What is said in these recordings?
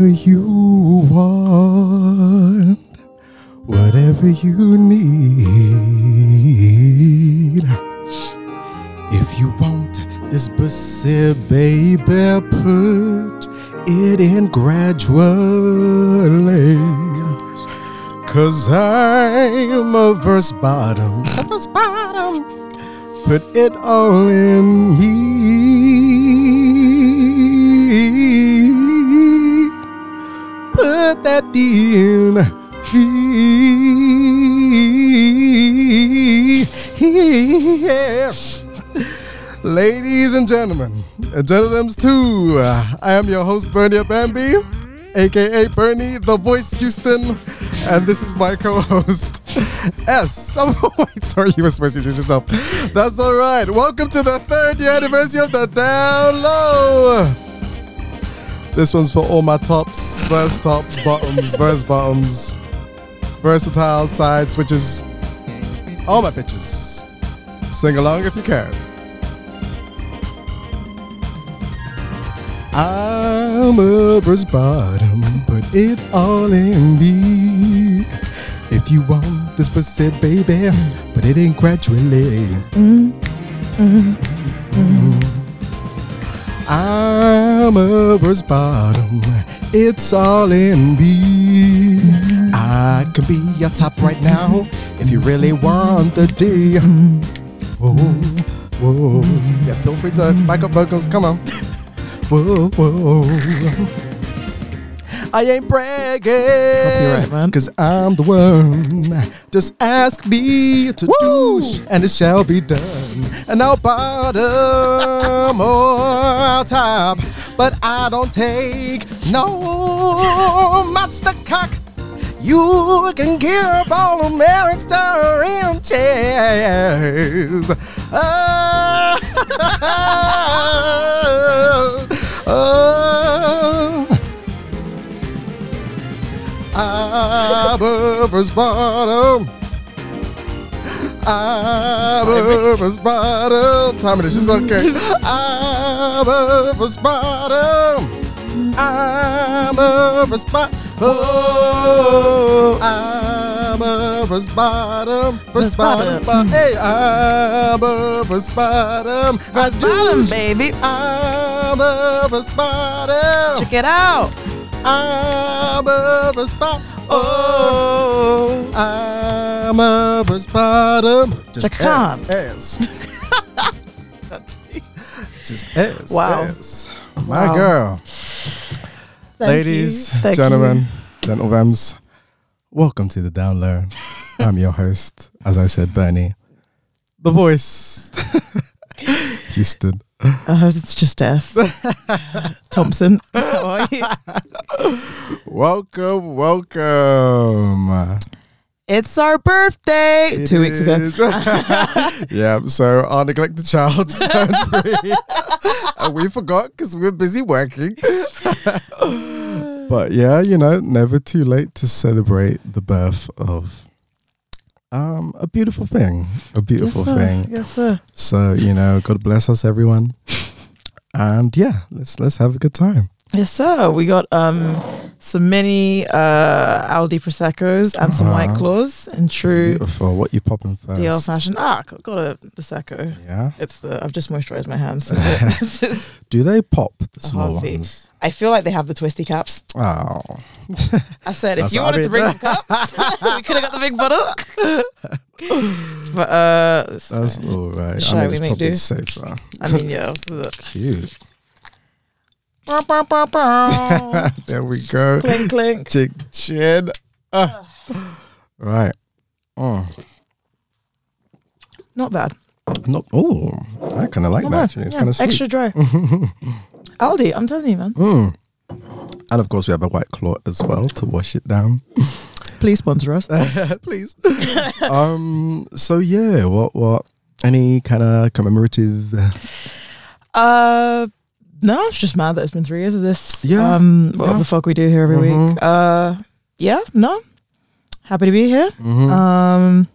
Whatever you want, whatever you need. If you want this pussy, baby, put it in gradually. Cause I'm a verse bottom, a verse bottom. Put it all in me. Put that here. Ladies and gentlemen, and gentlemen too, I am your host Bernie Bambi, aka Bernie, the voice Houston, and this is my co-host S. Oh, wait, sorry, you were supposed to introduce yourself. That's all right. Welcome to the third year anniversary of the Down Low. This one's for all my tops, verse tops, bottoms, verse bottoms, versatile side switches, all my bitches. Sing along if you can. I'm a verse bottom, put it all in me. If you want this pussy, baby, put it in gradually. Mm-hmm. Mm-hmm. Mm-hmm. I'm a verse bottom, it's all in me. I can be your top right now if you really want the D. Whoa, whoa. Yeah, feel free to back up vocals, come on. Whoa, whoa. I ain't bragging. Copyright, man. Cause I'm the one. Just ask me to do, and it shall be done. And I'll bottom or top. But I don't take no monster cock. You can give all star in chairs. Ah, oh, I'm a bottom. I'm a bottom. Time it is okay. I'm a bottom. I'm a spot. Oh, I'm a first bottom, first bottom, bottom. hey, I'm a first bottom, First bottom, baby. I'm a first bottom, Check it out. I'm a first bottom. Oh. oh. I'm a first bottom, just Check on. S, S. just S, Wow. My Wow. girl. Thank Ladies, you. Thank gentlemen, gentlemen, welcome to the Down Low. I'm your host, as I said, Bernie, the voice, Houston. Uh, it's just us. Thompson. How are you? Welcome, welcome. It's our birthday. It Two weeks ago. yeah, so our neglected child turned three, and we forgot because we were busy working. but yeah, you know, never too late to celebrate the birth of um a beautiful thing, a beautiful yes, thing. Yes, sir. So you know, God bless us, everyone, and yeah, let's let's have a good time. Yes, sir. We got um some mini uh Aldi Prosecco's and some White Uh-huh. Claws in true Beautiful. What you popping first? the old fashioned. Ah, got- a Prosecco. Yeah. It's the I've just moisturized my hands. So this is, Do they pop the small ones? I feel like they have the twisty caps. Oh. I said if you what I wanted to bring some cup, we could have got the big bottle. but uh, That's all right. Shall I mean, we make do? safer. I mean, yeah. So the, Cute. clink there we go. clink. Clink. Chick chin. Ah. Right. Oh, Not bad. not. Oh, I kind of like Not that. bad. Actually, it's Yeah, kind of sweet. extra dry. Aldi, I'm telling you, man. Mm. And of course, we have a white claw as well to wash it down. Please sponsor us. Please. um. So yeah, what what? Any kind of commemorative? uh, No, it's just mad that it's been three years of this. Yeah, Um, what yeah. the fuck we do here every Mhm. week. Uh, yeah, no. Happy to be here. mhm. Um,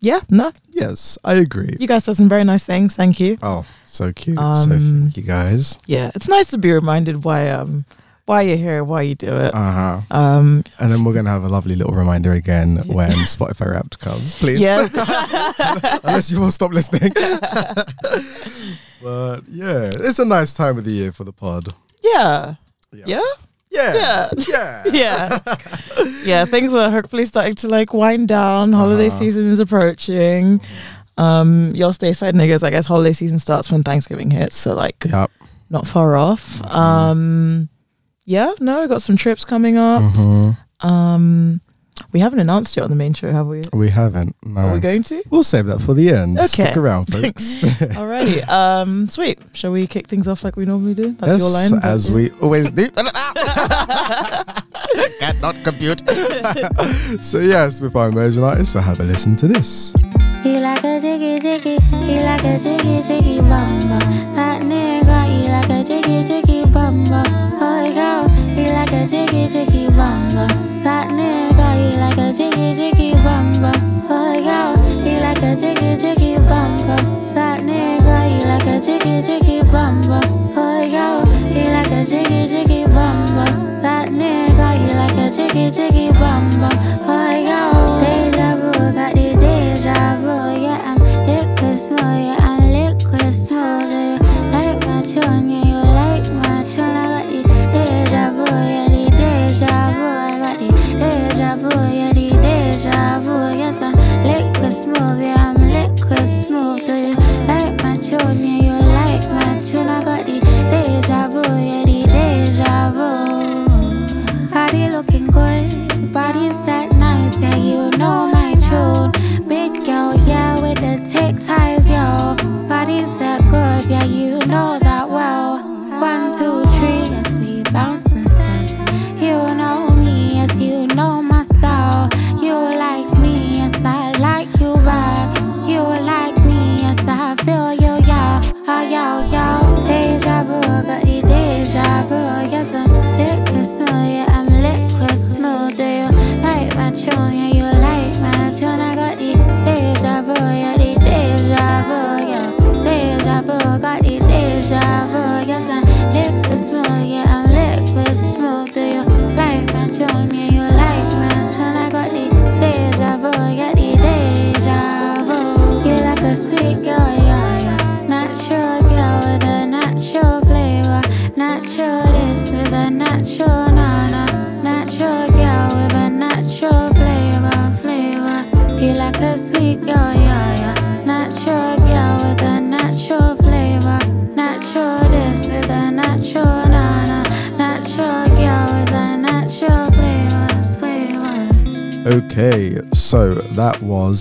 yeah, no, Yes, I agree. you guys said some very nice things. Thank you. Oh, so cute. so Um, thank you guys. Yeah, it's nice to be reminded why um why you're here, why you do it. Uh huh. Um, And then we're gonna have a lovely little reminder again when Spotify Wrapped comes, please. yes, Unless you will stop listening. but yeah, it's a nice time of the year for the pod. yeah, yeah, Yeah. Yeah. Yeah. yeah, yeah. Things are hopefully starting to like wind down. Holiday Uh-huh. season is approaching. Um, y'all stay side niggas. I guess holiday season starts when Thanksgiving hits, so like Yep. not far off. Mhm. Um, yeah, no, we got some trips coming up. Mhm. Um, we haven't announced it on the main show, have we? We haven't. No. Are we going to? We'll save that for the end. Okay. Stick around, folks. Alrighty. Um, sweet. Shall we kick things off like we normally do? That's your line. as we always do. Cannot compute. so yes, with our immersion artists, so have a listen to this. He like a jiggy jiggy, he like a jiggy jiggy bum bum. That nigga, he like a jiggy jiggy bum bum. Oh he like a jiggy jiggy bum bum. That nigga, he like a jiggy jiggy bum bum. Oh girl, he like a jiggy jiggy bum bum. That nigga, he like a jiggy jiggy bum bum. Oh girl, he like a jiggy jiggy bum bum. That nigga, he like a jiggy jiggy bum bum. Oh girl,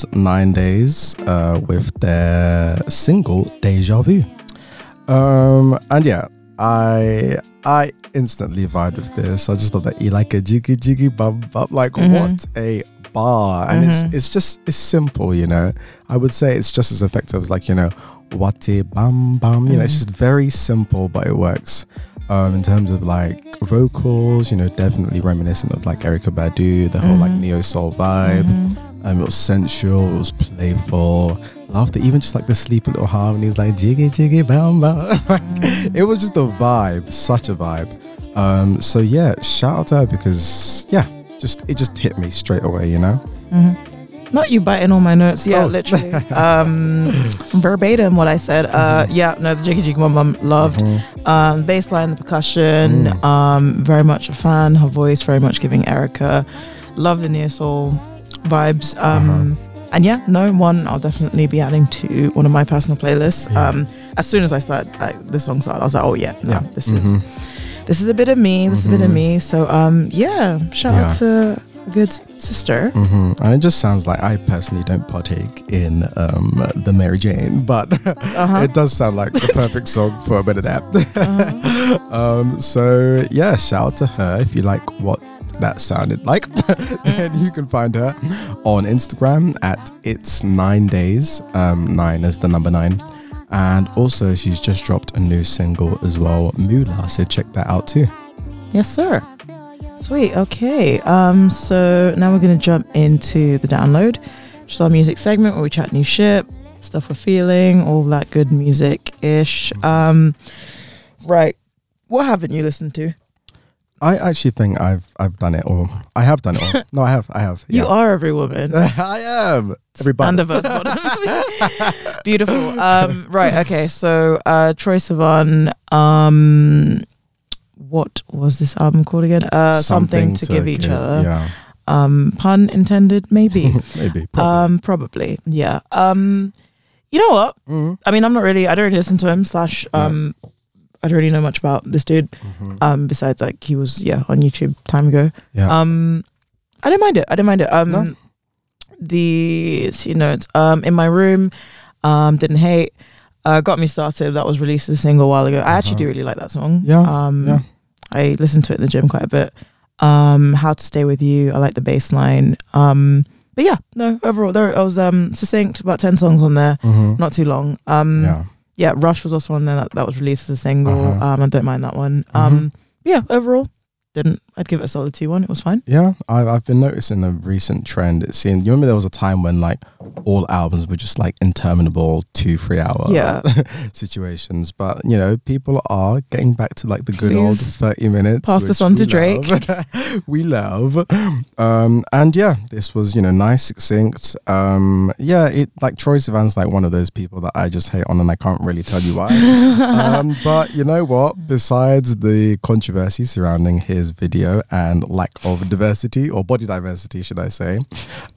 was Nine Days uh, with their single Deja Vu. Um, and yeah, I I instantly vibed with this. I just thought that you like a jiggy jiggy bum bum. Like Mhm. what a bar. And Mhm. it's it's just it's simple, you know. I would say it's just as effective as like, you know, what a bum bum. You know, it's Mhm. just very simple, but it works. Um, in terms of like vocals, you know, definitely reminiscent of like Erykah Badu, the whole like Mhm. neo soul vibe. Um, it was sensual, it was playful. Loved it. Even just like the sleepy little harmonies, like jiggy jiggy bam bam. like, it was just a vibe, such a vibe. Um, so yeah, shout out to her because yeah, just it just hit me straight away, you know. Mhm. Not you biting all my notes. Yeah, Oh. literally. Um, verbatim what I said. Uh, yeah, no, the Jiggy Jiggy Mum Mum loved. Mhm. Um, bass line, the percussion. Mm. Um, very much a fan. Her voice very much giving Erykah. Love the neo soul vibes. Um, Uh-huh. And yeah, no one I'll definitely be adding to one of my personal playlists. Yeah. Um, as soon as I started, I, the song started, I was like, oh yeah, no, Yeah. this Mhm. is this is a bit of me. This is a bit of Mhm. me. So um, yeah, shout Yeah. out to a good sister. hmm And it just sounds like I personally don't partake in um, the Mary Jane, but Uh-huh. it does sound like the perfect song for a bit of that. Uh-huh. um, so yeah, shout out to her if you like what that sounded like. then you can find her on Instagram at it's nine days. Um, nine is the number nine. And also, she's just dropped a new single as well, Moolah. So check that out too. Yes, sir. Sweet. Okay. Um. So now we're gonna jump into the download. just our music segment where we chat new shit, stuff we're feeling, all that good music ish. Um, right. What haven't you listened to? I actually think I've I've done it all. I have done it all. No, I have. I have. You are every woman. I am. Everybody. And a verse bottom. Beautiful. Um, right. Okay. So uh, Troye Sivan. Um, what was this album called again? Uh, something, to, give each other. Yeah. Um, pun intended, maybe. Maybe. Probably. um, probably. Yeah. Um, you know what? Mhm. I mean, I'm not really. I don't really listen to him. Slash, um, I don't really know much about this dude. Mhm. Um, besides like he was yeah on YouTube time ago. yeah. Um, I didn't mind it. I didn't mind it. Um, No? the you know it's um in my room, um didn't hate. Uh, got me started. That was released as a single a while ago. I actually Uh-huh. do really like that song. Yeah, Um, yeah. I listen to it in the gym quite a bit. Um, How to Stay with You. I like the bass line. Um, but yeah, no. Overall, there I was um succinct. About ten songs on there. Mhm. Not too long. Um, yeah. Yeah, Rush was also on there. That, that was released as a single. Uh-huh. Um, I don't mind that one. Um, yeah, overall, didn't. I'd give it a solid two one. It was fine. Yeah, I've, I've been noticing a recent trend. It seemed, you remember there was a time when like all albums were just like interminable two, three hour Yeah. situations. But, you know, people are getting back to like the good old 30 minutes. pass this on to Drake. love. we love. Um, and yeah, this was, you know, nice, succinct. Um, yeah, it like Troye Sivan's like one of those people that I just hate on and I can't really tell you why. um, but you know what? Besides the controversy surrounding his video and lack of diversity or body diversity, should I say,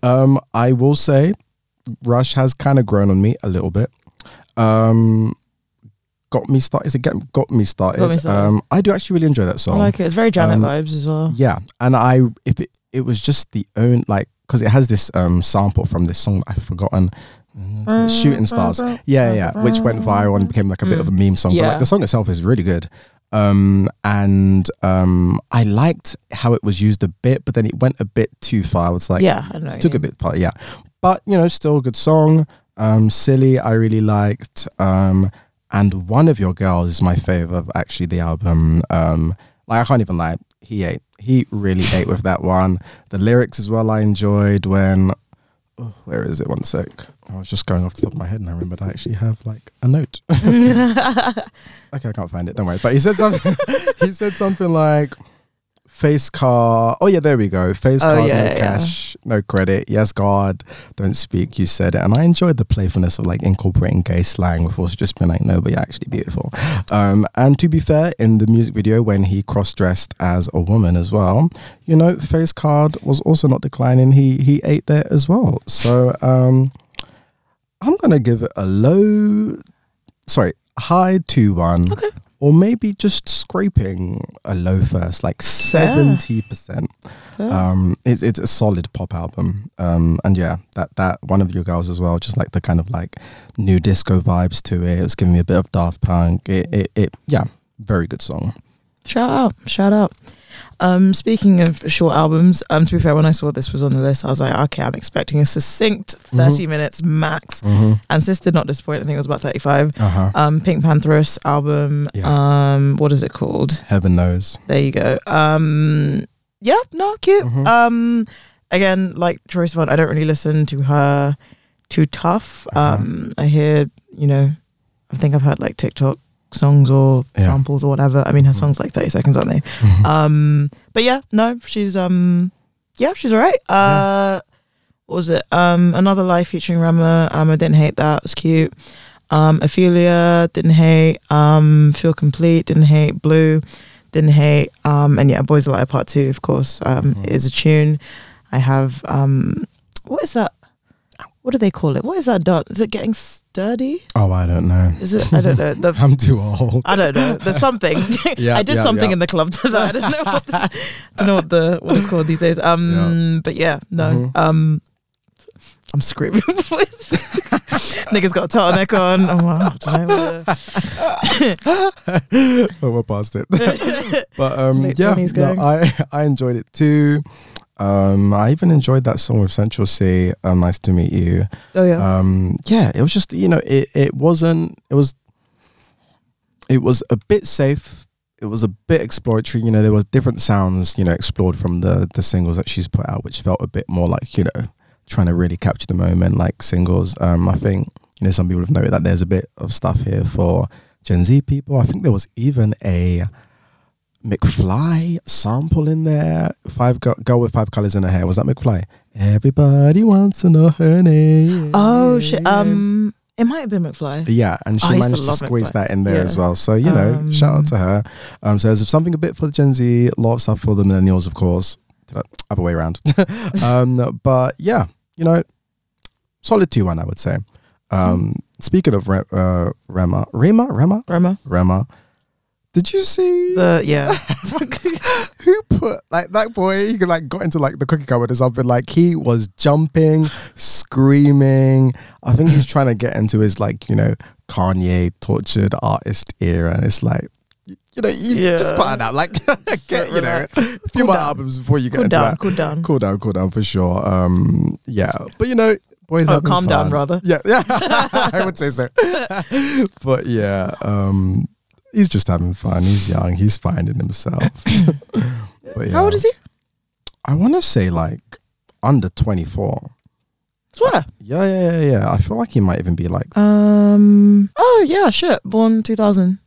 um, I will say Rush has kind of grown on me a little bit. Um, got me started. Is it get, got me started? Got Me Started. Um, I do actually really enjoy that song. I like it. It's very Janet Um, vibes as well. Yeah, and I if it it was just the own like because it has this um sample from this song that I've forgotten. Shooting stars, yeah, yeah, yeah, which went viral and became like a bit of a meme song. But Yeah. like the song itself is really good, um, and um, I liked how it was used a bit, but then it went a bit too far. It's like yeah, I know. it took a bit part, yeah, but you know, still a good song. Um, silly, I really liked. Um, and one of your girls is my favorite of actually the album. Um, like I can't even lie, he ate. He really ate with that one. The lyrics as well, I enjoyed when. Oh, where is it? One sec. I was just going off the top of my head and I remembered I actually have like a note. okay, I can't find it. Don't worry. But he said something. he said something like, "Face car." Oh yeah, there we go. Face Oh, card, yeah, no yeah. cash, no credit. Yes, God, don't speak. You said it, and I enjoyed the playfulness of like incorporating gay slang with also just being like, "No, but you're actually beautiful." Um, and to be fair, in the music video when he cross-dressed as a woman as well, you know, face card was also not declining. He he ate there as well. So um, I'm gonna give it a low, sorry, high two one. Okay. Or maybe just scraping a low first, like seventy percent. Fair. Um, it's it's a solid pop album. Um, and yeah, that that one of your girls as well, just like the kind of like new disco vibes to it. It was giving me a bit of Daft Punk. It it, it yeah, very good song. Shout out, shout out. Um, speaking of short albums, um, to be fair, when I saw this was on the list, I was like, okay, I'm expecting a succinct 30 minutes max. Mm-hmm. And Sis did not disappoint. I think it was about 35. Uh huh. Um, Pink Pantheress album. Yeah. Um, what is it called? Heaven knows. There you go. Um, yeah, no, cute. Mhm. Um, again, like Troye Sivan, I don't really listen to her too tough. Uh-huh. Um, I hear, you know, I think I've heard like TikTok songs or Yeah. samples or whatever. I mean, her Mhm. songs like 30 seconds, aren't they? Mhm. Um, but yeah, no, she's um, yeah, she's alright. Uh, what was it? Um, another life featuring Rema. Um, I didn't hate that. It was cute. Um, Ophelia didn't hate. Um, Feel Complete didn't hate. Blue didn't hate. Um, and yeah, Boy's a Liar Part Two, of course, um, Mhm. is a tune. I have um, what is that? What do they call it? What is that done? Is it getting sturdy? oh, I don't know. Is it? I don't know. The I'm too old. I don't know. There's something. Yeah, I did yeah, something yeah. in the club to that. I don't know. What it's, don't know what the what it's called these days. Um, but yeah, no. Mhm. Um, I'm screaming. Niggas got a turtleneck on. Oh, wow. I don't know oh, we're past it. but um, Late yeah, no. I I enjoyed it too. Um, I even enjoyed that song with Central Cee. Um, nice to meet you. oh yeah. Um, yeah, it was just you know it it wasn't it was it was a bit safe. It was a bit exploratory. You know, there was different sounds you know explored from the the singles that she's put out, which felt a bit more like you know trying to really capture the moment, like singles. Um, I think you know some people have noted that there's a bit of stuff here for Gen Z people. I think there was even a McFly sample in there. Five go, girl with five colors in her hair. Was that McFly? Everybody wants to know her name. Oh shit. Um, it might have been McFly. Yeah, and she to managed to love squeeze McFly. that in there Yeah. as well. So you know, Um, shout out to her. Um, so there's something a bit for the Gen Z, a lot of stuff for the millennials, of course. Other way around. um, but yeah, you know, solid two one, I would say. Um, speaking of Re- uh, Rema, Rema, Rema, Rema. Rema. Did you see The yeah. who put like that boy? He like got into like the cookie cupboard or something. Like he was jumping, screaming. I think he's trying to get into his like you know Kanye tortured artist era, and it's like you know you Yeah. just put it out like get you know a few Cool more down. albums before you get cool into down. that. Cool down. Cool down, cool down for sure. Um, yeah, but you know, boys, Oh, calm down, fun. rather. Yeah, yeah, I would say so. but yeah, um, he's just having fun. He's young. He's finding himself. but yeah, How old is he? I want to say like under twenty four. Swear. Yeah, yeah, yeah, yeah. I feel like he might even be like. Um. Oh yeah. Shit. Born two thousand.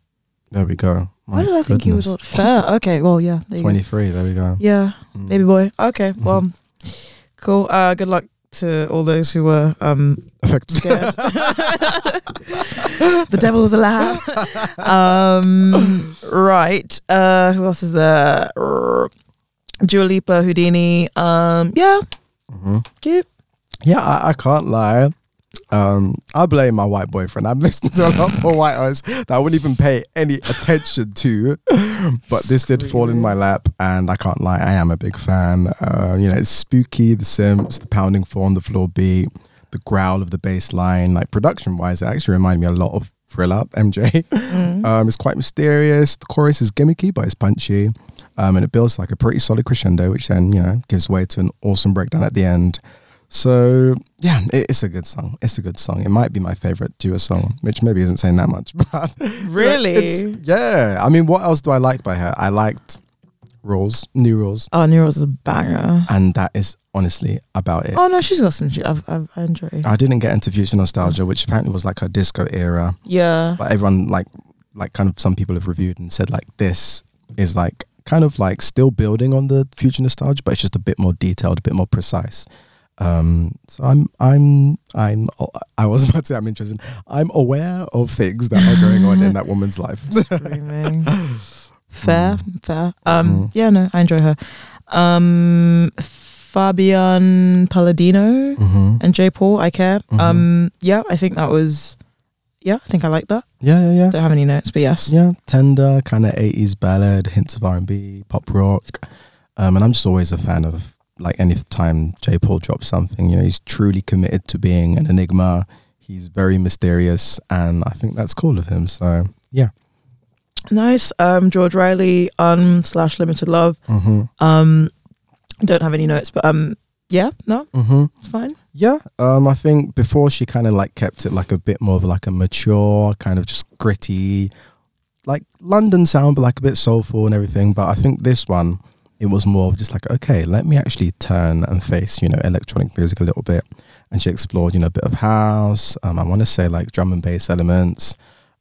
There we go. Why My did I think he was old? Fair. Okay. Well, yeah. There you go. twenty three? There we go. Yeah. Mm. Baby boy. Okay. Well. Cool. Uh. Good luck to all those who were um Affected. scared. the devil was alive. um, right. Uh, who else is there? Dua Lipa, Houdini. Um, yeah, Mhm. cute. Yeah, I, I can't lie. Um, I blame my white boyfriend. I'm listening to a lot more white artists that I wouldn't even pay any attention to. But this did fall in my lap, and I can't lie, I am a big fan. Uh, you know, it's spooky, the Sims, the pounding four on the floor beat, the growl of the bass line. Like production wise, it actually reminded me a lot of Thriller, MJ. Um, it's quite mysterious. The chorus is gimmicky, but it's punchy. Um, and it builds like a pretty solid crescendo, which then, you know, gives way to an awesome breakdown at the end. So, yeah, it, it's a good song. It's a good song. It might be my favorite Dua song, which maybe isn't saying that much. But Really? it's, yeah. I mean, what else do I like by her? I liked Rules, New Rules, oh, Nero's a banger. and that is honestly about it. Oh no, she's got some. I've, I've I enjoy. I didn't get into Future Nostalgia, which apparently was like her disco era. Yeah. but everyone like like kind of some people have reviewed and said like this is like kind of like still building on the future nostalgia but it's just a bit more detailed a bit more precise um so i'm i'm i'm i was about to say i'm interested i'm aware of things that are going on in that woman's life fair, fair. Um, Mhm. yeah, no, I enjoy her. Um, Fabiana Palladino mm-hmm. and Jai Paul, I care. Mhm. Um, yeah, I think that was. Yeah, I think I like that. yeah yeah yeah Don't have any notes, but yes. yeah tender kind of 80s ballad hints of r&b pop rock um, and i'm just always a fan of like any time jai paul drops something you know he's truly committed to being an enigma he's very mysterious and i think that's cool of him so yeah Nice. Um, George Riley, un slash limited love. mm-hmm. Um, don't have any notes, but um, yeah, no, Mm-hmm. it's fine. yeah um i think before she kind of like kept it like a bit more of like a mature kind of just gritty like london sound but like a bit soulful and everything but i think this one it was more of just like okay let me actually turn and face you know electronic music a little bit and she explored you know a bit of house um, i want to say like drum and bass elements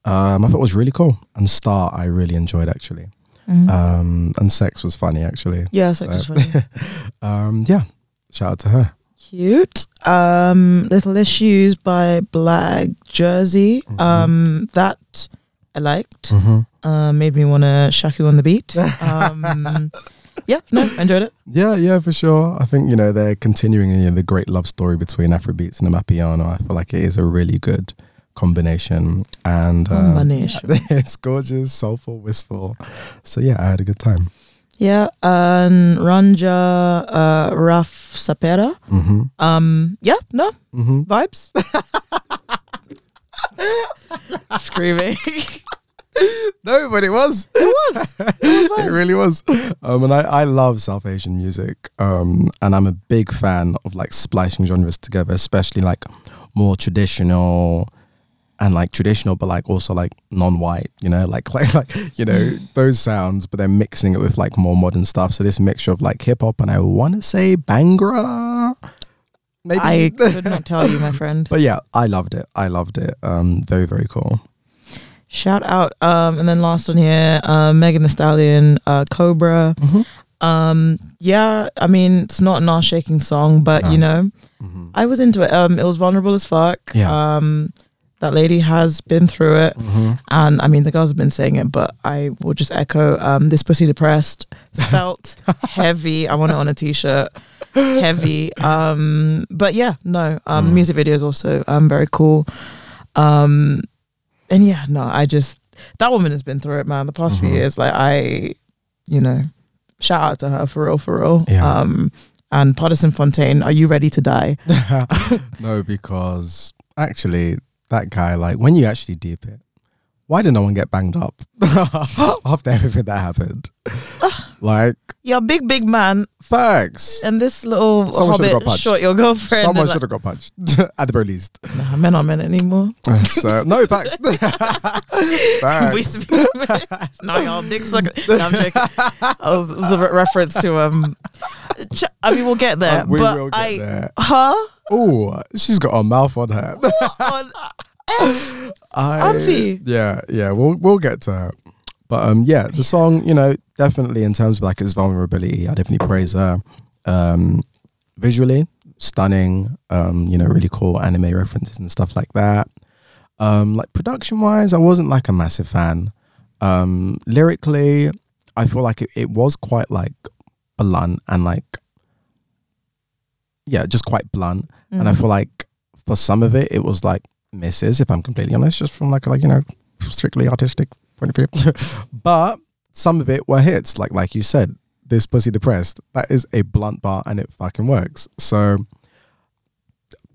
um, i thought it was really cool and star i really enjoyed actually Mhm. um, and sex was funny actually yeah, it's like just funny. um, yeah shout out to her Cute. Um, Little Issues by Blaq Jerzee. Mhm. Um, that I liked. mm-hmm. Uh, made me want to shaku on the beat. Um, yeah, no, I enjoyed it. Yeah, yeah, for sure. I think you know they're continuing you know, the great love story between Afrobeats and Amapiano. I feel like it is a really good combination, and um, Combination. it's gorgeous, soulful, wistful. So yeah, I had a good time. Yeah, and Ranjha uh, Raf Sapera. Mm-hmm. Um, yeah, no Mm-hmm. vibes. Screaming. No, but it was. it was. it really was. Um, and I, I love South Asian music. Um, and I'm a big fan of like splicing genres together, especially like more traditional and like traditional, but like also like non-white, you know, like like like you know those sounds, but then mixing it with like more modern stuff. So this mixture of like hip hop and I want to say Bhangra. maybe. I could not tell you, my friend. but yeah, I loved it. I loved it. Um, very very cool. Shout out. Um, and then last on here, uh, Megan Thee Stallion, uh, Cobra. Mhm. Um, yeah, I mean, it's not an ass shaking song, but you No. know, Mhm. I was into it. Um, it was vulnerable as fuck. Yeah. Um, that lady has been through it. Mhm. And I mean, the girls have been saying it, but I will just echo um, this pussy depressed felt heavy. I want it on a t shirt. Heavy. Um, but yeah, no. Um, Mm. Music video is also um, very cool. Um, and yeah, no, I just, that woman has been through it, man. The past few Mhm. years, like, I, you know, shout out to her for real, for real. Yeah. Um, and Partisan Fontaine, are you ready to die? no, because actually, that guy, like, when you actually deep it, why did no one get banged up after everything that happened? Like, You're a big, big man, facts. and this little Someone hobbit got punched. shot your girlfriend. Someone should have got punched at the very least. Nah, men aren't men anymore. so no facts. facts. used to be no, y'all dick sucker. No, I'm joking. I was, it was a re- reference to um. ch- I mean, we'll get there. Uh, we but will get I, there. Huh? Oh, she's got a mouth on her. On, I, Auntie. Yeah, yeah, we'll we'll get to her. But um, yeah, the song, you know, definitely in terms of like its vulnerability, I definitely praise her. Um, visually stunning. Um, you know, really cool anime references and stuff like that. Um, like production wise, I wasn't like a massive fan. Um, lyrically, I feel like it, it was quite like blunt and like yeah, just quite blunt. And I Mhm. feel like for some of it, it was like misses, if I'm completely honest, just from like, like you know, strictly artistic but some of it were hits, like like you said, this pussy depressed. That is a blunt bar, and it fucking works. So,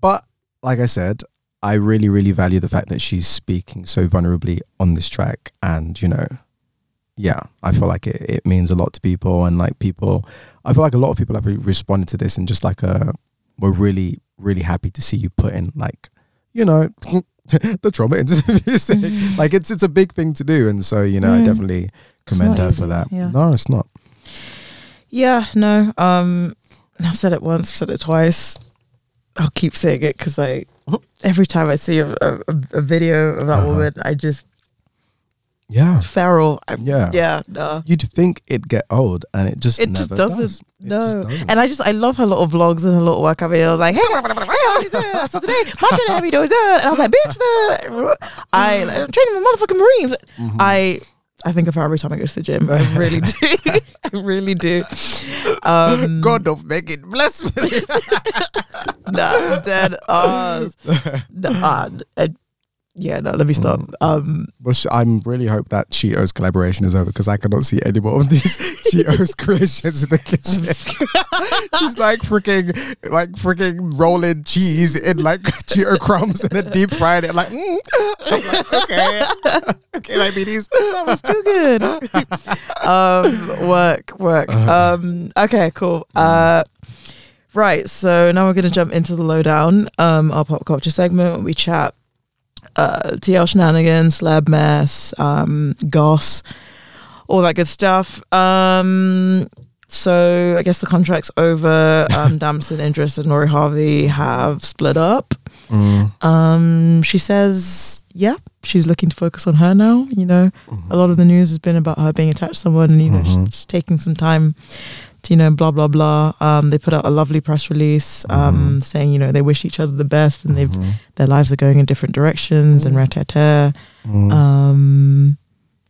but like I said, I really really value the fact that she's speaking so vulnerably on this track, and you know. Yeah, I feel like it, it means a lot to people, and like people, I feel like a lot of people have responded to this and just like a, we're really really happy to see you put in like you know the trauma into the music like it's it's a big thing to do and so you know i Mm. definitely commend her for that yeah. no it's not Yeah, no. Um, I've said it once, I've said it twice. I'll keep saying it because I, every time I see a, a, a video of that Uh-huh. woman, I just yeah feral. I, yeah yeah, no. you'd think it'd get old and it just It just doesn't. does. It No, just doesn't. and I just I love her little vlogs and her little workout videos. Like, hey, what you doing? so today, my training me doing that, and I was like, bitch, uh, I I'm training my motherfucking Marines. Mhm. I I think of her every time I go to the gym. I really do. I really do. Um, god of Megan, bless me nah, dead ass. Nah, uh, yeah, no, let me stop. Mm. Um, well, i'm really hope that cheetos collaboration is over because i cannot see any more of these cheetos creations in the kitchen she's like freaking like freaking rolling cheese in like cheeto crumbs and then deep frying it like, mm. Like okay okay diabetes that was too good. um, work, work. Uh-huh. Um, okay, cool. Uh, right. So now we're gonna jump into the lowdown. Um, our pop culture segment. We chat. Uh, TL shenanigans, slab mess, um, goss, all that good stuff. Um, so I guess the contract's over. Um, Damson, Idris, and Lori Harvey have split up. Mm. Um, she says, yeah, she's looking to focus on her now. You know, a lot of the news has been about her being attached to someone and, you know, Mhm. she's just taking some time you know, blah, blah, blah. Um, they put out a lovely press release um, saying, you know, they wish each other the best and they've Mhm. their lives are going in different directions and rat Mm. um,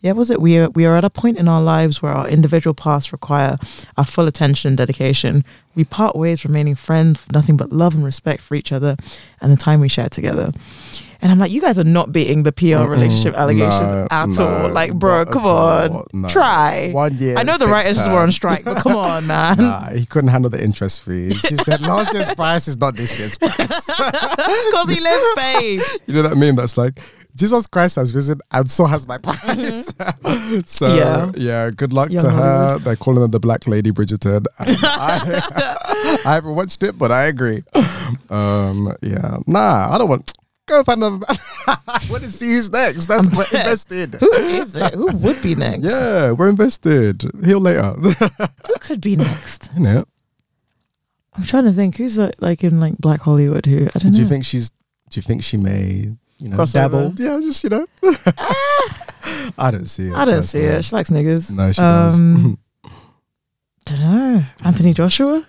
yeah, was it? We are we are at a point in our lives where our individual paths require our full attention and dedication. We part ways, remaining friends with nothing but love and respect for each other and the time we share together. And I'm like, you guys are not beating the PR Mm-mm. relationship allegations No, at no, all. Like, bro, come on, all. No. try. One year. I know the writers term. were on strike, but come on, man. Nah, he couldn't handle the interest fees. She said last year's price is not this year's price. Because he lives Spain. you know that meme that's like, Jesus Christ has risen and so has my price. so Yeah. yeah. good luck Young to her. They're calling her the Black Lady Bridgerton. I, I haven't watched it, but I agree. Um, yeah, nah, I don't want. Go find another. I want to see who's next. That's we're invested. Who is it? Who would be next? Yeah, we're invested. Heal later. Who could be next? Isn't? I'm trying to think who's like, like in like Black Hollywood who I don't know. Do you think she's? Do you think she may? You know, Crossover? dabble? Yeah, just you know. I don't see it. I don't see it. She likes niggas. No, she Um, does. Don't know. Anthony Joshua.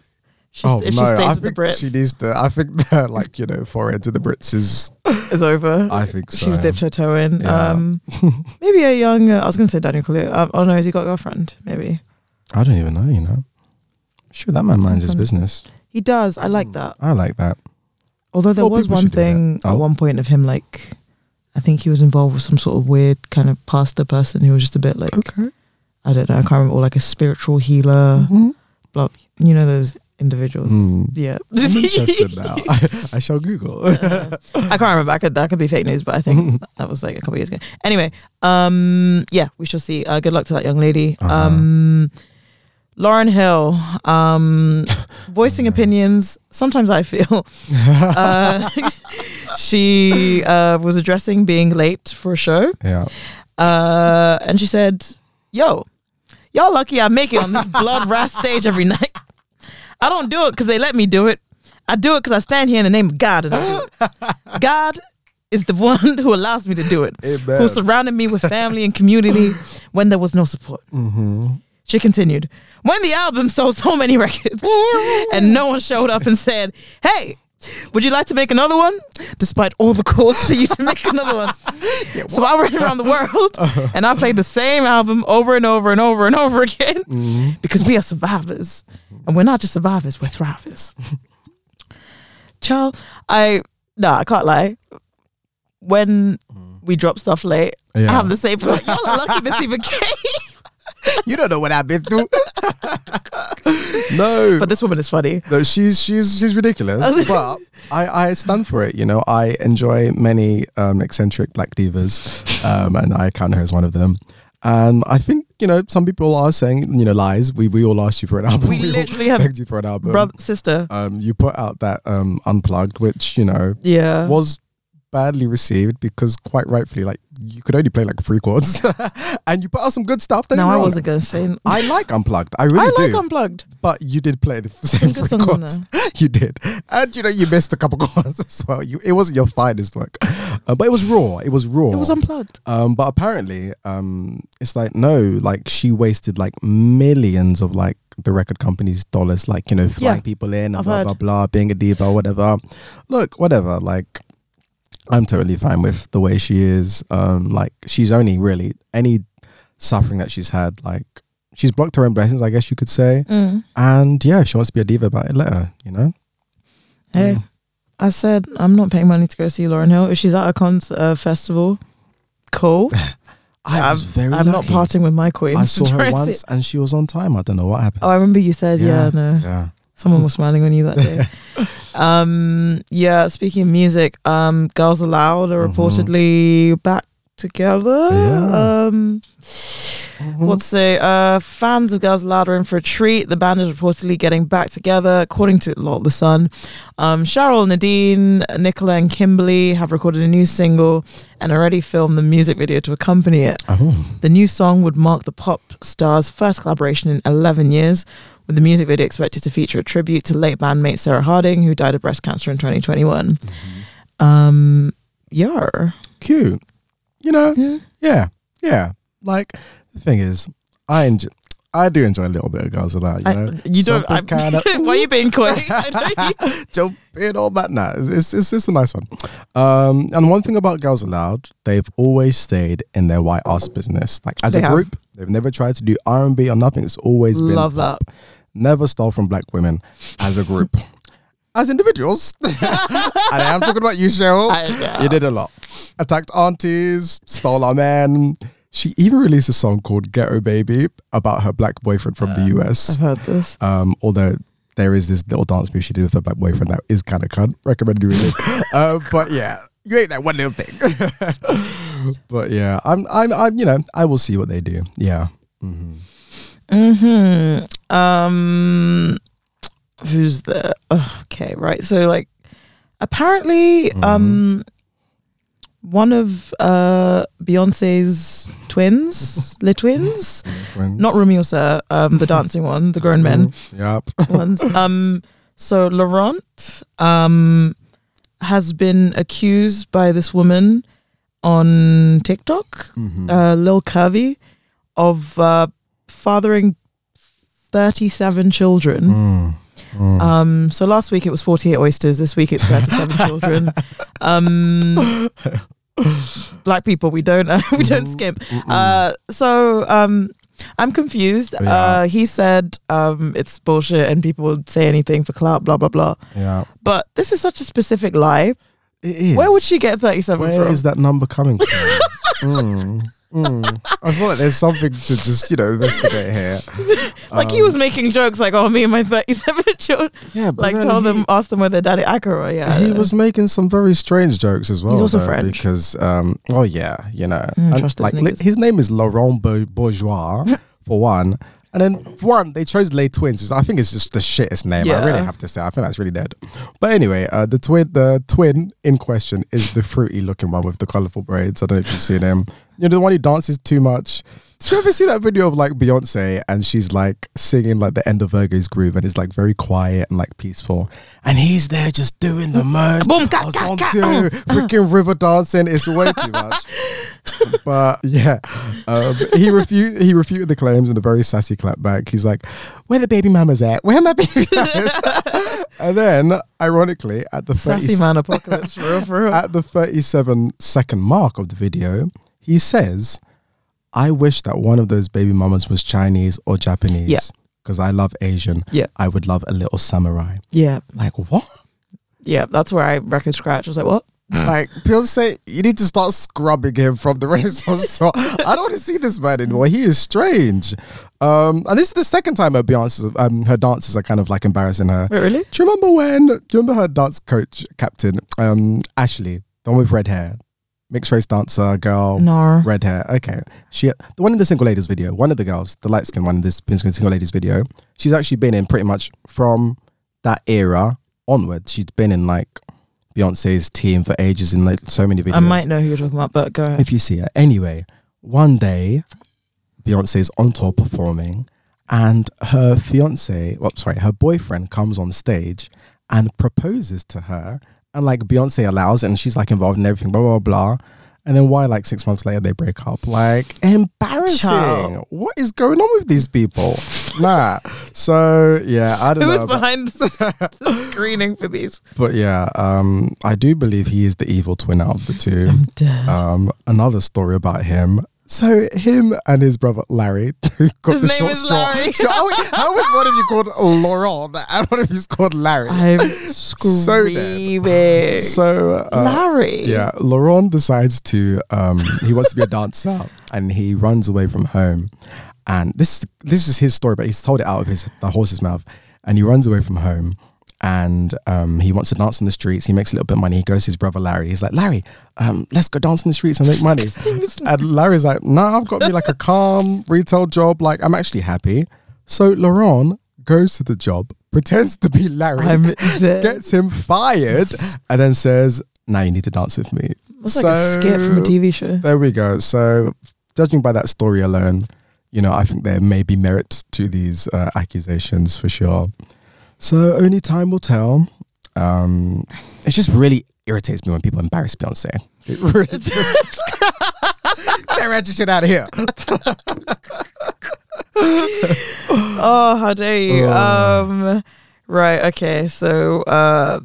She's, oh if no, she stays I with the Brits, she needs to. I think that, like you know, forehead to the Brits is. it's over. I think so. She's dipped her toe in. Yeah. Um, maybe a young. Uh, I was going to say Daniel Kaluuya. Um, oh no, has he got a girlfriend? Maybe I don't even know. You know. Sure, that man minds his business. he does. I like that. I like that. Although there Well, was one should do that. thing Oh. at one point of him, like I think he was involved with some sort of weird kind of pastor person who was just a bit like Okay. I don't know. I can't remember. Or like a spiritual healer. Mhm. Blah. You know those individuals. Hmm. Yeah. I'm interested now. I, I shall Google. Uh, I can't remember. I could, that could be fake news, but I think that was like a couple years ago. Anyway, um, yeah, we shall see. Uh, good luck to that young lady. Uh-huh. Um, Lauryn Hill, um, voicing opinions. Sometimes I feel uh, she uh, was addressing being late for a show, yeah. uh, and she said, "Yo, y'all lucky I make it on this blood ras stage every night. I don't do it because they let me do it. I do it because I stand here in the name of God and I do it. God is the one who allows me to do it, Amen. who surrounded me with family and community when there was no support. Mm-hmm. She continued, when the album sold so many records and no one showed up and said, hey, would you like to make another one? Despite all the calls for you to make another one. so I went around the world and I played the same album over and over and over and over again Mm-hmm. because we are survivors. And we're not just survivors, we're thrivers. Child, I, no, I can't lie. When we drop stuff late, I have the same feeling. Y'all are lucky this even came. You don't know what I've been through. no. But this woman is funny. No, she's she's she's ridiculous, but I I stand for it. You know, I enjoy many um, eccentric black divas, um, and I count her as one of them. And I think you know some people are saying you know lies. We we all asked you for an album. We all literally have- begged you for an album. Brother, sister. Um, you put out that um unplugged, which you know Yeah. was badly received because quite rightfully, like you could only play like three chords, and you put out some good stuff. don't no, I wasn't to say. I like unplugged. I really I like do. Unplugged. but you did play the same three chords. You did, and you know you missed a couple chords as well. You, it wasn't your finest work, uh, but it was raw. It was raw. It was Unplugged. um, but apparently, um, it's like no, like she wasted like millions of like the record company's dollars, like you know, flying Yeah, people in and I've blah heard. blah blah, being a diva or whatever. Look, whatever. Like, I'm totally fine with the way she is. Um, like she's only really any suffering that she's had, like she's blocked her own blessings, I guess you could say. Mm. And yeah, if she wants to be a diva about it, let her. You know. Hey, Mm. I said I'm not paying money to go see Lauryn Hill. If she's at a con- uh, festival, cool. I was I'm- very. I'm not parting with my queen. I saw her once see- and she was on time. I don't know what happened. Oh, I remember you said, yeah, Yeah. no. yeah. Someone was smiling on you that day. um, yeah, speaking of music, um, Girls Aloud are Mhm. reportedly back together. Yeah. Um, What's say? Uh, fans of Girls Aloud are in for a treat. The band is reportedly getting back together, according to Lot the Sun. Um, Cheryl, Nadine, Nicola, and Kimberly have recorded a new single and already filmed the music video to accompany it. Oh. The new song would mark the pop star's first collaboration in 11 years, with the music video expected to feature a tribute to late bandmate Sarah Harding, who died of breast cancer in 2021. Um, yeah. Cute. You know, Yeah. yeah. Yeah. Like the thing is, I enjoy I do enjoy a little bit of girls aloud, you I- know. you don't. I, Something kinda- why are you being coy? I know you- Jump in all that. Nah, it's, it's, it's, a nice one. Um, and one thing about Girls Aloud, they've always stayed in their white ass business. Like as They a have. group, they've never tried to do R and B or nothing. It's always been Love that. Never stole from black women as a group. as individuals, and I am talking about you, Cheryl. You did a lot. Attacked aunties, stole our man. She even released a song called Ghetto Baby about her black boyfriend from the US. I've heard this. Um, although there is this little dance move she did with her black boyfriend that is kind of cunt. Recommend doing it. uh, but yeah, you ain't that one little thing. but yeah, I'm, I'm, I'm, you know, I will see what they do. Yeah. hmm Hmm. Um. Who's there? Ugh, okay, right. So like, apparently, Mm-hmm. um, one of uh Beyonce's twins, the twins, Twins. not Rumi or Sir, um, the dancing one, the grown men Yep. ones, um, So Laurent um, has been accused by this woman on TikTok, Mhm. uh, Lil Curvy, of uh, fathering 37 children. Mm, mm. Um, so last week it was 48 oysters. This week it's 37 children. Um, black people, we don't uh, we don't skimp. Uh, so um, I'm confused. Yeah. Uh, he said um, it's bullshit and people would say anything for clout, blah blah blah. yeah, But this is such a specific lie. it is. Where would she get 37 Where from? is that number coming from? mm, mm. I feel like there's something to just you know investigate here. like he Um, was making jokes like, "Oh, me and my 37 children." yeah, but Like tell he- them, ask them whether daddy Akira. Yeah, he was making some very strange jokes as well. He's also though, French. because um, oh yeah, you know, Mm, and, trust like niggas. his name is Laurent Bour- Bourgeois for one. And then for one, they chose Les Twins. which I think it's just the shittest name. I really have to say. I think that's really dead. But anyway, uh, the twin, the twin in question is the fruity looking one with the colorful braids. I don't know if you've seen him. You know the one who dances too much. Did you ever see that video of like Beyonce and she's like singing like the end of Virgo's groove and it's like very quiet and like peaceful, and he's there just doing the most. Boom, ka, ka, on ka, to uh, freaking river dancing. It's way too much. but yeah, um, he refuted he refuted the claims in a very sassy clapback. He's like, "Where the baby mamas at? Where my baby mamas?" and then, ironically, at the 30, sassy man apocalypse for real, for real. at the 37 second mark of the video, he says, "I wish that one of those baby mamas was Chinese or Japanese." Yeah. Because I love Asian. Yeah. I would love a little samurai. yeah, Like, what? yeah. That's where I record scratch. I was like, what? like Beyonce, you need to start scrubbing him from the Renaissance tour. I don't want to see this man anymore. He is strange. Um, and this is the second time her Beyonce, um, her dances are kind of like embarrassing her. Wait, really? Do you remember when? Do you remember her dance coach captain, um, Ashley, the one with red hair, mixed race dancer girl, No. red hair. Okay, she the one in the single ladies video. One of the girls, the light skin one in this single ladies video. She's actually been in pretty much from that era onwards. She's been in like Beyonce's team for ages in like so many videos. I might know who you're talking about, but go ahead. if you see her. Anyway, one day, Beyonce's on tour performing, and her fiance, well, sorry, her boyfriend comes on stage and proposes to her, and like Beyonce allows it, and she's like involved in everything, blah blah blah. And then why, like six months later, they break up? Like embarrassing. Child. What is going on with these people? nah. So yeah, I don't Who know. was behind the, the screening for these? but yeah, um, I do believe he is the evil twin out of the two. dead. Um, another story about him. So him and his brother Larry who got His the name short is straw. Larry. So how, how is one of you called Laurent and one of you's called Larry? I'm So screaming. so uh, Larry. yeah, Laurent decides to um, he wants to be a dancer and he runs away from home. And this this is his story, but he's told it out of his the horse's mouth. And he runs away from home and um, he wants to dance in the streets. He makes a little bit of money. He goes to his brother Larry. He's like, Larry, um, let's go dance in the streets and make money. and Larry's like, nah, I've got me like a calm retail job. Like, I'm actually happy. So Laurent goes to the job, pretends to be Larry, gets him fired, and then says, now you need to dance with me. That's like a skit from a TV show. There we go. So, judging by that story alone, you know, I think there may be merit to these uh, accusations for sure. So, only time will tell. Um, it just really irritates me when people embarrass Beyonce. It really just. Get that shit out of here. Oh, how dare you? Oh. Um, right. Okay. So, uh,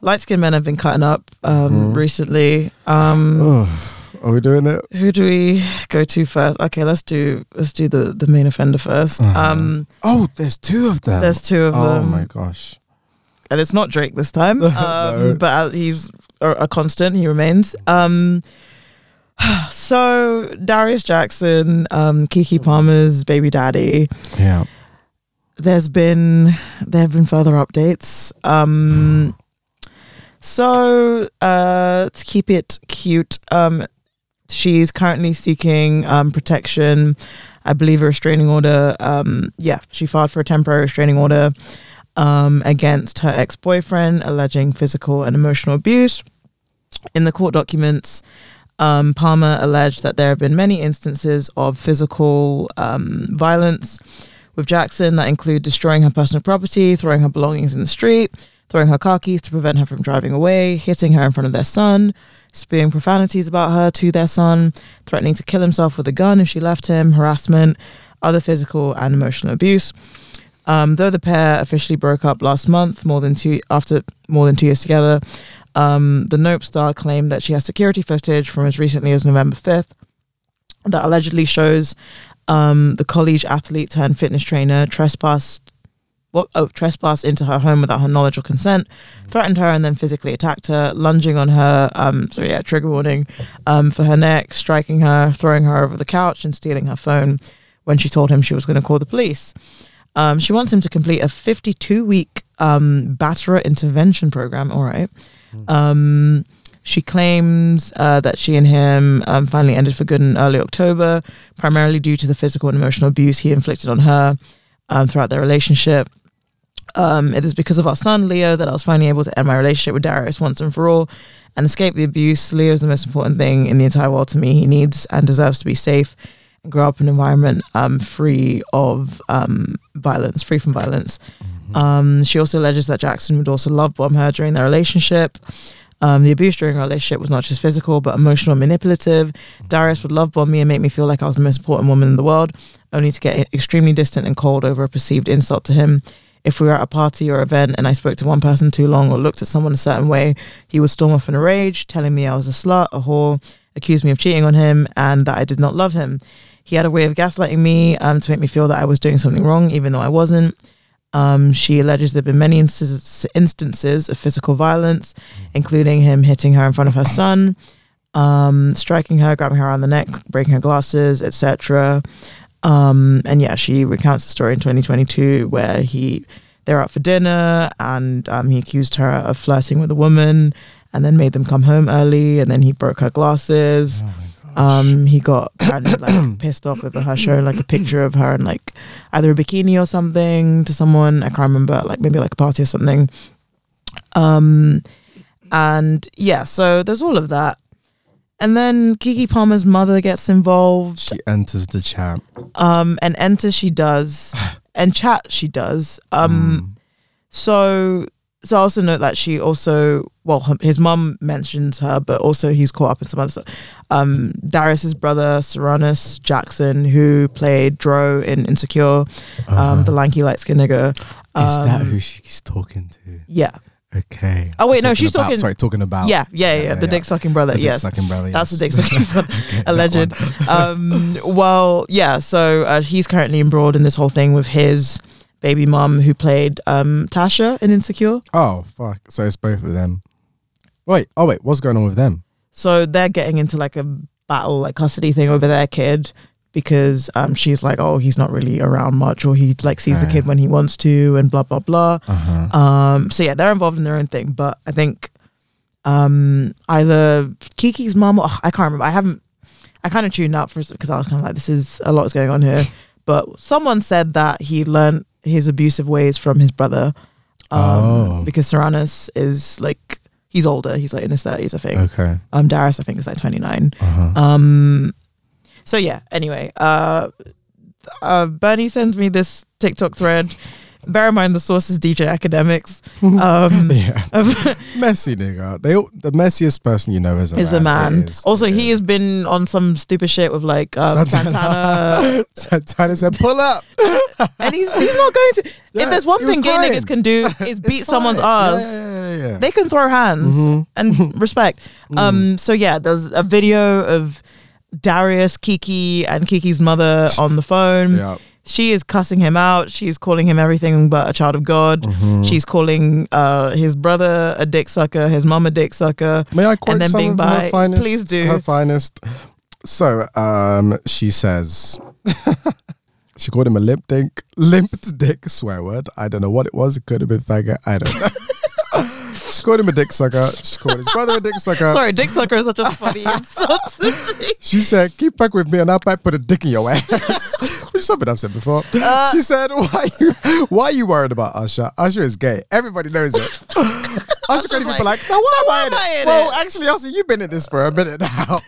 light skinned men have been cutting up um, Mhm. recently. Um, Oh, are we doing it? who do we go to first? Okay, let's do let's do the the main offender 1st Uh-huh. Um, Oh, there's two of them. there's two of oh them, Oh my gosh. and it's not Drake this time. No. Um, but uh, he's a, a constant. He remains. Um, so Darius Jackson, um, Keke Palmer's baby daddy. Yeah. there's been there have been further updates. Um, so uh, to keep it cute, um, she's currently seeking um, protection. I believe a restraining order. Um, yeah, she filed for a temporary restraining order um, against her ex boyfriend, alleging physical and emotional abuse. In the court documents, um, Palmer alleged that there have been many instances of physical um, violence with Jackson that include destroying her personal property, throwing her belongings in the street, throwing her car keys to prevent her from driving away, hitting her in front of their son, spewing profanities about her to their son, threatening to kill himself with a gun if she left him, harassment, other physical and emotional abuse. Um, though the pair officially broke up last month, more than two after more than two years together, um, the Nope star claimed that she has security footage from as recently as November fifth that allegedly shows um, the college athlete turned fitness trainer trespassed what oh, trespassed into her home without her knowledge or consent, threatened her and then physically attacked her, lunging on her. Um, so yeah, trigger warning um, for her neck, striking her, throwing her over the couch, and stealing her phone when she told him she was going to call the police. Um, she wants him to complete a 52 week um, batterer intervention program. All right. Um, she claims uh, that she and him um, finally ended for good in early October, primarily due to the physical and emotional abuse he inflicted on her um, throughout their relationship. Um, it is because of our son, Leo, that I was finally able to end my relationship with Darius once and for all and escape the abuse. Leo is the most important thing in the entire world to me. He needs and deserves to be safe and grow up in an environment um, free of um, violence, free from violence. Um, she also alleges that Jackson would also love bomb her during their relationship. Um, the abuse during our relationship was not just physical, but emotional and manipulative. Darius would love bomb me and make me feel like I was the most important woman in the world, only to get extremely distant and cold over a perceived insult to him. If we were at a party or event and I spoke to one person too long or looked at someone a certain way, he would storm off in a rage, telling me I was a slut, a whore, accused me of cheating on him, and that I did not love him. He had a way of gaslighting me um, to make me feel that I was doing something wrong, even though I wasn't. Um, she alleges there have been many instances, instances of physical violence, including him hitting her in front of her son, um, striking her, grabbing her around the neck, breaking her glasses, etc. Um, and yeah, she recounts the story in 2022 where he they're out for dinner and um, he accused her of flirting with a woman and then made them come home early and then he broke her glasses. Um, he got apparently like pissed off over her showing like a picture of her and like either a bikini or something to someone. I can't remember, like maybe like a party or something. Um, and yeah, so there's all of that. And then Keke Palmer's mother gets involved. She enters the chat. Um, and enter she does, and chat she does. Um, so so I also note that she also well his mum mentions her, but also he's caught up in some other stuff. Um, Darius's brother Sarunas Jackson, who played Dro in Insecure, um, the lanky light skinned nigger. Uh-huh. Is that Um, who she's talking to? Yeah, Okay. Oh, wait, no, she's about- talking- Sorry, talking about. yeah, yeah, yeah. the dick sucking brother. The dick yes, sucking brother, That's the dick sucking brother. Okay, that alleged. um, well, yeah. So uh, he's currently embroiled in this whole thing with his baby mom, who played um, Tasha in Insecure. Oh fuck! So it's both of them. Wait. Oh wait. What's going on with them? So they're getting into like a battle, like custody thing over their kid because um, she's like, oh, he's not really around much, or he like sees the kid when he wants to, and blah blah blah. Uh huh. Um, so yeah, they're involved in their own thing, but I think um, either Keke's mum, or I can't remember. I haven't. I kind of tuned out for because I was kind of like, this is a lot is going on here. But someone said that he learned his abusive ways from his brother, um, Oh. because Sarunas is like he's older. He's like in his thirties, I think. Okay. Um, Darius, I think, is like twenty nine. Uh huh. Um, so yeah. Anyway, uh, uh, Bernie sends me this TikTok thread. Bear in mind the source is DJ Akademiks. Um, yeah. Messy nigga. They all, the messiest person you know is a is man. a man. Is. also, he has been on some stupid shit with like um, Santana, Santana said, "Pull up." and he's he's not going to. Yeah, if there's one thing gay crying. niggas can do is beat someone's ass. Yeah, yeah. They can throw hands Mhm. and respect. Mm. Um. So yeah, there's a video of Darius, Keke, and Keke's mother on the phone. Yeah. She is cussing him out. She's calling him everything but a child of God. Mhm. She's calling uh, his brother a dick sucker, his mum a dick sucker. May I quote then some being of bi- her finest? please do. Her finest. So, um, she says she called him a limp dick, limp dick swear word. I don't know what it was. It could have been faggot. I don't know. She called him a dick sucker. She called his brother a dick sucker. Sorry, dick sucker is such a funny insult to me. She said, "Keep back with me, and I'll back put a dick in your ass." Which is something I've said before. Uh, she said, "Why you? Why are you worried about Usher? Usher is gay. Everybody knows it." Usher even be like, "Now why am I in am I it?" in Well, it? actually, Usher, you've been in this for a minute now.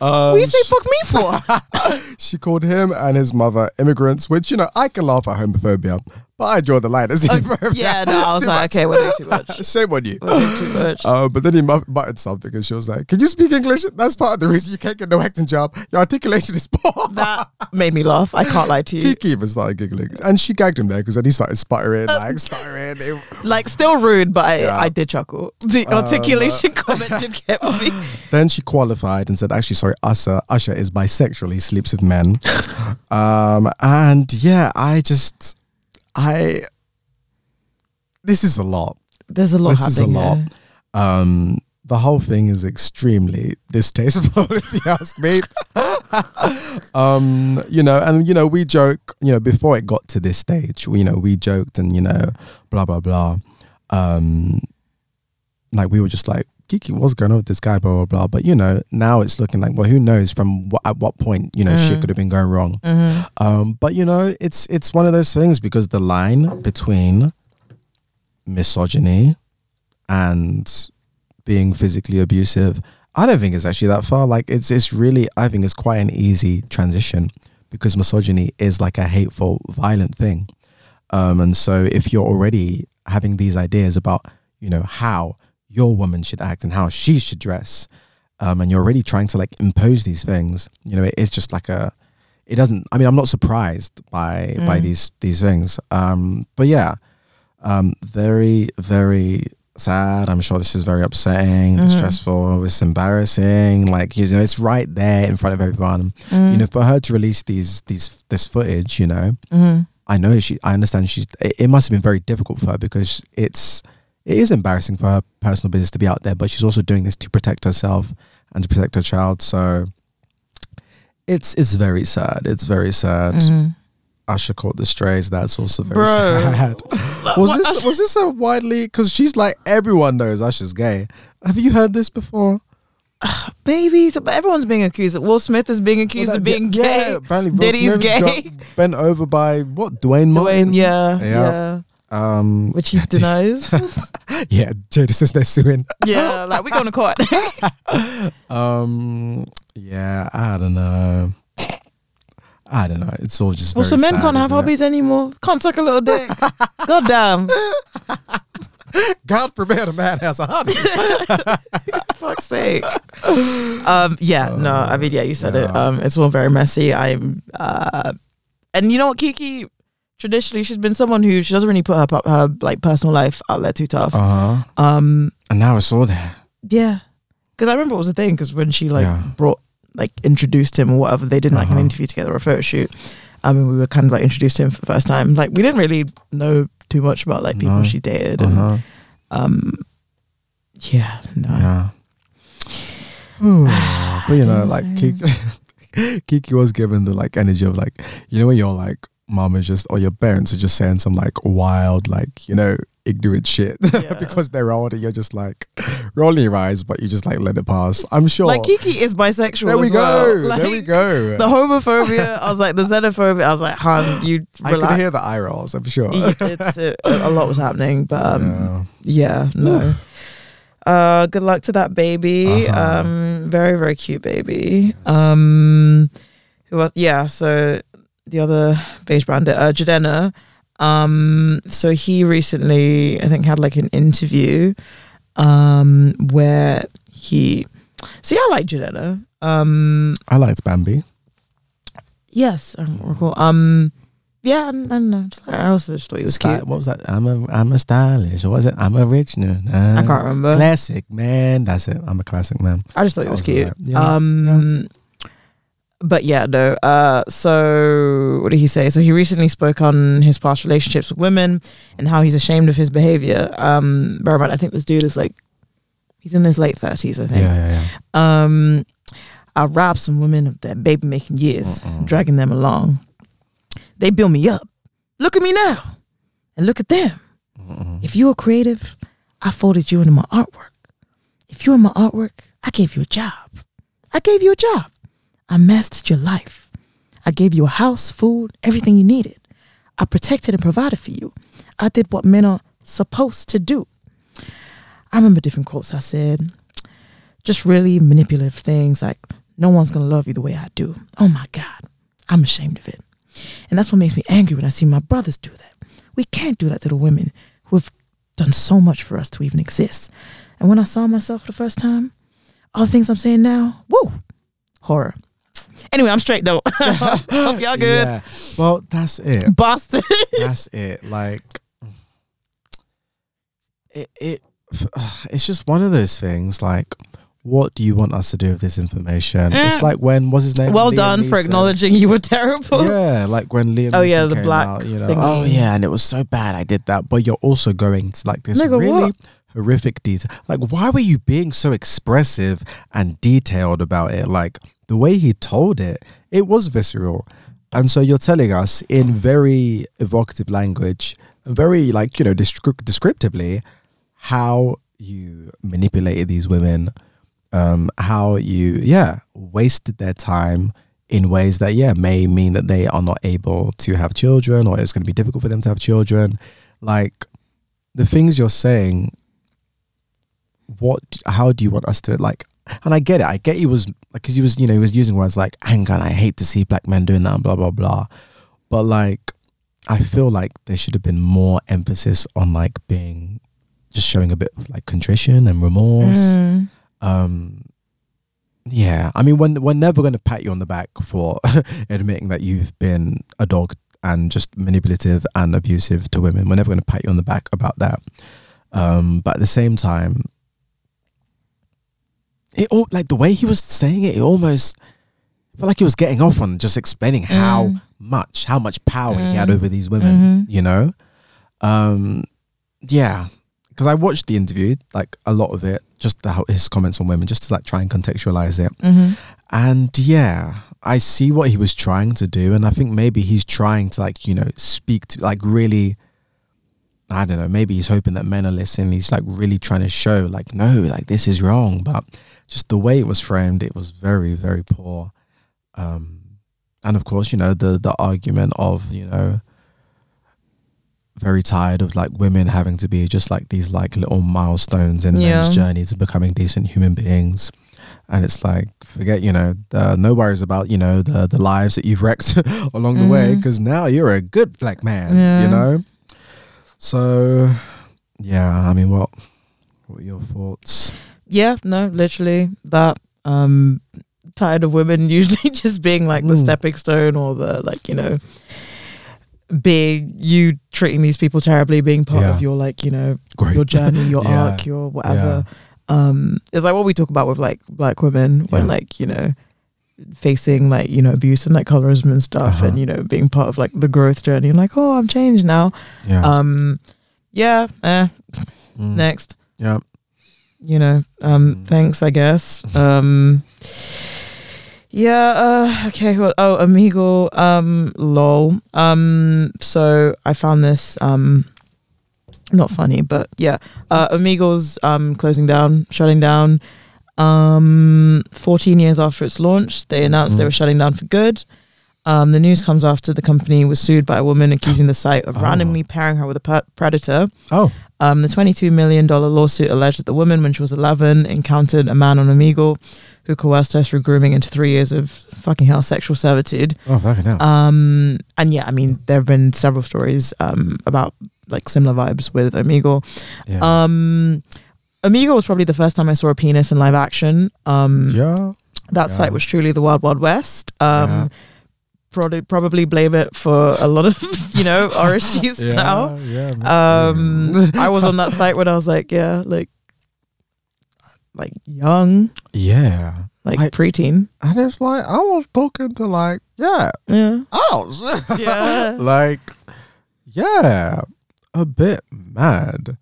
Um, what you say fuck me for? she called him and his mother immigrants, which you know I can laugh at homophobia, but I draw the line as xenophobia. Uh, yeah, no, I was like, much. okay, we're doing too much. Shame on you. We're doing too much. Uh, but then he muttered something, and she was like, "Can you speak English? That's part of the reason you can't get no acting job. Your articulation is poor." that made me laugh. I can't lie to you. Keke even started giggling, and she gagged him there because then he started sputtering, Uh, like stuttering. It- Like, still rude, but I, Yeah. I did chuckle. The articulation comment did get me. then she qualified and said, "Actually, sorry, Usher, Usher is bisexual. He sleeps with men." um, and yeah, I just, I, this is a lot. There's a lot this is a lot. here. Um, the whole thing is extremely distasteful, if you ask me. um, you know, and you know, we joke. You know, before it got to this stage, we, you know, we joked and you know, blah blah blah. Um, like we were just like, Keke, what's going on with this guy? Blah blah blah. But you know, now it's looking like, well, who knows from what, at what point you know shit Mm. could have been going wrong. Mhm. Um, but you know, it's it's one of those things because the line between misogyny and being physically abusive, I don't think it's actually that far. Like it's it's really I think it's quite an easy transition because misogyny is like a hateful, violent thing. Um, and so if you're already having these ideas about, you know, how your woman should act and how she should dress, um, and you're already trying to like impose these things, you know, it is just like a it doesn't i mean i'm not surprised by by Mm. these these things um but yeah um very very sad i'm sure this is very upsetting Mhm. distressful it's embarrassing like you know it's right there in front of everyone Mm. you know for her to release these these this footage you know Mhm. i know she i understand she's it, it must have been very difficult for her because it's it is embarrassing for her personal business to be out there but she's also doing this to protect herself and to protect her child so it's it's very sad it's very sad Mhm. Usher caught the strays. That's also very Bro. sad. Was this was this a widely? Because she's like everyone knows Usher's gay. Have you heard this before? Baby, but everyone's being accused. Will Smith is being accused Well, of being yeah, gay. Yeah, apparently Will Diddy's Smith's gay. got bent over by what Duane Martin. Duane, yeah, Yeah. yeah, Um, which he denies. yeah, Jada says they're suing. yeah, like we're going to court. Um, yeah, I don't know. I don't know. It's all just. well, so men sad, can't have it? hobbies anymore. Can't suck a little dick. God damn. God forbid a man has a hobby. fuck's sake. Um, yeah, no, I mean, yeah, you said it. Um, it's all very messy. I'm, uh, and you know what, Keke, traditionally, she's been someone who she doesn't really put her her like personal life out there too tough. Uh huh. Um, And now it's all there. yeah, because I remember it was a thing because when she like Yeah. brought like introduced him or whatever, they did like an Uh-huh. interview together or a photo shoot. I mean, we were kind of like introduced to him for the first time. Like we didn't really know too much about like people No. she dated. Uh And, um, yeah, no. Yeah. but you know, like Keke, Keke was given the like energy of like, you know, when you're like mom is just or your parents are just saying some like wild, like, you know, ignorant shit Yeah. because they're older, you're just like rolling your eyes, but you just like let it pass. I'm sure. Like Keke is bisexual. there we go. well. there we go. The homophobia, I was like, the xenophobia, I was like, hun, you I could hear the eye rolls, I'm sure. Uh, a lot was happening, but um, Yeah. yeah, no. Uh, good luck to that baby. Uh-huh. Um, very very cute baby. Um, who else? Yeah, so the other beige bandit, uh, Jidenna. Um, so he recently, I think, had like an interview, um, where he. See, I like Jidenna. Um, I liked Bambi. yes, I don't recall. Um, yeah, I don't know. Just like- I also just thought he was cute. What was that? I'm a I'm a stylish. Or was it? I'm a rich no, I can't remember. Classic man. That's it. I'm a classic man. I just thought it was was cute. alright. Yeah, um, but yeah, no. Uh, so what did he say? So he recently spoke on his past relationships with women and how he's ashamed of his behavior. Um, bear in mind, I think this dude is like, he's in his late thirties, I Yeah, think. yeah, yeah. Um, I robbed some women of their baby making years, Mm-mm. dragging them along. They build me up. Look at me now, and look at them. Mm-mm. If you were creative, I folded you into my artwork. If you were my artwork, I gave you a job. I gave you a job. I mastered your life. I gave you a house, food, everything you needed. I protected and provided for you. I did what men are supposed to do. I remember different quotes I said, just really manipulative things like, no one's gonna love you the way I do. Oh my God, I'm ashamed of it. And that's what makes me angry when I see my brothers do that. We can't do that to the women who have done so much for us to even exist. And when I saw myself for the first time, all the things I'm saying now, woo, horror. Anyway, I'm straight though. Hope y'all good. Yeah. Well, that's it. Boston. that's it. Like it, it it's just one of those things like what do you want us to do with this information? It's Mm. like when was his name? well Liam done for acknowledging you were terrible. Yeah, like when Liam. Oh, yeah, the black out, you know. thingy. Oh yeah, and it was so bad. I did that, but you're also going to like this Nigga, really what? horrific detail. Like, why were you being so expressive and detailed about it? Like the way he told it, it was visceral, and so you're telling us in very evocative language, very like you know descri- descriptively, how you manipulated these women um, how you yeah wasted their time in ways that yeah may mean that they are not able to have children or it's going to be difficult for them to have children. Like the things you're saying what how do you want us to like and i get it. I get he was like because he was you know he was using words like anger and i hate to see black men doing that and blah blah blah. But like i feel like there should have been more emphasis on like being just showing a bit of like contrition and remorse. Mm. um yeah. I mean we're, we're never going to pat you on the back for admitting that you've been a dog and just manipulative and abusive to women. We're never going to pat you on the back about that. Um but at the same time it all like the way he was saying it it almost felt like he was getting off on just explaining how Mm. much how much power he had Mm. over these women Mhm. you know um yeah because i watched the interview like a lot of it just the, how his comments on women just to like try and contextualize it Mhm. and yeah i see what he was trying to do and i think maybe he's trying to like you know speak to like really i don't know maybe he's hoping that men are listening he's like really trying to show like no like this is wrong but just the way it was framed it was very very poor um and of course you know the the argument of you know very tired of like women having to be just like these like little milestones in Yeah. men's journey to becoming decent human beings and it's like forget you know the, no worries about you know the the lives that you've wrecked along the way because now you're a good black man Yeah. you know so yeah i mean what what are your thoughts Yeah, no, literally that. Um, tired of women usually just being like the Mm. stepping stone or the like, you know, being you treating these people terribly, being part Yeah. of your like, you know, Great. your journey, your Yeah. arc, your whatever. Um, it's like what we talk about with like black women when Yeah. like you know facing like you know abuse and like colorism and stuff, Uh-huh. and you know being part of like the growth journey and like oh I'm changed now. yeah Um, yeah, eh, Mm. next, yeah you know, um, Mm. thanks I guess. Um, yeah, uh, okay. Well, oh, Omegle, um, lol. Um, so I found this um not funny, but yeah. Uh, Omegle's um closing down, shutting down. Um, 14 years after its launch, they announced they Mm. were shutting down for good. Um, the news comes after the company was sued by a woman accusing the site of Oh. randomly pairing her with a pe- predator. oh Um, the $22 million lawsuit alleged that the woman, when she was 11, encountered a man on Omegle who coerced her through grooming into three years of fucking hell sexual servitude. oh fucking hell Um, and yeah, I mean, there have been several stories um, about like similar vibes with Omegle. yeah Um, Omegle was probably the first time I saw a penis in live action. Um, yeah that Yeah. site was truly the Wild Wild West. Um, Yeah. probably, probably blame it for a lot of, you know, our issues yeah now. yeah. Um, I was on that site when I was like, yeah, like, like young, yeah like I- preteen. and it's like I was talking to like yeah Yeah, adults Yeah. like yeah a bit mad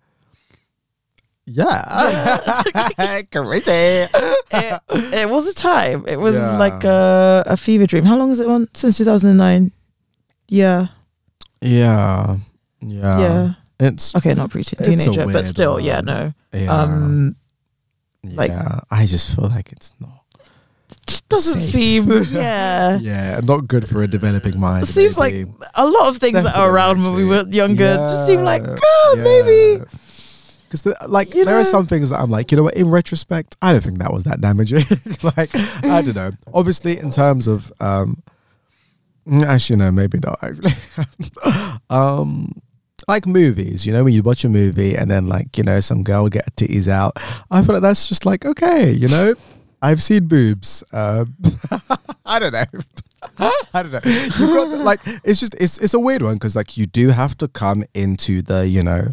yeah crazy it, it was a time. It was Yeah. like a, a fever dream. How long has it on? Since two thousand and nine. Yeah, yeah yeah yeah. it's Okay, not a teenager, but still, yeah, no. yeah Um, like- yeah I just feel like it's not just doesn't Safe. seem. Yeah. yeah, not good for a developing mind. It seems like a lot of things that are Definitely, around when we were younger just seem like, Yeah, God, maybe. Because like You there know? are some things that I'm like, you know what? In retrospect, I don't think that was that damaging. like I don't know. Obviously, in terms of um, mm, actually no, maybe not. Actually, um, like movies, you know, when you watch a movie and then like you know some girl get her titties out, I feel like that's just like okay, you know. I've seen boobs. Um, I don't know. I don't know. You've got to, like it's just it's it's a weird one because like you do have to come into the you know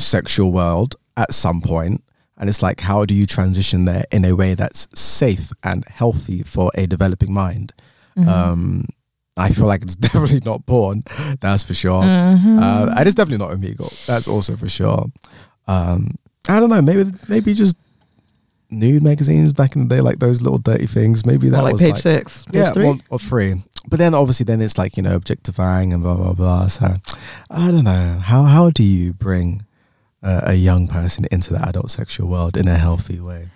sexual world at some point and it's like how do you transition there in a way that's safe and healthy for a developing mind um i feel like it's definitely not porn that's for sure uh, and it's definitely not Omegle. that's also for sure um i don't know maybe maybe just nude magazines back in the day like those little dirty things maybe that like was page like six. Page yeah, three. one or three. But then obviously then it's like, you know, objectifying and blah blah blah. So I don't know. How how do you bring uh, a young person into the adult sexual world in a healthy way?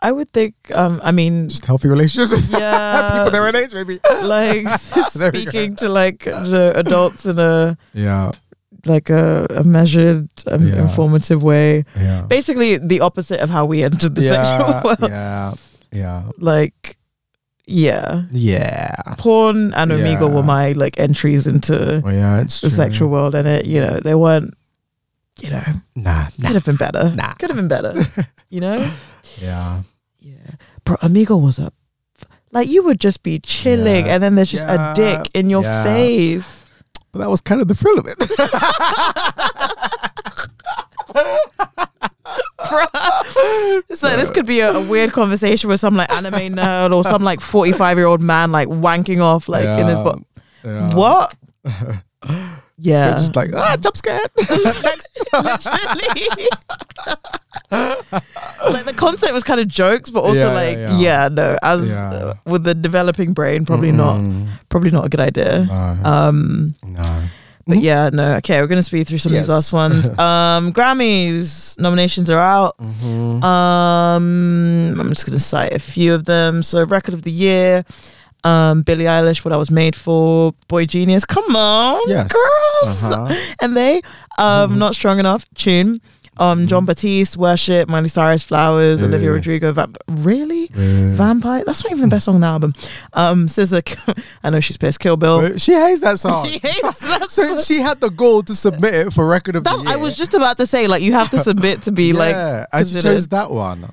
I would think. Um, I mean, Just healthy relationships. yeah, People their own age, maybe. like There we go. speaking to like the adults in a Yeah, like a, a measured, um, Yeah. informative way. yeah. Basically, the opposite of how we entered the sexual world. yeah, yeah, Like, yeah, yeah. porn and Omegle Yeah. were my like entries into Well, yeah, the true. sexual world, and it, you know, they weren't. You know, Nah, could nah. have been better. Nah. Could have been better. you know. Yeah, Yeah. Bro, Omegle was a like you would just be chilling Yeah. and then there's just Yeah. a dick in your Yeah. face. but that was kind of the thrill of it. It's like this could be a, a weird conversation with some like anime nerd or some like 45 year old man like wanking off like in his Yeah. bo- Yeah. What? Yeah. just like ah, jump scared. Literally. like the concept was kind of jokes, but also Yeah, like yeah. yeah, no, as uh, with the developing brain, probably not, Mm, probably not a good idea. No, Um, no. But yeah, no. Okay, we're gonna speed through some of these last ones. Um, Grammys nominations are out. Mm-hmm. Um, I'm just gonna cite a few of them. So, record of the year, um, Billie Eilish, "What I Was Made For," boygenius, come on, Yes. girls, Uh-huh. and they, um, Mhm. not strong enough. Tune, um, Jon Batiste, Worship, Miley Cyrus, Flowers, Yeah. Olivia Rodrigo. Vamp- really, Yeah. Vampire? That's not even the best song on the album. Um, SZA, I know she's pissed. Kill Bill. She hates that song. She hates that so she had the goal to submit it for record of the year. I was just about to say, like, you have to submit to be like. yeah, she considered. chose that one.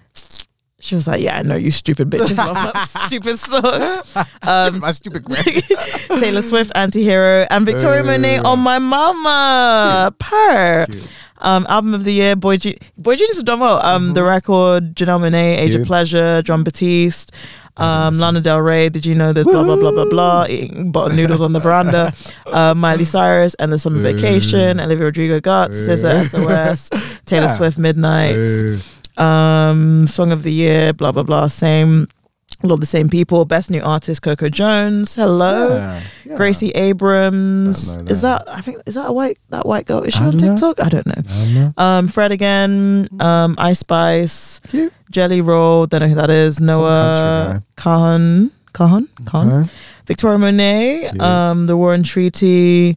She was like, "Yeah, I know you stupid bitches love that stupid song." Um, My stupid. Taylor Swift, Anti-Hero, and Victoria Uh, Monet on My Mama. Per. Cute. Um, album of the year, Boy G- boygenius have done well. Um, the record, Janelle Monáe, Age Cute. of Pleasure, Jon Batiste, um, Lana Del Rey. Did you know there's blah blah blah blah blah? Eating bottle noodles on the veranda. Uh, Miley Cyrus, Endless Summer Ooh. Vacation, Olivia Rodrigo, Guts. SZA, SOS, Taylor Yeah. Swift, Midnight um song of the year blah blah blah same. A lot of the same people best new artist coco jones hello yeah, yeah. gracie abrams. Don't is that. that i think is that a white that white girl? Is she on don't know. tiktok? I don't know. I don't know. um fred again um ice spice Cute. jelly roll don't know who that is. Noah kahan kahan kahan victoria monet um the war and treaty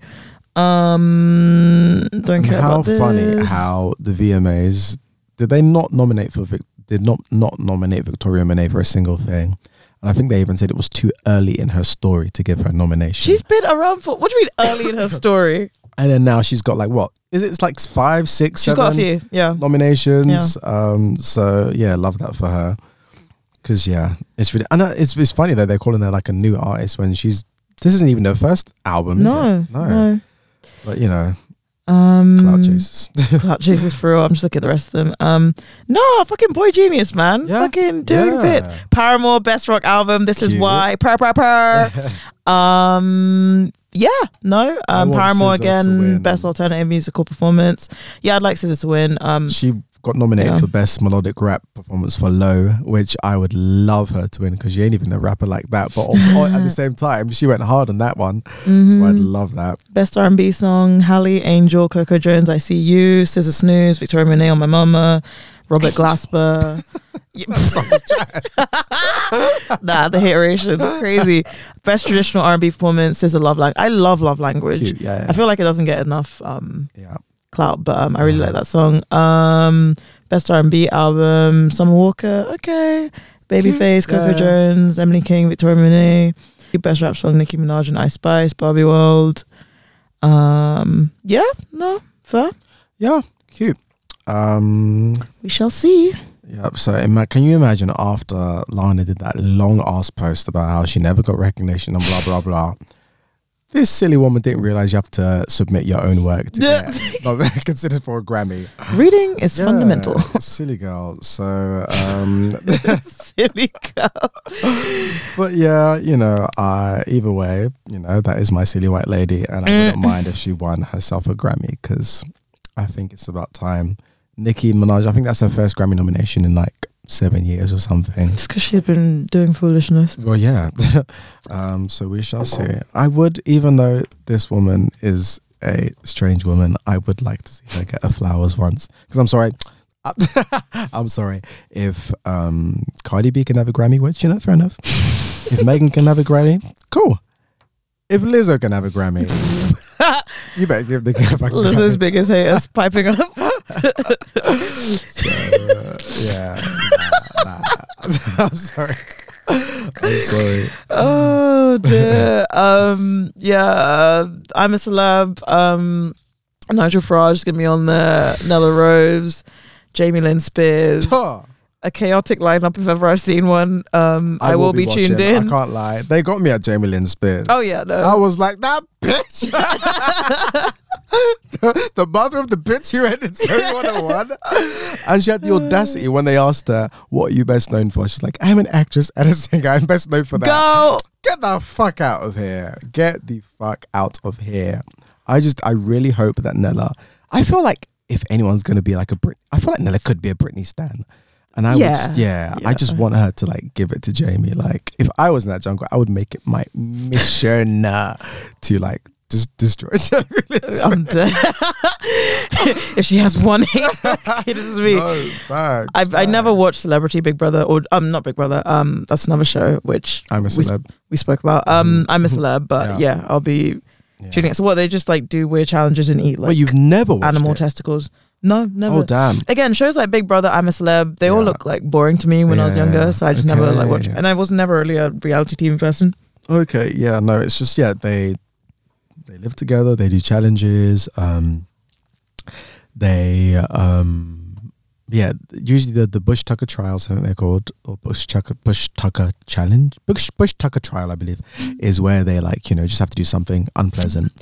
um don't care how about this. funny how the VMAs did they not nominate for Vic, did not not nominate Victoria Monet for a single thing, and I think they even said it was too early in her story to give her a nomination. she's been around for what do you mean early in her story and then now she's got like what is it? It's like five, six, she's seven got a few yeah nominations. Um, so yeah, love that for her. Because yeah, it's really and uh, it's it's funny that they're calling her like a new artist when she's this isn't even her first album. is No, it? no, no. But you know, Um, Cloud Chasers. Cloud Chasers for real. I'm just looking at the rest of them. Um, no, fucking boygenius, man. Yeah. Fucking doing Yeah. bits. Paramore Best Rock Album. This is why. Purr, purr, purr. um, yeah, no. Um, Paramore again. Best Alternative Musical Performance. Yeah, I'd like SZA to win. Um, she got nominated Yeah. for best melodic rap performance for Low, which I would love her to win because she ain't even a rapper like that. But at the same time, she went hard on that one, so I'd mhm. love that. Best R&B song: Halle, Angel, Coco Jones, I See You, SZA Snooze, Victoria Monet on My Mama, Robert Glasper. Nah, the iteration crazy. Best traditional R and B performance is a love language. I love love language. Cute, yeah, yeah. I feel like it doesn't get enough um, yeah. Clout, but um, I really like that song. Um, best R and B album: Summer Walker. Okay, Babyface, Coco Yeah. Jones, Emily King, Victoria Monet. Best rap song: Nicki Minaj and Ice Spice, Barbie World. Um, yeah, no, fair. Yeah, cute. Um, We shall see. Yep. So, ima- can you imagine after Lana did that long ass post about how she never got recognition and blah blah blah? This silly woman didn't realize you have to submit your own work to Yeah. get like, considered for a Grammy. Reading is Yeah, fundamental. silly girl. So, um, Silly girl. but yeah, you know, uh, either way, you know, that is my silly white lady, and I wouldn't mind if she won herself a Grammy because I think it's about time. Nicki Minaj, I think that's her first Grammy nomination in like seven years or something. It's because she's been doing foolishness. Well, yeah. um, so we shall see. I would, even though this woman is a strange woman, I would like to see her get her flowers once. Because I'm sorry. I'm sorry. If um, Cardi B can have a Grammy, which, you know, fair enough. if Megan can have a Grammy, cool. If Lizzo can have a Grammy, you better give the fucking Lizzo's Grammy. biggest haters piping up. So, uh, yeah. Nah, nah. I'm sorry. I'm sorry. oh dear. Um, yeah, uh, I'm a celeb. Um, Nigel Farage is gonna be on there. Nella Rose, Jamie Lynn Spears. A chaotic lineup if ever I've seen one. Um, I, will, be, tuned watching. in. I can't lie. They got me at Jamie Lynn Spears. Oh yeah, no. I was like, that bitch. the, the mother of the bitch who ended Zoey 101. And she had the audacity when they asked her, What are you best known for? She's like, I'm an actress and a singer. I'm best known for that. Go. Get the fuck out of here. Get the fuck out of here. I just, I really hope that Nella, I feel like if anyone's going to be like a Brit, I feel like Nella could be a Britney Stan. And I would Yeah. just, yeah, I just want her to like give it to Jamie. Like, if I was in that jungle, I would make it my mission uh, to like just Jamie. I'm dead. if she has one hate, it is me. No, facts, I I never watched Celebrity Big Brother or um not Big Brother um that's another show which I'm a we, celeb. we spoke about um Mhm. I'm a celeb but Yeah. yeah, I'll be Yeah. tuning it. So what they just like do weird challenges and eat like Well, you've never watched animal it. testicles. No, never. Oh, damn. Again, shows like Big Brother, I'm a celeb. They all look like boring to me when I was younger, so I just never like okay. watched. And I was never really a reality TV person. Okay, yeah, no, it's just yeah, they they live together, they do challenges, um they um yeah, usually the the Bush Tucker trials, I think they're called, or Bush Tucker Bush Tucker challenge, Bush Bush Tucker trial, I believe, is where they like you know just have to do something unpleasant,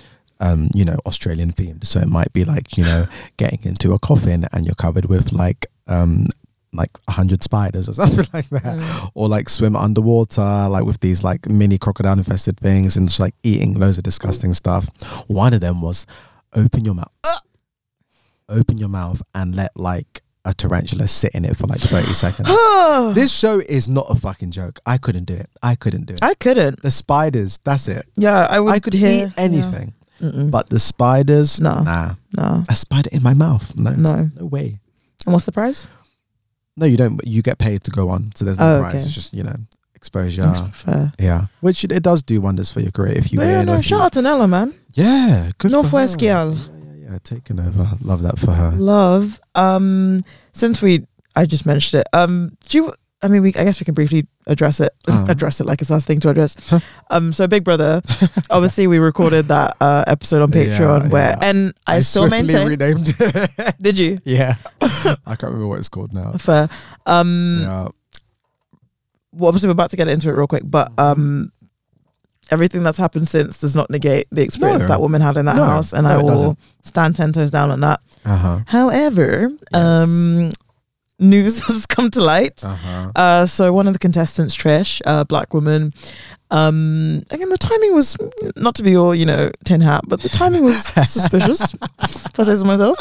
um you know Australian themed. So it might be like you know getting into a coffin and you're covered with like um like a hundred spiders or something like that Mm. or like swim underwater, like with these like mini crocodile infested things, and just like eating loads of disgusting stuff. One of them was open your mouth, open your mouth, and let like a tarantula sit in it for like thirty seconds. this show is not a fucking joke. I couldn't do it. I couldn't do it. I couldn't. the spiders, that's it. Yeah, I would. I could hear, eat anything, Yeah. But the spiders, No. nah. no, A spider in my mouth, no, no. no way. And what's the prize? No, you don't. You get paid to go on, so there's no Oh, prize. okay. It's just you know exposure. That's fair. Yeah, which it, it does do wonders for your career if you But yeah, win. or no, if you- shout out to Nella, man. yeah, good. Northwest gal. Yeah, yeah, yeah, taking over. Love that for her. Love. Um, since we, I just mentioned it. Um, do you? I mean, we. I guess we can briefly address it. Uh. address it like it's our thing to address. Huh. Um, so Big Brother. obviously, we recorded that uh, episode on Yeah, Patreon where, yeah. and I, still swiftly maintain. renamed. it. did you? yeah, I can't remember what it's called now. Fair. Um, Yeah, well, obviously we're about to get into it real quick, but um, everything that's happened since does not negate the experience No. that woman had in that No, house, and no, I will stand ten toes down on that. uh huh, However, um, news has come to light. uh huh. Uh, so one of the contestants, Trish, a black woman. Um, again, the timing was not to be all you know tin hat, but the timing was suspicious. if I say so myself.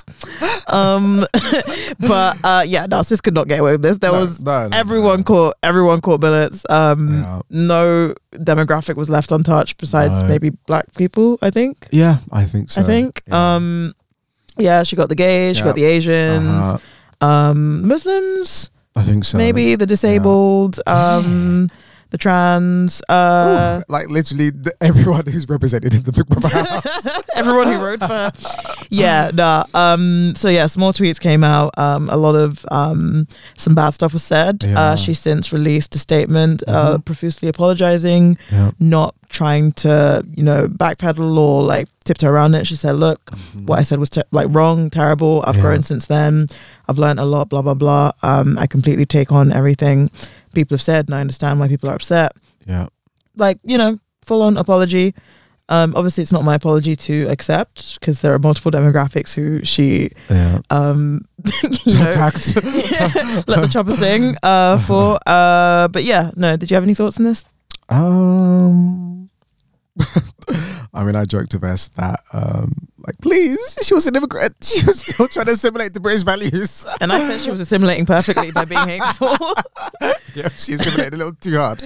Um, but uh, yeah, Narcissus could not get away with this. There No, was no, no, everyone no. caught everyone caught billets. Um, no demographic was left untouched besides No. maybe black people. I think. Yeah, I think so. I think. Yeah. Um, yeah, she got the gay, she Yeah. got the Asians. Uh-huh. Um, Muslims, I think so. maybe the disabled, um, the trans, uh, Ooh, like literally the, everyone who's represented in the Big Brother house. everyone who wrote for. Yeah, nah. Um, so yeah, some more tweets came out. Um, a lot of um, some bad stuff was said. Yeah. Uh, she since released a statement, uh, Mhm. profusely apologizing, not trying to, you know, backpedal or like tiptoe around it. She said, "Look, what I said was te- like wrong, terrible. I've Mm-hmm. Yeah. grown since then. I've learned a lot. Blah blah blah. Um, I completely take on everything people have said, and I understand why people are upset. Yeah. Like you know, full on apology. Um, obviously, it's not my apology to accept because there are multiple demographics who she, Yeah. um, you know, Attacked. let the chopper sing uh, for. Uh, but yeah, no. Did you have any thoughts on this? Um, I mean, I joked with us that, um, like, please, she was an immigrant. She was still trying to assimilate to British values. And I said she was assimilating perfectly by being hateful. yeah, she assimilated a little too hard.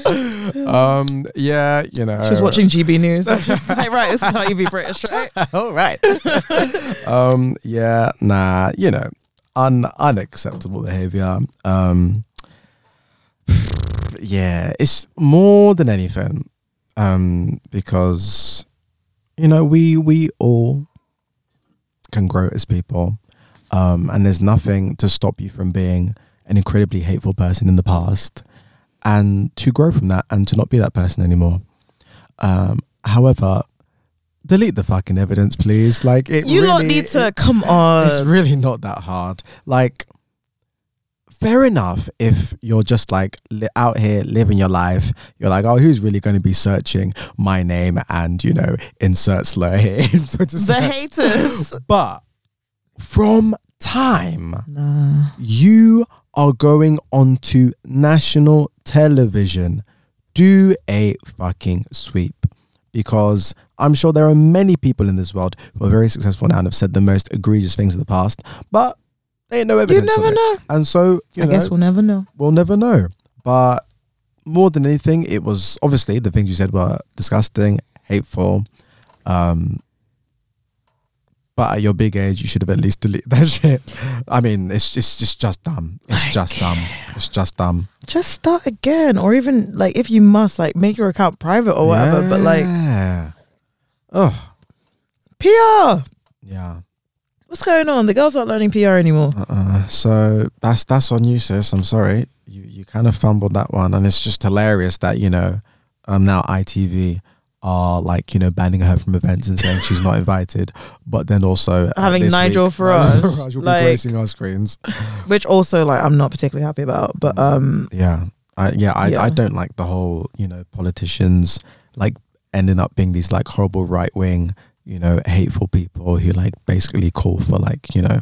Um, yeah, you know. She was watching GB News. like, right, this is how you be British, right? All right. um, yeah, nah, you know, un unacceptable behavior. Um, yeah, it's more than anything, um, because you know we we all can grow as people, um, and there's nothing to stop you from being an incredibly hateful person in the past, and to grow from that and to not be that person anymore. Um, however, delete the fucking evidence, please. Like it. You really, lot need to come on. it's really not that hard. Like, fair enough if you're just like li- out here living your life. You're like, oh, who's really going to be searching my name and you know insert slur here into the search. haters. But from time Nah. you are going onto national television, do a fucking sweep. Because I'm sure there are many people in this world who are very successful now and have said the most egregious things in the past, but they ain't no You never know. And so, I know, guess we'll never know. we'll never know. But more than anything, it was obviously the things you said were disgusting, hateful. Um, but at your big age, you should have at least deleted that shit. I mean, it's just, it's just dumb. It's just dumb. It's just dumb. Just start again, or even like if you must, like make your account private or whatever. But like oh PR, yeah. What's going on? The girls aren't learning PR anymore. Uh-uh. So that's that's on you, sis. I'm sorry. You you kind of fumbled that one, and it's just hilarious that you know, um, now ITV are like you know banning her from events and saying she's not invited, but then also uh, Having Nigel week, Farage, Nigel Farage will like- be gracing our screens. Which also like I'm not particularly happy about. But um, Yeah, I yeah I Yeah. I don't like the whole you know politicians like ending up being these like horrible right wing you know hateful people who like basically call for like you know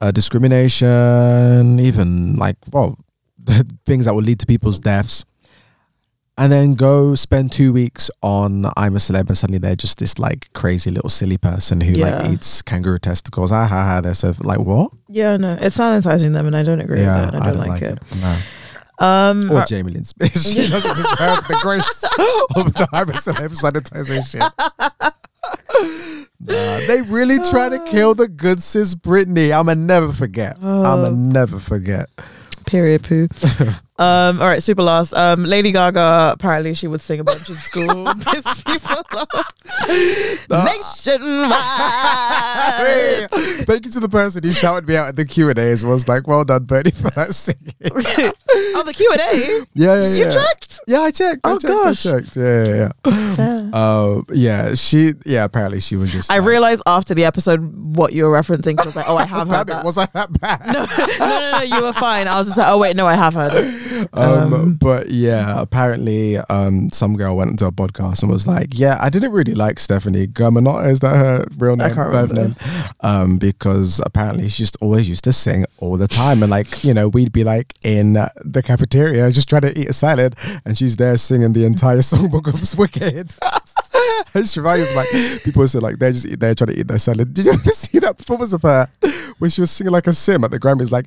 uh, discrimination, even like well the things that will lead to people's deaths. And then go spend two weeks on I'm a celeb, and suddenly they're just this like crazy little silly person who Yeah. like eats kangaroo testicles. Ah ha ha! They're so like what? yeah, no, it's sanitizing them, and I don't agree with it. I don't, like, it. No. Um, Or right- Jamie Lynn Spears. She doesn't deserve the grace of the I'm a celeb sanitization. Nah, they really try to kill the good sis Britney. I'ma never forget. I'ma Oh. never forget. Period poo. um, all right, super last. Um, Lady Gaga apparently she would sing a bunch in school. Piss people off. Hey, Nationwide. thank you to the person who shouted me out at the Q and A. A's. Was like, "Well done, Bernie, for that singing." oh, the Q and A. Yeah, yeah, You checked? Yeah, I checked. I Oh, checked, gosh. I checked. Yeah, yeah, yeah. Fair. Um, yeah, she. Yeah, apparently she was just. I like, realized after the episode what you were referencing. 'cause I was like, oh, I have Damn heard it, that. was I that bad? no, no, no, no, you were fine. I was just like, oh wait, no, I have heard it. Um, Um, but yeah, apparently, um, some girl went into a podcast and was like, "Yeah, I didn't really like Stephanie Germanotta. Is that her real I name? can't remember. name? Um, because apparently she just always used to sing all the time, and like you know, we'd be like in the cafeteria just trying to eat a salad, and she's there singing the entire songbook of Wicked. it's reminding me like people say like they're just they're trying to eat their salad. Did you ever see that performance of her when she was singing like a sim at the Grammys like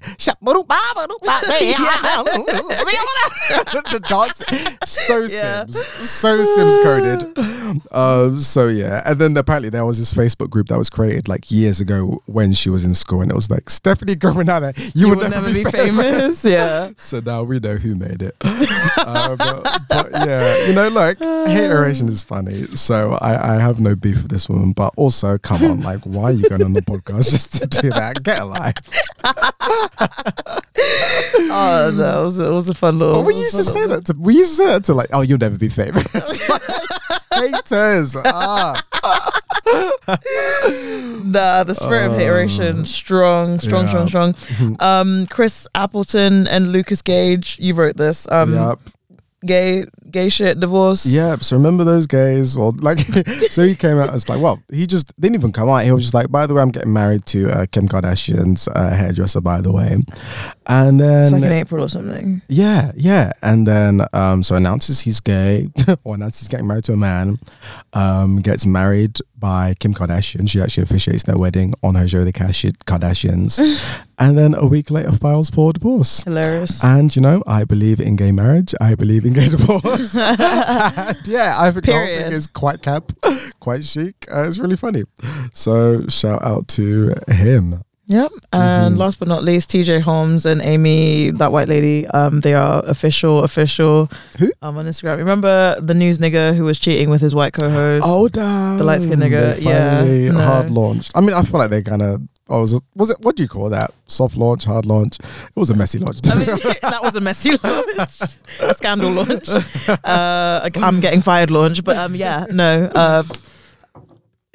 the dance so. Sims so Sims coded. Um, so yeah, and then apparently there was this Facebook group that was created like years ago when she was in school, and it was like Stephanie Gominana, you, You would never be famous. Yeah. so now we know who made it. uh, but, but yeah, you know, look, hateration is funny. So I, I have no beef with this woman. But also, come on, like, why are you going on the podcast just to do that? Get a life. Oh, that was it was a fun little. But we used to say that to we used to say that to like, oh, you'll never be famous. Haters. Ah. Nah, the spirit of hateration, strong, strong, Yeah. strong, strong. Um, Chris Appleton and Lucas Gage, you wrote this. Um, yep. gay, gay shit, divorce. Yeah, So remember those gays? Well, like, so he came out as like, well, he just didn't even come out. He was just like, by the way, I'm getting married to uh, Kim Kardashian's uh, hairdresser, by the way. And then It's like in April or something. Yeah, yeah. And then um so announces he's gay or announces he's getting married to a man, um, gets married by Kim Kardashian. She actually officiates their wedding on her show, The Kardashians. and then a week later files for divorce. Hilarious. And you know, I believe in gay marriage. I believe in gay divorce. Yeah, I think the whole thing is quite cap, quite chic. Uh, it's really funny. So shout out to him. Yep. And Mhm. last but not least, TJ Holmes and Amy, that white lady, um, they are official, official. Who? Um, on Instagram. Remember the news nigga who was cheating with his white co-host? Oh, damn. The light-skinned nigga, They yeah, no. hard launched. I mean, I feel like they're kind of. Oh, was it, was it? What do you call that? Soft launch, hard launch. It was a messy launch. I mean, that was a messy launch, a scandal launch. Uh, I'm getting fired launch, but um, yeah, no. Uh,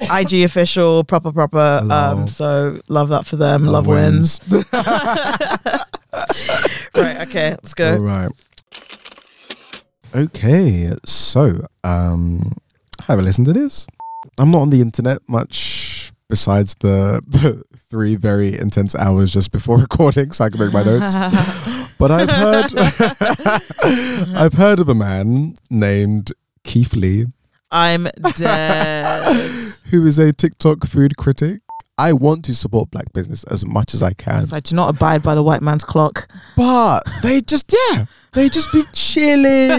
IG official, proper, proper. Um, so love that for them. Love, wins. Right. Okay. Let's go. right. Okay, so um, have a listen to this. I'm not on the internet much besides the, the three very intense hours just before recording, so I can make my notes. But I've heard I've heard of a man named Keith Lee I'm dead. who is a TikTok food critic. I want to support black business as much as I can, I do not abide by the white man's clock. but they just yeah, they just be chilling,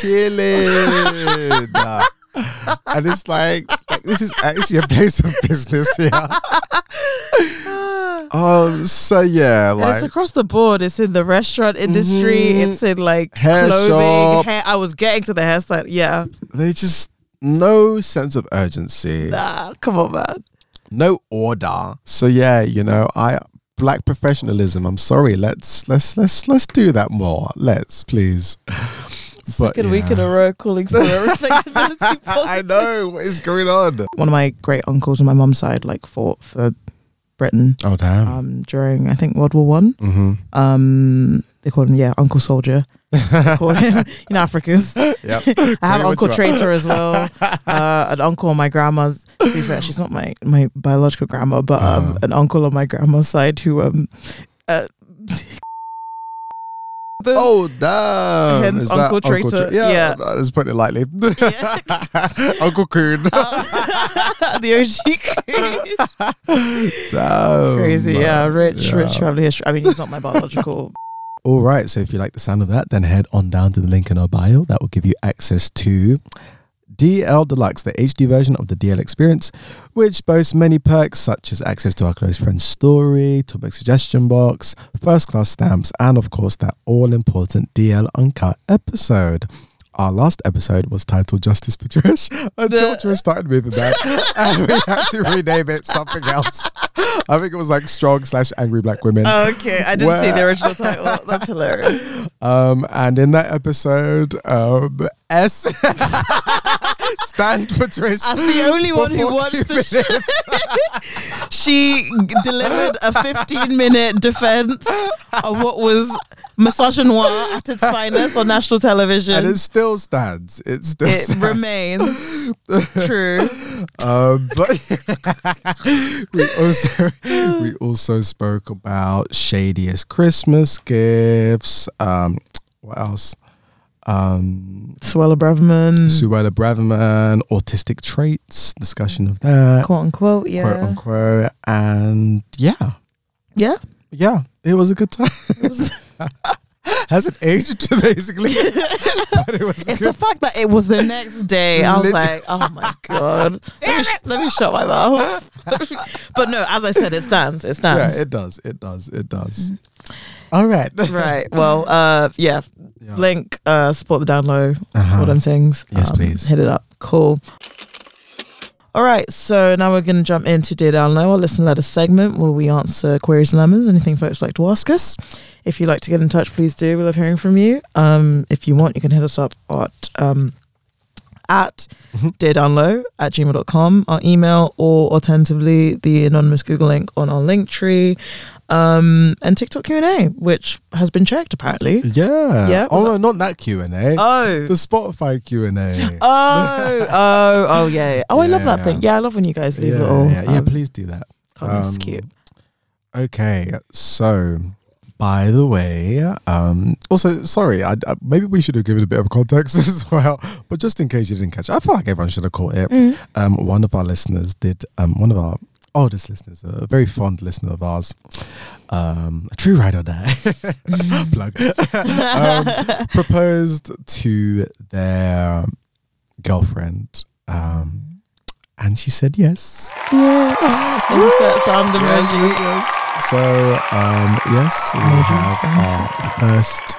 chilling, and it's like, like this is actually a place of business here. Um, so yeah, And like it's across the board. It's in the restaurant industry. Mhm. It's in like Hair clothing. shop. Hair. I was getting to the hairstyle. Yeah. they just no sense of urgency. Nah, come on, man. no order. So yeah, you know, I black professionalism. I'm sorry. Let's let's let's let's do that more. Let's please. Second week in a row calling for a respectability I know what is going on. One of my great uncles on my mum's side like fought for Britain Oh damn. um, during I think World War One. mm-hmm. Um, they called him yeah Uncle Soldier. They call him, you know Africans. Yep. I have Uncle. Traitor as well. Uh, an uncle on my grandma's. To be fair, she's not my my biological grandma, but um, Uh. an uncle on my grandma's side who um. Uh, the- Oh damn! Hence Is that Uncle Traitor. Tra- yeah, Yeah. Uh, let's put it lightly. Uncle Coon. Uh, the OG queen. damn. Crazy, yeah, rich, Yeah. rich family history. I mean, he's not my biological. All right. So if you like the sound of that, then head on down to the link in our bio. That will give you access to DL Deluxe, the HD version of the DL experience, which boasts many perks such as access to our close friends story, topic suggestion box, first class stamps, and of course that all important DL Uncut episode. Our last episode was titled Justice for Trish until The- Trish started moving that and we had to rename it something else. I think it was like Strong slash Angry Black Women. okay, I didn't see the original title. That's hilarious. Um, and in that episode, um, S stand for Trish. As the only one who 40 watched the minutes. she delivered a 15 minute defense of what was misogynoir at its finest on national television. and it still stands. It still it stands. remains true. Um, but we also we also spoke about shadiest Christmas gifts. Um, what else? Um, Suella Braverman, Suella Braverman, autistic traits, discussion of that, quote unquote. Yeah. quote unquote, and yeah, Yeah. yeah, it was a good time. It was- Hasn't aged basically, but it was it's good. the fact that it was the next day. I was like, oh my god. let, me sh- let me shut my mouth. but no, as I said, it stands. It yeah, stands. it does, it does, it does. All right, right. Well, uh, yeah. Yeah. Link, uh, support the down low, Uh-huh. all them things. Yes, Um, please. Hit it up. Cool. All right, so now we're going to jump into Dear Down Low, our listen letter segment where we answer queries and lemons, anything folks like to ask us. If you'd like to get in touch, please do. We love hearing from you. Um, if you want, you can hit us up at um, at deardownlow at gmail.com, our email, or alternatively, the anonymous Google link on our link tree, um, and TikTok Q&A, which has been checked apparently. Yeah. Yeah, Oh no, not that Q and A. Oh. The Spotify Q and A. Oh, oh, oh, yeah. Oh, I love Yeah, that thing. yeah. Yeah, I love when you guys leave yeah, little. yeah, yeah, um, please do that. comments. Um, cute. Okay, so by the way, um, also sorry, I, I, maybe we should have given a bit of context as well, but just in case you didn't catch it, I feel like everyone should have caught it. Mm. Um, one of our listeners did, um, one of our oldest listeners, a very fond listener of ours, um, a true ride or die plug, um, proposed to their girlfriend, um, and she said yes. Insert sound emoji. yes, yes. So, um, yes, we have our first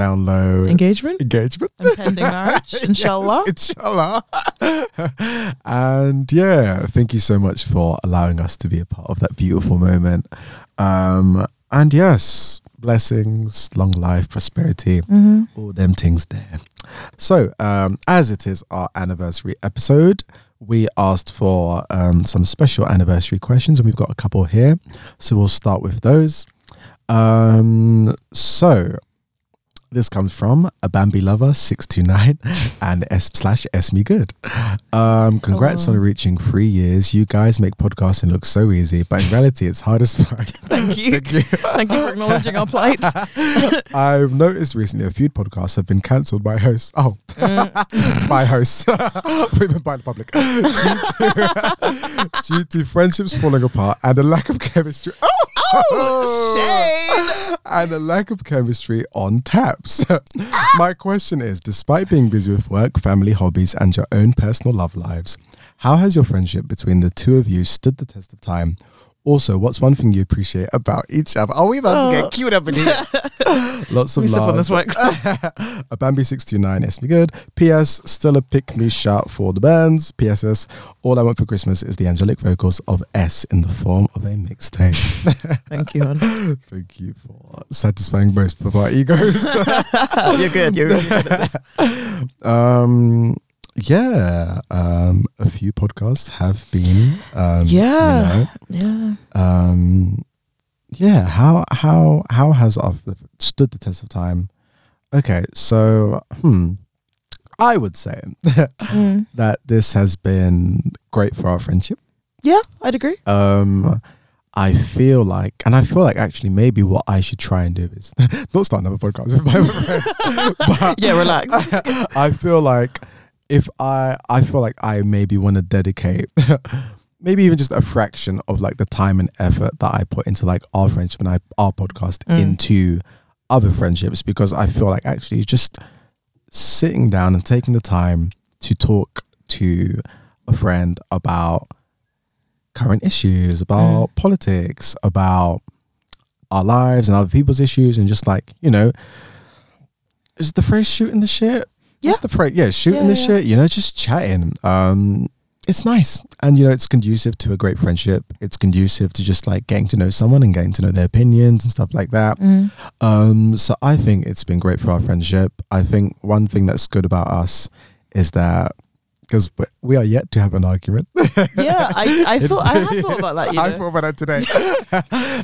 down low Engagement? engagement. Impending marriage, inshallah. Yes, inshallah. and yeah, thank you so much for allowing us to be a part of that beautiful moment. Um, and yes, blessings, long life, prosperity, Mm-hmm. all them things there. So, um, as it is our anniversary episode, we asked for um, some special anniversary questions, and we've got a couple here. So we'll start with those. Um, so this comes from a Bambi lover six two nine and S slash S me good. Um, congrats Oh. on reaching three years. You guys make podcasting look so easy, but in reality, it's hard as fuck. Thank you. Thank you. Thank you for acknowledging our plight. I've noticed recently a few podcasts have been cancelled by hosts. Oh, by hosts, by the public, due to, due to friendships falling apart and a lack of chemistry. Oh, oh shame. and a lack of chemistry on taps. My question is despite being busy with work, family, hobbies, and your own personal love lives, how has your friendship between the two of you stood the test of time? Also, what's one thing you appreciate about each other? Are we about to Oh. get cute up in here? Lots of love. on this mic. a Bambi six two nine S me good. P.S. Still a pick me shout for the bands. P.S.S. All I want for Christmas is the angelic vocals of S in the form of a mixtape. Thank you, hon. Thank you for satisfying both of our egos. You're good. You're, you're good at this. um, yeah, um, a few podcasts have been. Um, Yeah. Yeah. You know, um, yeah. How how how has our stood the test of time? Okay, so hmm, I would say Mm. that this has been great for our friendship. Yeah, I'd agree. um I feel like, and I feel like actually maybe what I should try and do is not start another podcast with my friends. Yeah, relax. I feel like if I, I feel like I maybe want to dedicate maybe even just a fraction of like the time and effort that I put into like our friendship and I, our podcast Mm. into other friendships because I feel like actually just sitting down and taking the time to talk to a friend about current issues, about politics, about our lives and other people's issues, and just like, you know, is the phrase shooting the shit? Yeah. What's the phrase? Yeah, shooting Yeah, the yeah. shit, you know, just chatting. Um, it's nice. And, you know, it's conducive to a great friendship. It's conducive to just like getting to know someone and getting to know their opinions and stuff like that. Mm. Um, so I think it's been great for our friendship. I think one thing that's good about us is that because we are yet to have an argument. Yeah, I, I thought I really thought about that. You I thought about that today.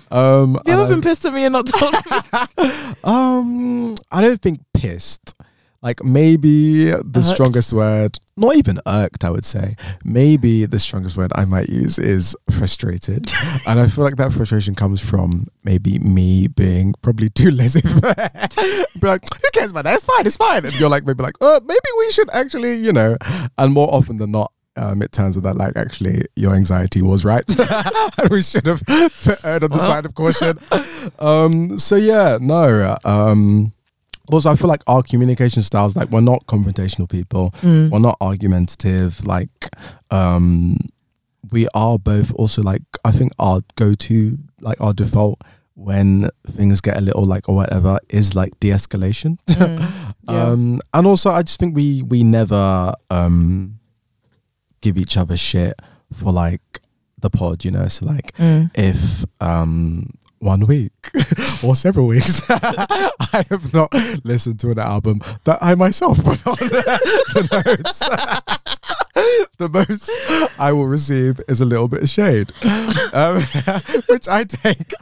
um, Have you ever been pissed at me and not told me? Um, I don't think pissed. Like maybe the Irked? strongest word, not even irked, I would say. Maybe the strongest word I might use is frustrated. and I feel like that frustration comes from maybe me being probably too lazy. for. Be like, who cares about that? It's fine, it's fine. And you're like, maybe like, oh, maybe we should actually, you know. And more often than not, um, it turns out that like actually your anxiety was right and we should have erred on the Well. side of caution um so yeah no um also i feel like our communication styles like we're not confrontational people Mm. we're not argumentative like um we are both also like i think our go-to like our default when things get a little like or whatever is like de-escalation Mm. Yeah. um and also i just think we we never um give each other shit for like the pod you know so like Mm. if um one week or several weeks I have not listened to an album that I myself put on the notes. the most I will receive is a little bit of shade, um, which I take.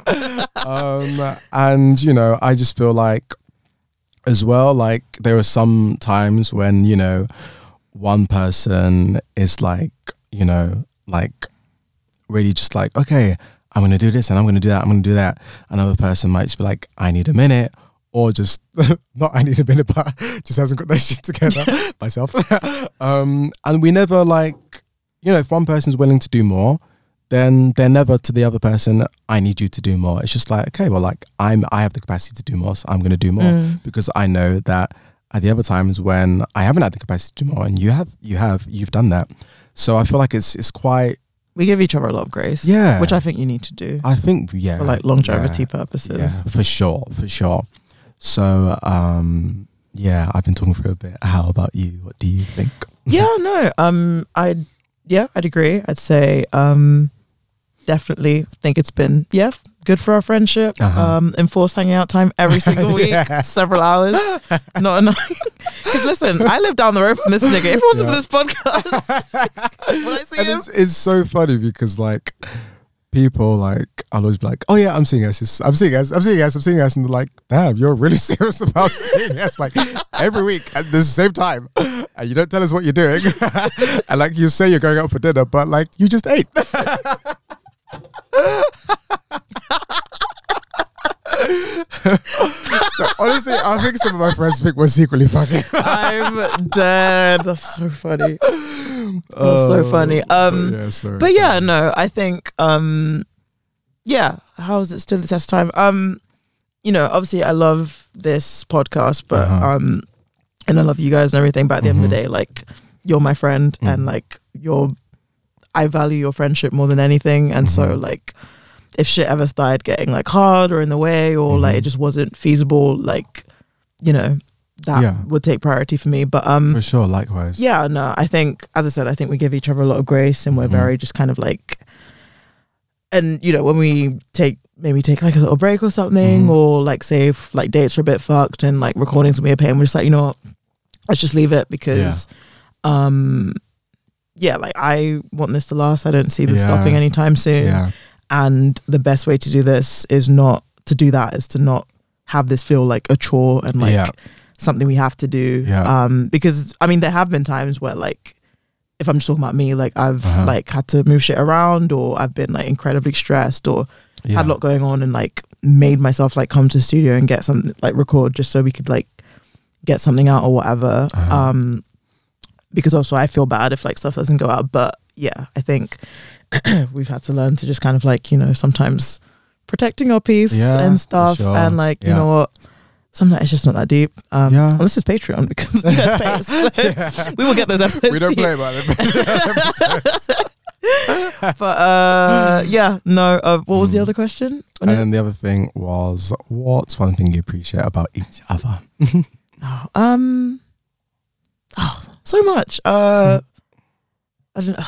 Um, and you know, I just feel like, as well, like there are some times when you know, one person is like, you know, like really just like, okay, I'm gonna do this and I'm gonna do that, I'm gonna do that. Another person might just be like, I need a minute, or just not I need a minute, but just hasn't got their shit together myself. um, and we never like, you know, if one person's willing to do more, then they're never to the other person, I need you to do more. It's just like, okay, well, like I'm I have the capacity to do more, so I'm gonna do more Mm. because I know that at the other times when I haven't had the capacity to do more and you have you have you've done that. So I feel like it's it's quite We give each other a lot of grace. Yeah. Which I think you need to do I think yeah for like longevity yeah, purposes. yeah, for sure, for sure. So um yeah, I've been talking for a bit. How about you? What do you think? yeah no um i'd yeah i'd agree i'd say um definitely think it's been yeah good for our friendship Uh-huh. um enforced hanging out time every single week Yeah. several hours not annoying because listen i live down the road from this nigga if it wasn't Yeah. for this podcast would i see and him it's, it's so funny because like people like I'll always be like, oh yeah, I'm seeing us. I'm seeing us. I'm seeing us. I'm seeing us. And they're like, damn, you're really serious about seeing us like every week at the same time. And you don't tell us what you're doing. and like you say you're going out for dinner, but like you just ate. so honestly, I think some of my friends think we're secretly fucking. i'm dead that's so funny that's Oh, so funny um yeah, sorry. but yeah no i think um yeah how is it still the test time um you know obviously i love this podcast but Uh-huh. um and i love you guys and everything but at the end of the Mhm. day like you're my friend Mhm. and like you're i value your friendship more than anything and so Mhm. like if shit ever started getting like hard or in the way or like Mhm. it just wasn't feasible like you know that Yeah. would take priority for me but um for sure, likewise. yeah, no, I think, as I said, I think we give each other a lot of grace and we're Mhm. very just kind of like, and you know, when we take maybe take like a little break or something, Mhm. or like say if like dates are a bit fucked and like recordings will be a pain, we're just like, you know what, let's just leave it because, um, yeah, like I want this to last. I don't see this Yeah. stopping anytime soon. Yeah. And the best way to do this is not to do that, is to not have this feel like a chore and like Yeah. something we have to do. Yeah. Um, because I mean, there have been times where like, if I'm just talking about me, like I've Uh-huh. like had to move shit around, or I've been like incredibly stressed, or Yeah. had a lot going on, and like made myself like come to the studio and get something like record just so we could like get something out or whatever. Uh-huh. Um, because also I feel bad if like stuff doesn't go out, but yeah, I think we've had to learn to just kind of like you know sometimes protecting our peace Yeah, and stuff, sure. and like you know what. Sometimes it's just not that deep. Um, Yeah. Unless it's Patreon because you guys pay. So we will get those episodes. we don't play about it. But uh, yeah, no. Uh, what was the Mm. other question? and then the other thing was, what's one thing you appreciate about each other? Oh, um, oh, so much. Uh, I don't.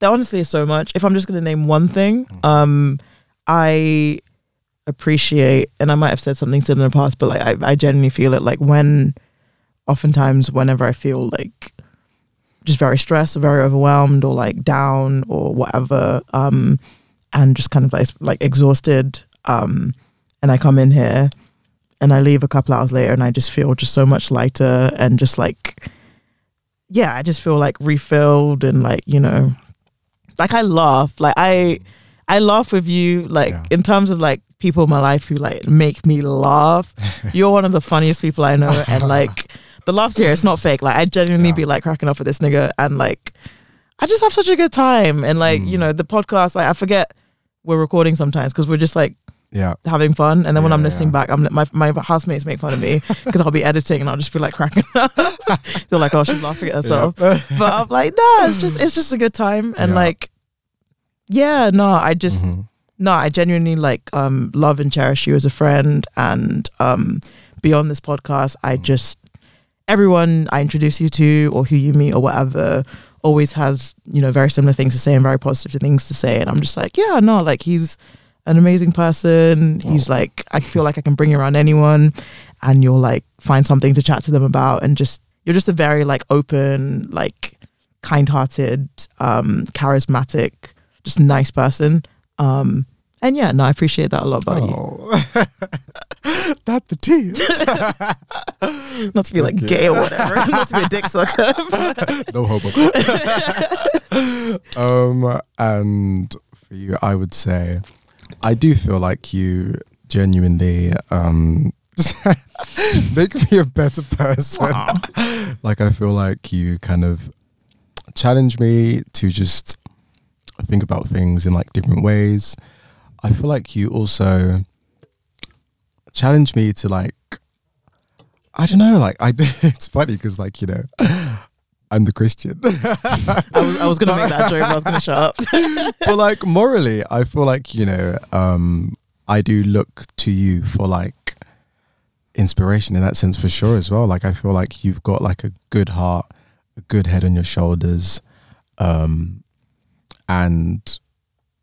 There honestly is so much. If I'm just gonna name one thing, um, I appreciate, and I might have said something similar in the past, but like I, I genuinely feel it. Like when, oftentimes, whenever I feel like just very stressed or very overwhelmed or like down or whatever, um, and just kind of like like exhausted, um, and I come in here and I leave a couple hours later and I just feel just so much lighter and just like yeah, I just feel like refilled and like, you know, like I laugh. Like I I laugh with you like Yeah. in terms of like people in my life who like make me laugh. You're one of the funniest people I know and like the laughter here, it's not fake. Like I genuinely Yeah. be like cracking up with this nigga and like I just have such a good time and like, you Mm. know, the podcast like I forget we're recording sometimes because we're just like Yeah. having fun. And then when I'm listening yeah. back, I'm my my housemates make fun of me because I'll be editing and I'll just be like cracking up. They're like, "Oh, she's laughing at herself," but I'm like, "No, it's just it's just a good time." And Yeah. like, yeah, no, I just Mhm. no, I genuinely like um love and cherish you as a friend. And um beyond this podcast, I Mm. just everyone I introduce you to or who you meet or whatever always has you know very similar things to say and very positive things to say. And I'm just like, yeah, no, like he's an amazing person. He's like, I feel like I can bring around anyone, and you'll like find something to chat to them about, and just you're just a very like open, like kind-hearted, um, charismatic, just nice person. Um, and yeah, no, I appreciate that a lot about you. Oh. Not the tears. Not to be like gay or whatever, not to be a dick sucker. no homo. um, and for you, I would say, I do feel like you genuinely um make me a better person. like I feel like you kind of challenge me to just think about things in like different ways. I feel like you also challenge me to like I don't know, like I it's funny because like you know I'm the Christian, I was, I was gonna make that joke, but I was gonna shut up. but like morally, I feel like you know um I do look to you for like inspiration in that sense for sure as well. Like I feel like you've got like a good heart, a good head on your shoulders, um, and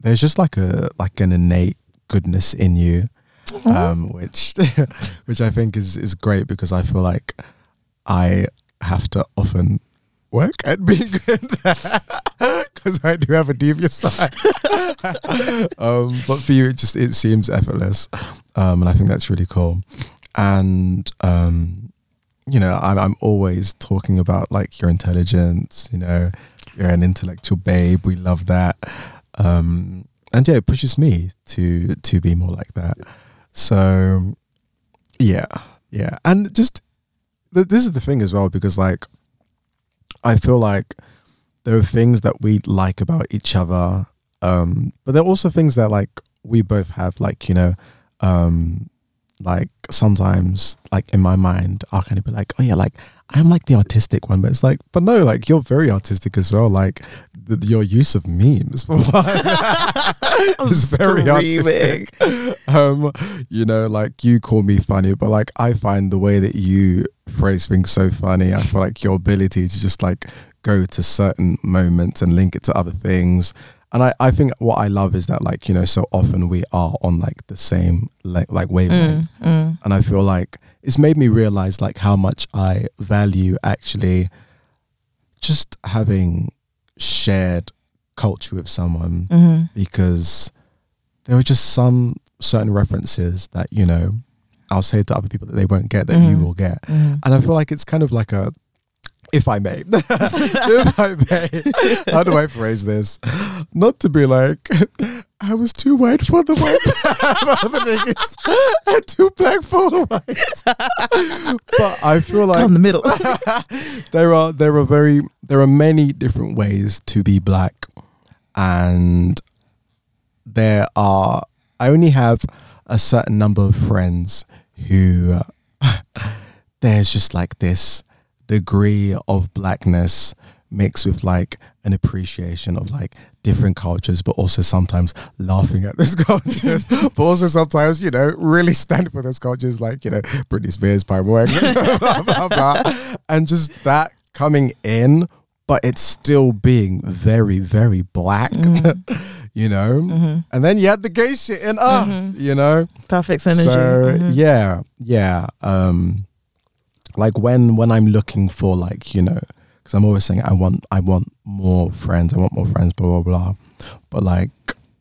there's just like a like an innate goodness in you, um, which which I think is is great because I feel like I have to often work at being good because I do have a devious side. um, but for you, it just it seems effortless, um, and I think that's really cool. And um, you know, I'm I'm always talking about like your intelligence. You know, you're an intellectual babe. We love that. Um, and yeah, it pushes me to to be more like that. So yeah, yeah, and just th- this is the thing as well because like I feel like there are things that we like about each other, um, but there are also things that like we both have, like you know, um, like sometimes like in my mind I'll kind of be like, oh yeah, like I'm like the artistic one, but it's like, but no, like you're very artistic as well. Like your use of memes for one is very Screaming. artistic. Um, you know, like you call me funny, but like I find the way that you phrase things so funny. I feel like your ability to just like go to certain moments and link it to other things. And I, I think what I love is that like, you know, so often we are on like the same like like wavelength Mm, mm. and I feel like it's made me realize like how much I value actually just having shared culture with someone hmm because there are just some certain references that you know I'll say to other people that they won't get that you Mhm. will get, Mhm. and I feel like it's kind of like a. If I may, if I may, how do I phrase this? Not to be like, I was too white for the white, for the niggas, and too black for the whites. but I feel like Down the middle. there are there are very there are many different ways to be black and there are i only have a certain number of friends who there's just like this degree of blackness mixed with like an appreciation of like different cultures but also sometimes laughing at those cultures but also sometimes you know really stand for those cultures like you know Britney Spears blah, blah, blah. and just that coming in but it's still being very very black you know Mhm. and then you had the gay shit in uh Mhm. you know Perfect synergy. so Mhm. yeah, yeah. Um, like when when I'm looking for like you know, because I'm always saying I want I want more friends, I want more friends, blah blah blah. But like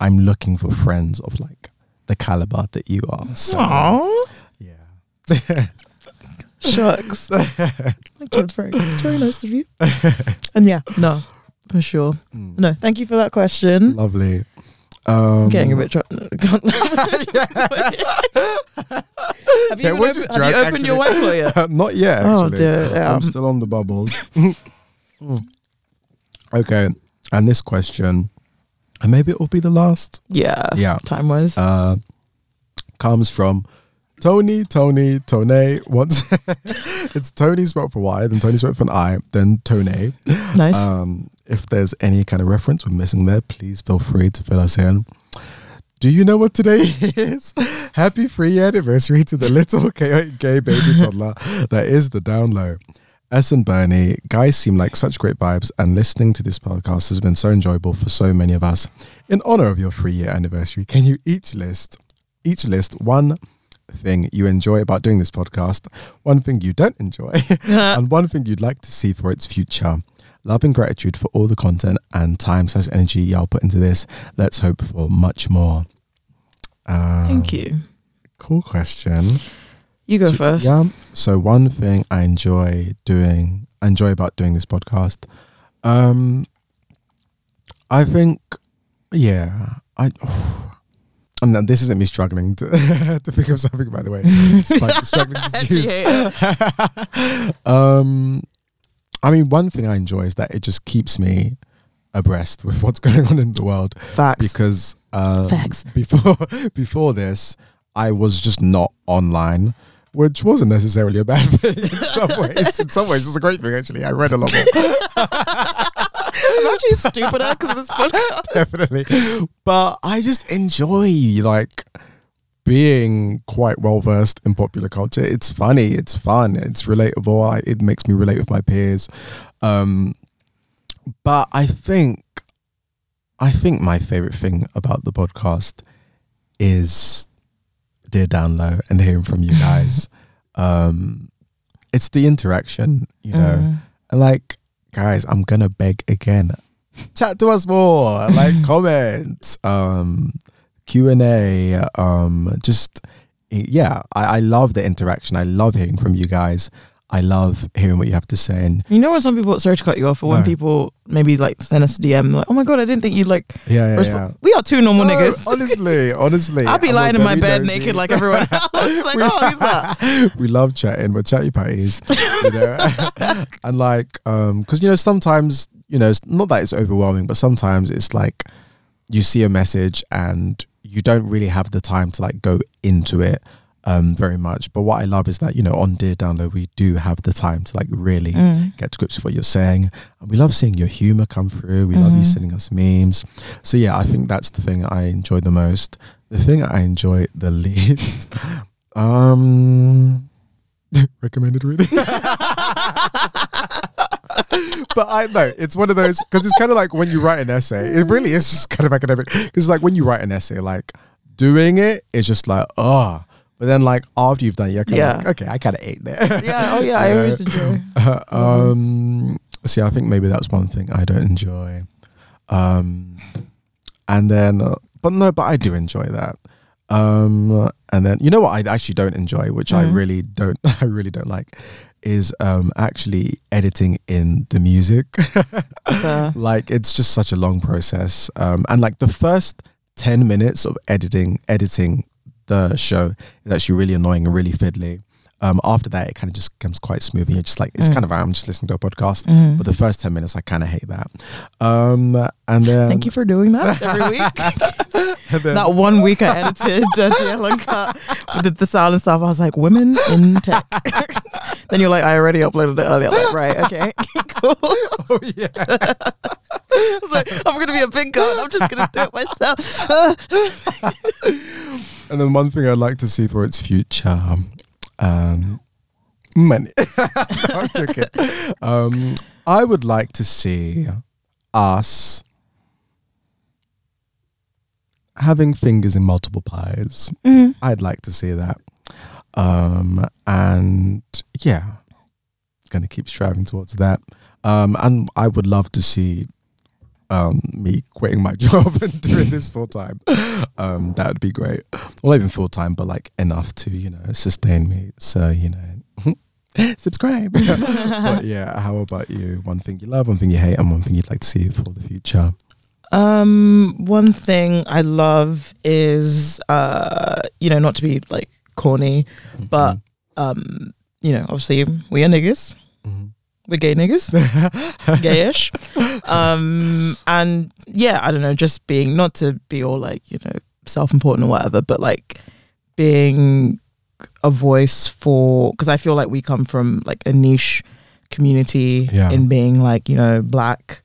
I'm looking for friends of like the caliber that you are. So Aw. yeah, Shucks. Okay, it's very, it's very nice of you. And yeah, no, for sure. Mm. No, thank you for that question. Lovely. Um, I'm getting a bit. Tr- have you, Yeah, even we're open- just have you drunk, opened your claw yet? Not yet, Oh, dear, yeah. I'm still on the bubbles. Okay, and this question, and maybe it will be the last, Yeah. Yeah. Time wise. uh, comes from Tony, Tony, Tone. Once it's Tony spelled for Y, then Tony spelled for an I, then Tone. nice. Um, if there's any kind of reference we're missing there, please feel free to fill us in. Do you know what today is? Happy free anniversary to the little chaotic gay baby toddler that is the down low. S and Bernie, guys seem like such great vibes, and listening to this podcast has been so enjoyable for so many of us. In honor of your three year anniversary, can you each list each list one thing you enjoy about doing this podcast, one thing you don't enjoy, and one thing you'd like to see for its future. Love and gratitude for all the content and time slash energy y'all put into this. Let's hope for much more. Um, Thank you. Cool question. You go So- first. Yeah. So one thing I enjoy doing, I enjoy about doing this podcast, um, I think, yeah, I. and then this isn't me struggling to to think of something. By the way, it's quite struggling to choose. um, I mean, one thing I enjoy is that it just keeps me abreast with what's going on in the world Facts. because um, Facts. before before this, I was just not online, which wasn't necessarily a bad thing in some ways. In some ways, it's a great thing actually. I read a lot more, I'm actually stupider because of this podcast. definitely, but I just enjoy like being quite well versed in popular culture. It's funny, it's fun, it's relatable. I, it makes me relate with my peers. Um, but I think, I think my favorite thing about the podcast is dear down low and hearing from you guys. um, it's the interaction, you know, Mm. and like guys, I'm gonna beg again. Chat to us more, like comment. um, Q and A, um, just yeah. I, I love the interaction. I love hearing from you guys. I love hearing what you have to say. And You know when some people sorry to cut you off, or when people maybe like send us a DM, like, oh my god, I didn't think you'd like. yeah, yeah, resp-" yeah. We are two normal No, niggas. honestly, honestly, I'll be I'm lying in my bed nosy. naked like everyone else. like, We- oh, who's that? we love chatting. We're chatty patties, you know, and like, um, because you know, sometimes you know, it's not that it's overwhelming, but sometimes it's like you see a message and you don't really have the time to like go into it um very much. But what I love is that you know, on Dear Down Low, we do have the time to like really Mm. get to grips with what you're saying. And we love seeing your humor come through. We love you Mhm. sending us memes. So yeah, I think that's the thing I enjoy the most. The thing I enjoy the least, um, recommended reading. but I know it's one of those because it's kind of like when you write an essay. It really is just kind of academic because like when you write an essay, like doing it is just like oh. But then, like after you've done it, you're kind of Yeah. like, okay, I kind of ate there. Yeah. Oh yeah. I You know? always enjoy. um, see, I think maybe that's one thing I don't enjoy. Um, and then, uh, but no, but I do enjoy that. Um, and then you know what I actually don't enjoy, which I Mhm. really don't, I really don't like, is um actually editing in the music. The- like it's just such a long process. Um, and like the first ten minutes of editing, editing the show is actually really annoying and really fiddly. Um, after that, it kind of just becomes quite smooth. And you're just like, it's Mm. kind of I'm just listening to a podcast. Mhm. But the first ten minutes, I kind of hate that. Um, and then Thank you for doing that every week. then- that one week I edited uh, with the, sound and stuff. I was like, women in tech. then you're like, I already uploaded it earlier. Like, right, okay, cool. oh yeah. I was like, I'm gonna be a big girl. I'm just gonna do it myself. And then one thing I'd like to see for its future, um, money. I'm joking. Um, I would like to see us having fingers in multiple pies. Mhm. I'd like to see that. Um, and yeah, gonna keep striving towards that. Um, and I would love to see um, me quitting my job and doing this full time. Um, that would be great. Well, even full time, but like enough to you know sustain me. So you know, subscribe. but yeah, how about you? One thing you love, one thing you hate, and one thing you'd like to see for the future. Um, one thing I love is, uh, you know, not to be like corny, but um, you know, obviously we are niggas. Mhm. We're gay niggas, gayish. Um, and yeah, I don't know, just being not to be all like you know self-important or whatever, but like being a voice for because I feel like we come from like a niche community Yeah. in being like you know black,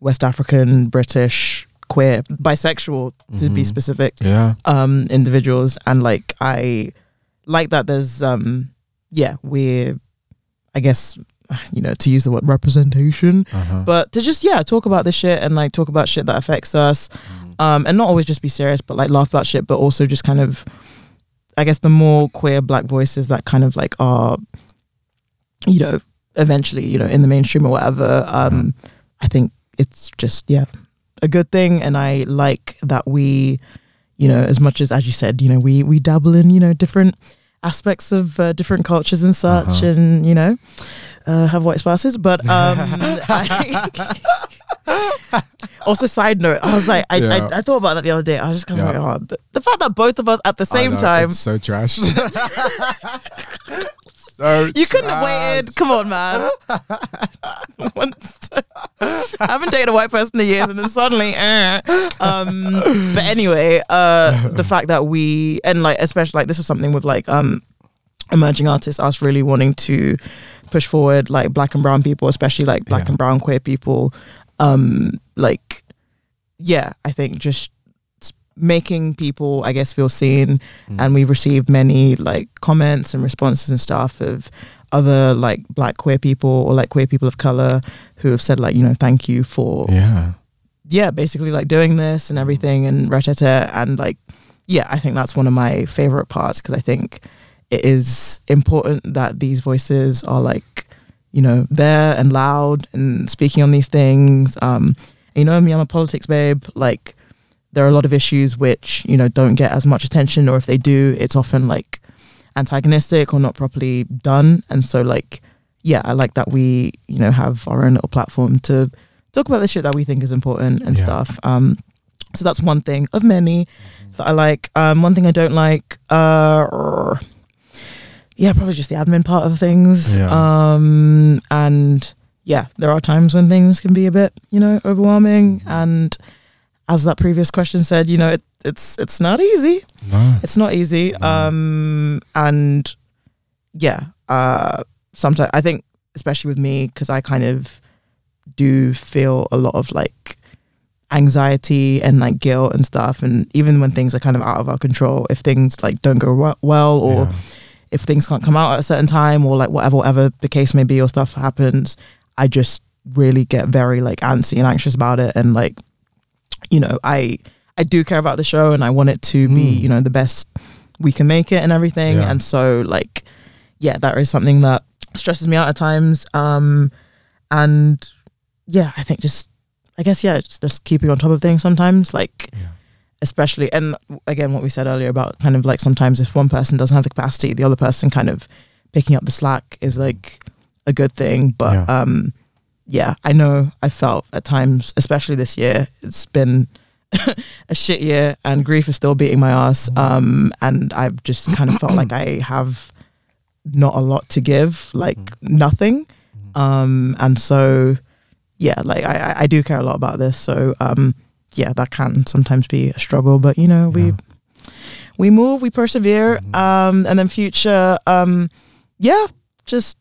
West African, British, queer, bisexual to be Mhm. specific yeah, um individuals and like I like that there's um yeah we're I guess you know to use the word representation. Uh-huh. but to just yeah talk about this shit and like talk about shit that affects us. Um and not always just be serious but like laugh about shit but also just kind of I guess the more queer black voices that kind of like are you know eventually you know in the mainstream or whatever um I think it's just yeah a good thing. And I like that we you know as much as as you said you know we we dabble in you know different aspects of uh, different cultures and such Uh-huh. and you know uh, have white spouses but um I, also side note I was like I, Yeah. I I thought about that the other day I was just kind of Yeah. like oh the, the fact that both of us at the same know, time so trash. you couldn't have waited come on man I haven't dated a white person in years, and then suddenly, eh. um. But anyway, uh, the fact that we and like especially like this was something with like um emerging artists, us really wanting to push forward like black and brown people, especially like black Yeah. and brown queer people. Um, like yeah, I think just making people, I guess, feel seen, and we've received many like comments and responses and stuff of other like black queer people or like queer people of color who have said like you know thank you for Yeah. yeah basically like doing this and everything and ratata and like yeah I think that's one of my favorite parts because I think it is important that these voices are like you know there and loud and speaking on these things. Um you know me I'm a politics babe. Like there are a lot of issues which you know don't get as much attention or if they do it's often like antagonistic or not properly done. And so like yeah i like that we you know have our own little platform to talk about the shit that we think is important and Yeah. stuff. Um so that's one thing of many that i like. Um one thing i don't like uh yeah probably just the admin part of things. Yeah. um and yeah there are times when things can be a bit you know overwhelming. And as that previous question said you know it, it's it's not easy No. it's not easy um and yeah uh sometimes i think especially with me because i kind of do feel a lot of like anxiety and like guilt and stuff and even when things are kind of out of our control if things like don't go well or Yeah. if things can't come out at a certain time or like whatever whatever the case may be or stuff happens i just really get very like antsy and anxious about it and like you know i i do care about the show and i want it to be Mm. you know the best we can make it and everything Yeah. and so like yeah that is something that stresses me out at times um and yeah i think just i guess yeah it's just keeping on top of things sometimes like Yeah. especially and again what we said earlier about kind of like sometimes if one person doesn't have the capacity the other person kind of picking up the slack is like a good thing but Yeah. um yeah i know i felt at times especially this year it's been a shit year and grief is still beating my ass um and i've just kind of felt like i have not a lot to give like nothing. Um and so yeah like I, I do care a lot about this so um yeah that can sometimes be a struggle but you know we Yeah. we move we persevere um and then future um yeah just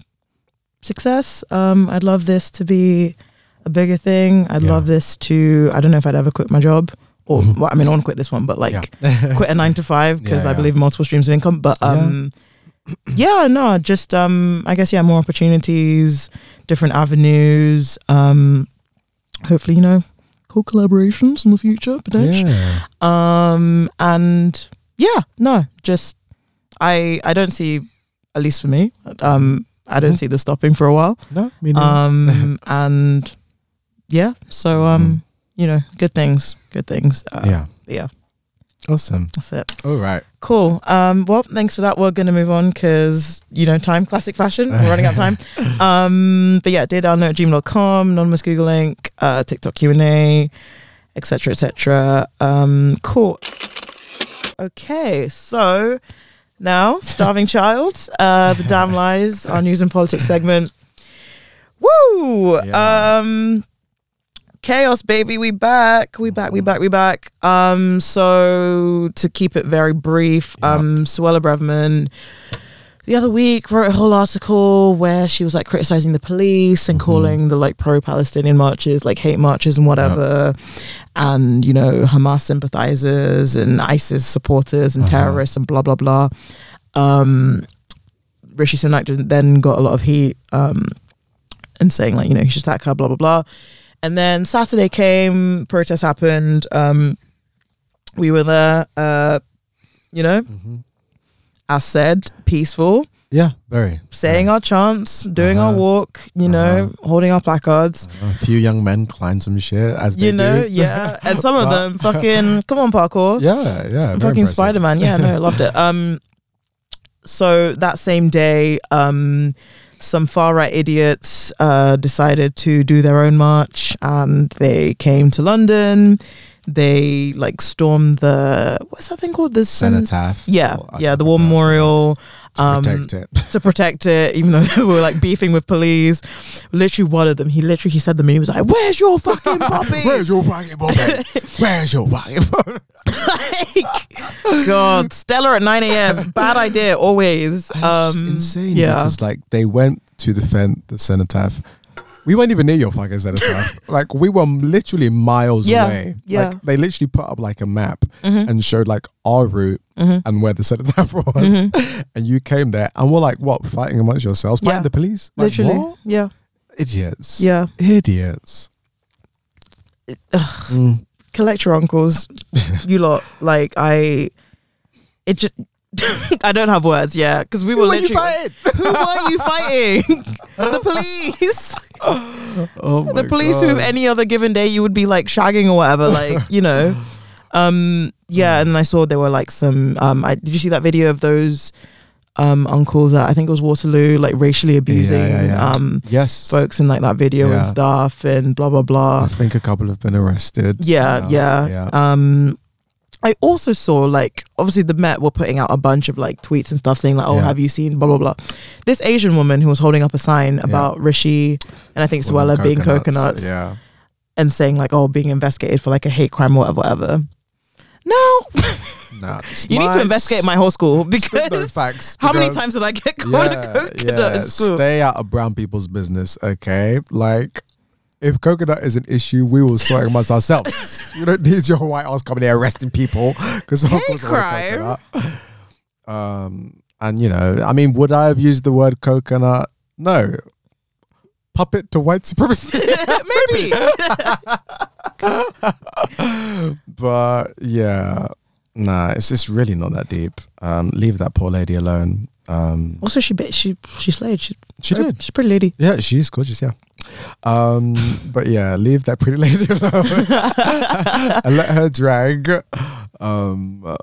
success um i'd love this to be a bigger thing i'd Yeah. love this to i don't know if i'd ever quit my job or well i mean i want to quit this one but like Yeah. quit a nine to five because I believe multiple streams of income. But um, yeah. no, just um, I guess yeah, more opportunities, different avenues. Um, hopefully, you know, cool collaborations in the future potentially. yeah. Um, and yeah, no, just I I don't see, at least for me, um, I don't Mhm. see this stopping for a while. No, me neither. Um, and yeah, so um, Mhm. you know, good things, good things. Uh, yeah. yeah, Awesome. that's it. All right. Cool. Um, well, thanks for that. We're gonna move on because you know, time, classic fashion. We're running out of time. Um, but yeah, deardownlow at gmail.com, anonymous Google link, uh, TikTok Q and A, etc. etc. Um, cool. Okay, so now starving child, uh, the damn lies, our news and politics segment. Woo! Yeah. Um, chaos, baby. We back. We back. We back. We back. Um, so to keep it very brief, Yeah. um, Suella Braverman the other week wrote a whole article where she was like criticizing the police and Mhm. calling the like pro-Palestinian marches like hate marches and whatever, and you know Hamas sympathizers and ISIS supporters and Uh-huh. terrorists and blah blah blah. Um, Rishi Sunak then got a lot of heat um, and saying like you know he should attack her blah blah blah, and then Saturday came, protests happened. Um, we were there, uh, you know, hmm as said, peaceful Yeah. Very. saying yeah. our chants, doing our Uh-huh. walk, you know, Uh-huh. holding our placards. a few young men climbed some shit as they You know, do. yeah. And some of them fucking come on, parkour. Yeah. Yeah. fucking. Spider Man. Yeah, no, I loved it. Um so that same day, um some far right idiots uh decided to do their own march and they came to London. They like stormed the what's that thing called? The Cenotaph. Yeah, yeah, the war memorial. Um, To protect it. to protect it, even though they were like beefing with police. Literally, one of them, he literally he said the meme. He was like, "Where's your fucking puppy?" Where's your fucking Bobby? Where's your fucking Bobby? like, God, Stella at nine a.m. Bad idea, always. Um, just insane Yeah, because like they went to defend the cenotaph. We weren't even near your fucking cenotaph. like we were literally miles Yeah, away. yeah. Like they literally put up like a map Mhm, and showed like our route mhm. and where the cenotaph was. Mhm. And you came there and we're like, what, fighting amongst yourselves? Fighting Yeah. the police? Like, literally, what? yeah, Idiots. yeah. Idiots. Ugh, Mm. collect your uncles, you lot. Like I, it just. I don't have words, yeah, because we were Who are you literally. fighting? Who are you fighting? the police. Oh the police who any other given day you would be like shagging or whatever like you know um yeah and i saw there were like some um I, did you see that video of those um uncles that i think it was waterloo like racially abusing yeah, yeah. um Yes. folks in like that video and stuff and blah blah blah I think a couple have been arrested. yeah, yeah Yeah. um I also saw like obviously the Met were putting out a bunch of like tweets and stuff saying like, "Oh, Yeah. have you seen blah blah blah?" This Asian woman who was holding up a sign about Rishi and I think Suella being coconuts Yeah. and saying like, "Oh, being investigated for like a hate crime or whatever." whatever. No, Nah, you need to investigate my whole school because facts. how many times did I get called a coconut in school? Stay out of brown people's business, okay? Like, if coconut is an issue, we will sort it amongst ourselves. you don't need your white ass coming here arresting people because Hate crime. Um, and you know, I mean, would I have used the word coconut? No. Puppet to white supremacy. Maybe. but yeah, nah, it's just really not that deep. Um, leave that poor lady alone. Um, also, she bit she she slayed. She, she did. She's a pretty lady. Yeah, she's gorgeous. Yeah. Um, but yeah, leave that pretty lady alone and let her drag um, uh,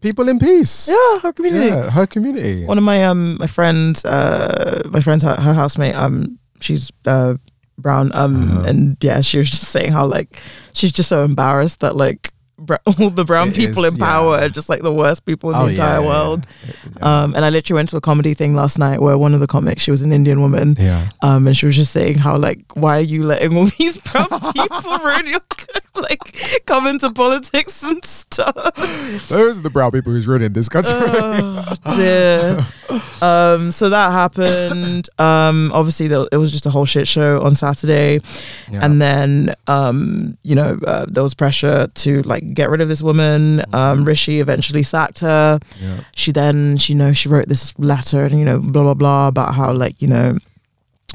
people in peace. Yeah, her community. Yeah, her community. One of my um my friends uh my friend's her, her housemate um she's uh brown um Uh-huh. and yeah she was just saying how like she's just so embarrassed that like all the brown It people is, in power yeah. are just like the worst people in Oh, the entire yeah, world. Yeah. Um, and I literally went to a comedy thing last night where one of the comics, she was an Indian woman, yeah. um, and she was just saying how like, why are you letting all these brown people ruin your like come into politics and stuff? Those are the brown people who's ruining this country. oh dear. Um, so that happened. Um, obviously, there, it was just a whole shit show on Saturday, Yeah. and then um, you know uh, there was pressure to like get rid of this woman. Um, Rishi eventually sacked her. yeah. She then, she you know, she wrote this letter and you know blah blah blah about how like you know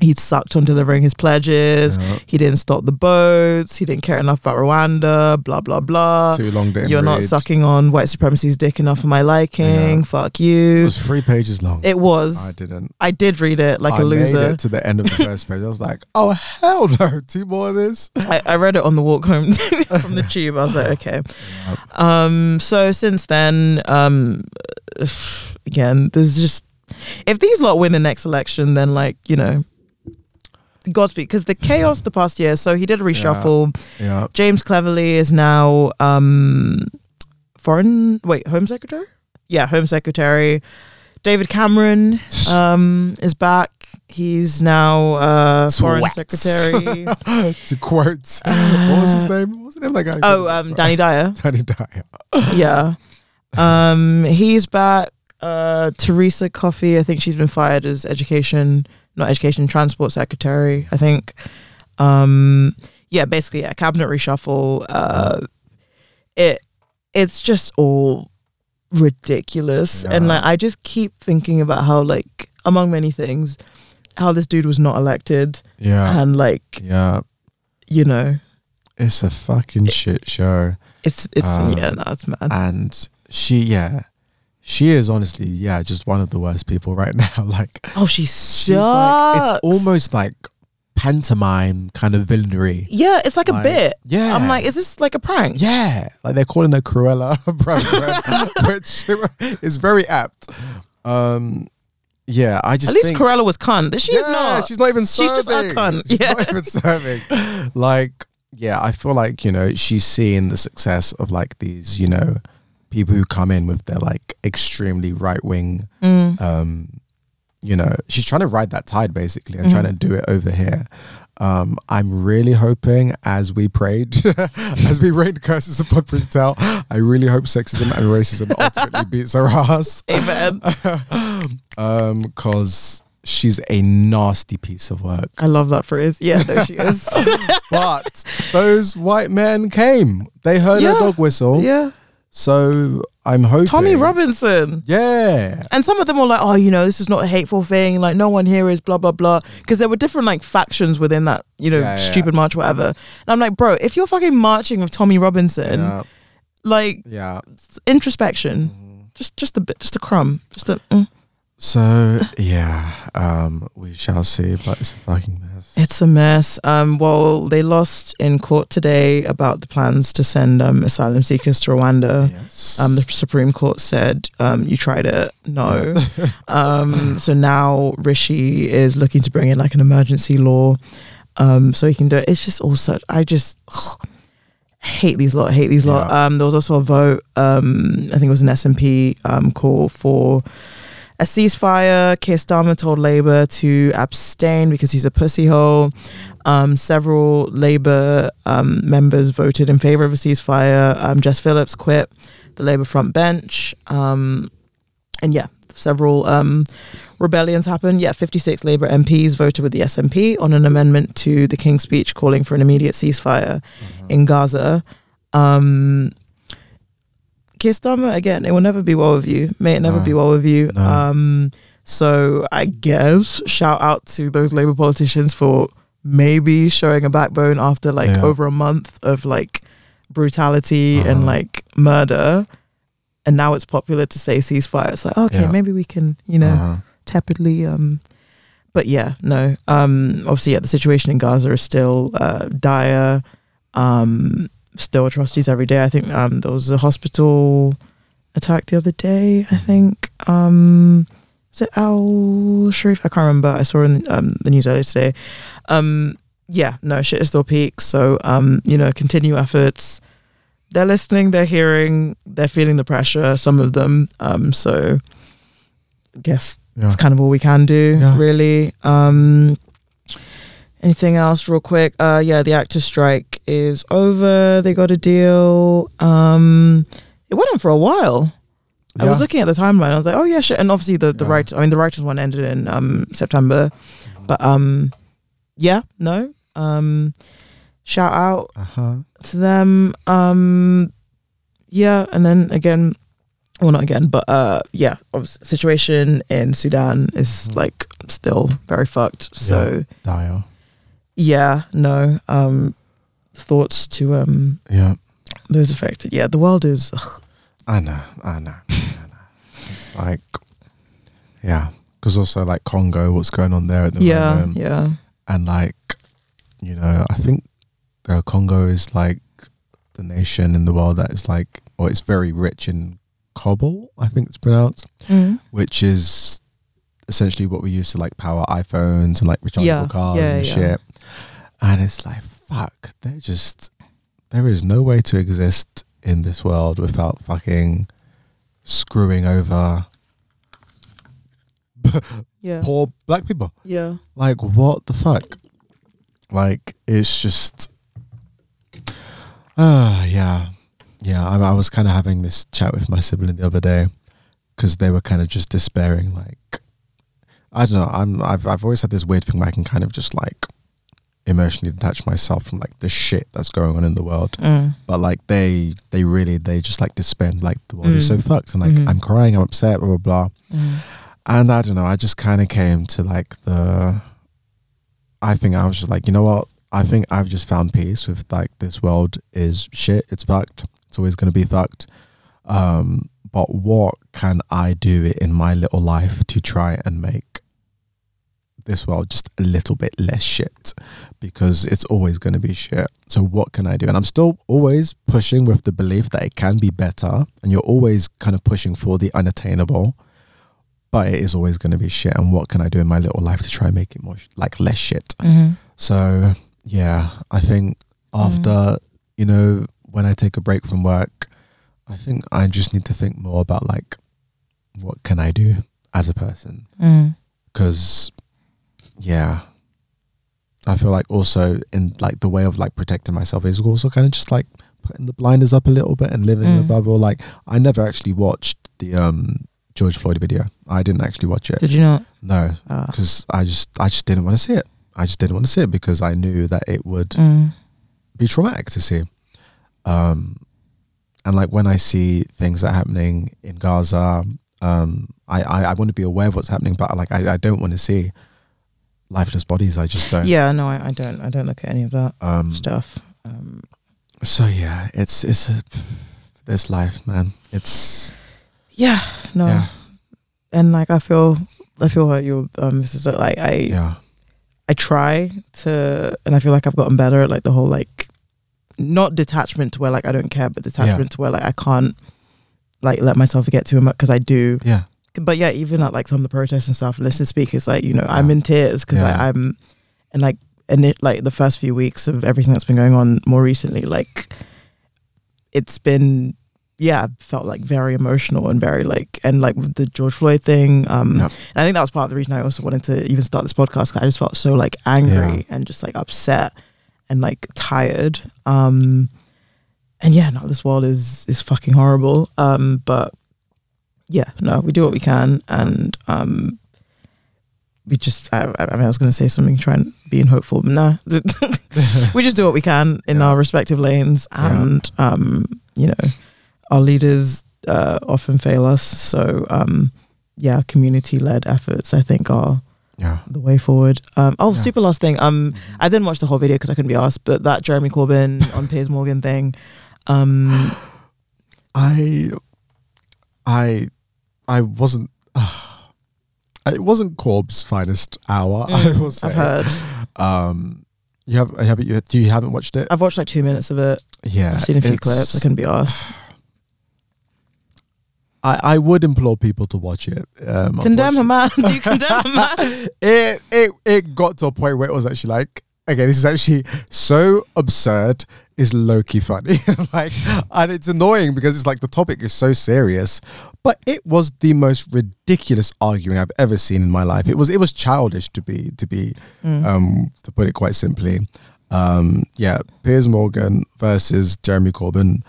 He sucked on delivering his pledges. Yeah. He didn't stop the boats. He didn't care enough about Rwanda. Blah blah blah. Too long didn't You're not sucking on white supremacy's dick enough for my liking. Yeah. Fuck you. It was three pages long. It was. I didn't. I did read it like I a loser. To the end of the first page. I was like, oh hell no, two more of this. I, I read it on the walk home from the tube. I was like, okay. Um, so since then, um, again, there's just if these lot win the next election, then like you know, Godspeed. Because the chaos the past year. So he did a reshuffle. Yeah. James Cleverly is now um, foreign. Wait, Home Secretary. Yeah, Home Secretary. David Cameron um, is back. He's now uh, foreign secretary. to quote, what was his name? What was the name of that guy? oh, um, Danny Dyer. Danny Dyer. yeah. Um, he's back. Uh, Thérèse Coffey, I think she's been fired as education, not education, transport secretary. I think. Um, yeah, basically, a cabinet reshuffle. Uh, it, it's just all ridiculous, and like I just keep thinking about how, like, among many things, how this dude was not elected, Yeah. and like, yeah. you know, It's a fucking shit show. it's it's Um, yeah, no, mad. And she, yeah. She is honestly, yeah, just one of the worst people right now. Like, Oh, she she's like, it's almost like pantomime kind of villainy. Yeah, it's like a bit. Yeah. I'm like, is this like a prank? Yeah, like they're calling her Cruella, which is very apt. Um, yeah, I just At least think, Cruella was cunt. She is not. She's not even serving. She's just a cunt. She's Yeah. not even serving. Like, yeah, I feel like you know she's seeing the success of like these, you know, people who come in with their like extremely right wing. Mm. Um, you know, she's trying to ride that tide basically and trying to Mm-hmm. do it over here. Um, I'm really hoping, as we prayed, as we rained curses upon Prince Tell, I really hope sexism and racism ultimately beats her ass. Amen. um, because she's a nasty piece of work. I love that phrase. Yeah, there she is. But those white men came. They heard Yeah. a dog whistle. yeah. So I'm hoping. Tommy Robinson. Yeah. And some of them were like, oh, you know, this is not a hateful thing. Like, no one here is blah, blah, blah. Because there were different, like, factions within that, you know, Yeah, yeah, stupid march, whatever. And I'm like, bro, if you're fucking marching with Tommy Robinson, Yeah. like, Yeah. introspection, just just a bit, just a crumb. Just a, mm. So yeah, um, we shall see. But it's a fucking mess. It's a mess. Um, well, they lost in court today about the plans to send um, asylum seekers to Rwanda. Yes. Um, the Supreme Court said um, you tried it. No. um, so now Rishi is looking to bring in like an emergency law, um, so he can do it. It's just all such. I just hate these lot. Hate these lot. Yeah. Um, there was also a vote. Um, I think it was an SNP um, call for a ceasefire. Keir Starmer told Labour to abstain because he's a pussyhole. Um, several Labour um, members voted in favour of a ceasefire. Um, Jess Phillips quit the Labour front bench. Um, and yeah, several um, rebellions happened. Yeah, 56 Labour MPs voted with the SNP on an amendment to the King's speech calling for an immediate ceasefire in Gaza. Um, Keir Starmer, again, it will never be well with you. May it never No. be well with you. No. Um, so I guess shout out to those Labour politicians for maybe showing a backbone after like Yeah. over a month of like brutality and Uh-huh. like murder. And now it's popular to say ceasefire. It's like, okay, Yeah. maybe we can, you know, Uh-huh. tepidly um but yeah no um obviously yeah the situation in gaza is still uh dire um still atrocities every day. I think um there was a hospital attack the other day i think. Um is it al sharif? I can't remember. I saw in um, the news earlier today. Um yeah no shit is still peak. So um you know continue efforts. They're listening they're hearing they're feeling the pressure some of them. Um so I guess Yeah. it's kind of all we can do Yeah. really. Um anything else real quick uh yeah the actor strike is over they got a deal um it went on for a while i was looking at the timeline i was like oh yeah shit and obviously the the Yeah. right i mean the writers one ended in um september but um yeah no um shout out Uh-huh. to them. Um, yeah, and then again, well, not again, but uh, yeah, obvious- situation in Sudan is Mhm. like still very fucked. So Dire. Yeah, no, um, thoughts to um Yeah. those affected. Yeah, the world is ugh, I know, I know, I know. It's like, yeah, because also like Congo, what's going on there at the yeah, moment, yeah, and like, you know, I think uh, Congo is like the nation in the world that is like, or it's very rich in cobalt. I think it's pronounced, Mm. which is essentially what we use to like power iPhones and like rechargeable Yeah, cars yeah, and yeah. shit. And it's like, fuck, they're just, there is no way to exist in this world without fucking screwing over yeah, poor black people. yeah. Like, what the fuck? Like, it's just, ah, yeah, yeah. I, I was kind of having this chat with my sibling the other day because they were kind of just despairing. Like, I don't know. I'm, I've, I've always had this weird thing where I can kind of just like emotionally detach myself from like the shit that's going on in the world. Mm. But like, they, they really, they just like despair. Like, the world is so Mm. fucked, and like, Mhm. I'm crying, I'm upset, blah blah blah. Mm. And I don't know, I just kind of came to like the. I think I was just like, you know what? I think I've just found peace with like this world is shit. It's fucked. It's always going to be fucked. Um, but what can I do in my little life to try and make this world just a little bit less shit? Because it's always going to be shit. So what can I do? And I'm still always pushing with the belief that it can be better. And you're always kind of pushing for the unattainable but it is always going to be shit. And what can I do in my little life to try and make it more sh- like less shit? Mhm. So yeah, I think after you know when I take a break from work, I think I just need to think more about like what can I do as a person Mm. Yeah. I feel like also in like the way of like protecting myself is also kind of just like putting the blinders up a little bit and living in a Mm. bubble. Like I never actually watched the um George Floyd video. I didn't actually watch it. Did you not? No, Ah. because I just I just didn't want to see it. I just didn't want to see it because I knew that it would Mm. be traumatic to see. Um, and like when I see things that are happening in Gaza, um, I, I, I want to be aware of what's happening, but like I, I don't want to see lifeless bodies. I just don't. Yeah, no, I, I don't. I don't look at any of that Um, stuff. Um, so yeah, it's it's a, this life, man. It's yeah, no, yeah, and like I feel, I feel like you, um, this is like I, yeah, I try to, and I feel like I've gotten better at like the whole like, not detachment to where like I don't care, but detachment to where like I can't like let myself get too much because I do. yeah, But yeah, even at like some of the protests and stuff, listen to speakers like you know I'm in tears because Yeah. I'm, and like and it like the first few weeks of everything that's been going on more recently, like it's been yeah, felt like very emotional and very like and like with the George Floyd thing. Um, Yeah. and I think that was part of the reason I also wanted to even start this podcast. 'cause I just felt so like angry and just like upset and like tired. Um, and yeah, now this world is is fucking horrible. Um, but yeah, no, we do what we can, and um, we just. I, I mean, I was going to say something, try and being hopeful, but no, we just do what we can in Yeah. our respective lanes, Yeah. and um, you know, our leaders uh, often fail us. So um, yeah, community led efforts, I think, are yeah. the way forward. Um, oh, Yeah. super last thing. Um, I didn't watch the whole video because I couldn't be asked, but that Jeremy Corbyn on Piers Morgan thing. Um, I, I, I wasn't. it wasn't Corb's finest hour. I will say. Mm, I've heard. Um, you have, have you? Do you haven't watched it? I've watched like two minutes of it. yeah, I've seen a few clips. I couldn't be asked. I, I would implore people to watch it. Um, Condemn a man. Do you condemn a man? it it it got to a point where it was actually like again this is actually so absurd is low key funny. Like and it's annoying because it's like the topic is so serious but it was the most ridiculous arguing I've ever seen in my life. It was it was childish to be to be Mm. um to put it quite simply. Um yeah Piers Morgan versus Jeremy Corbyn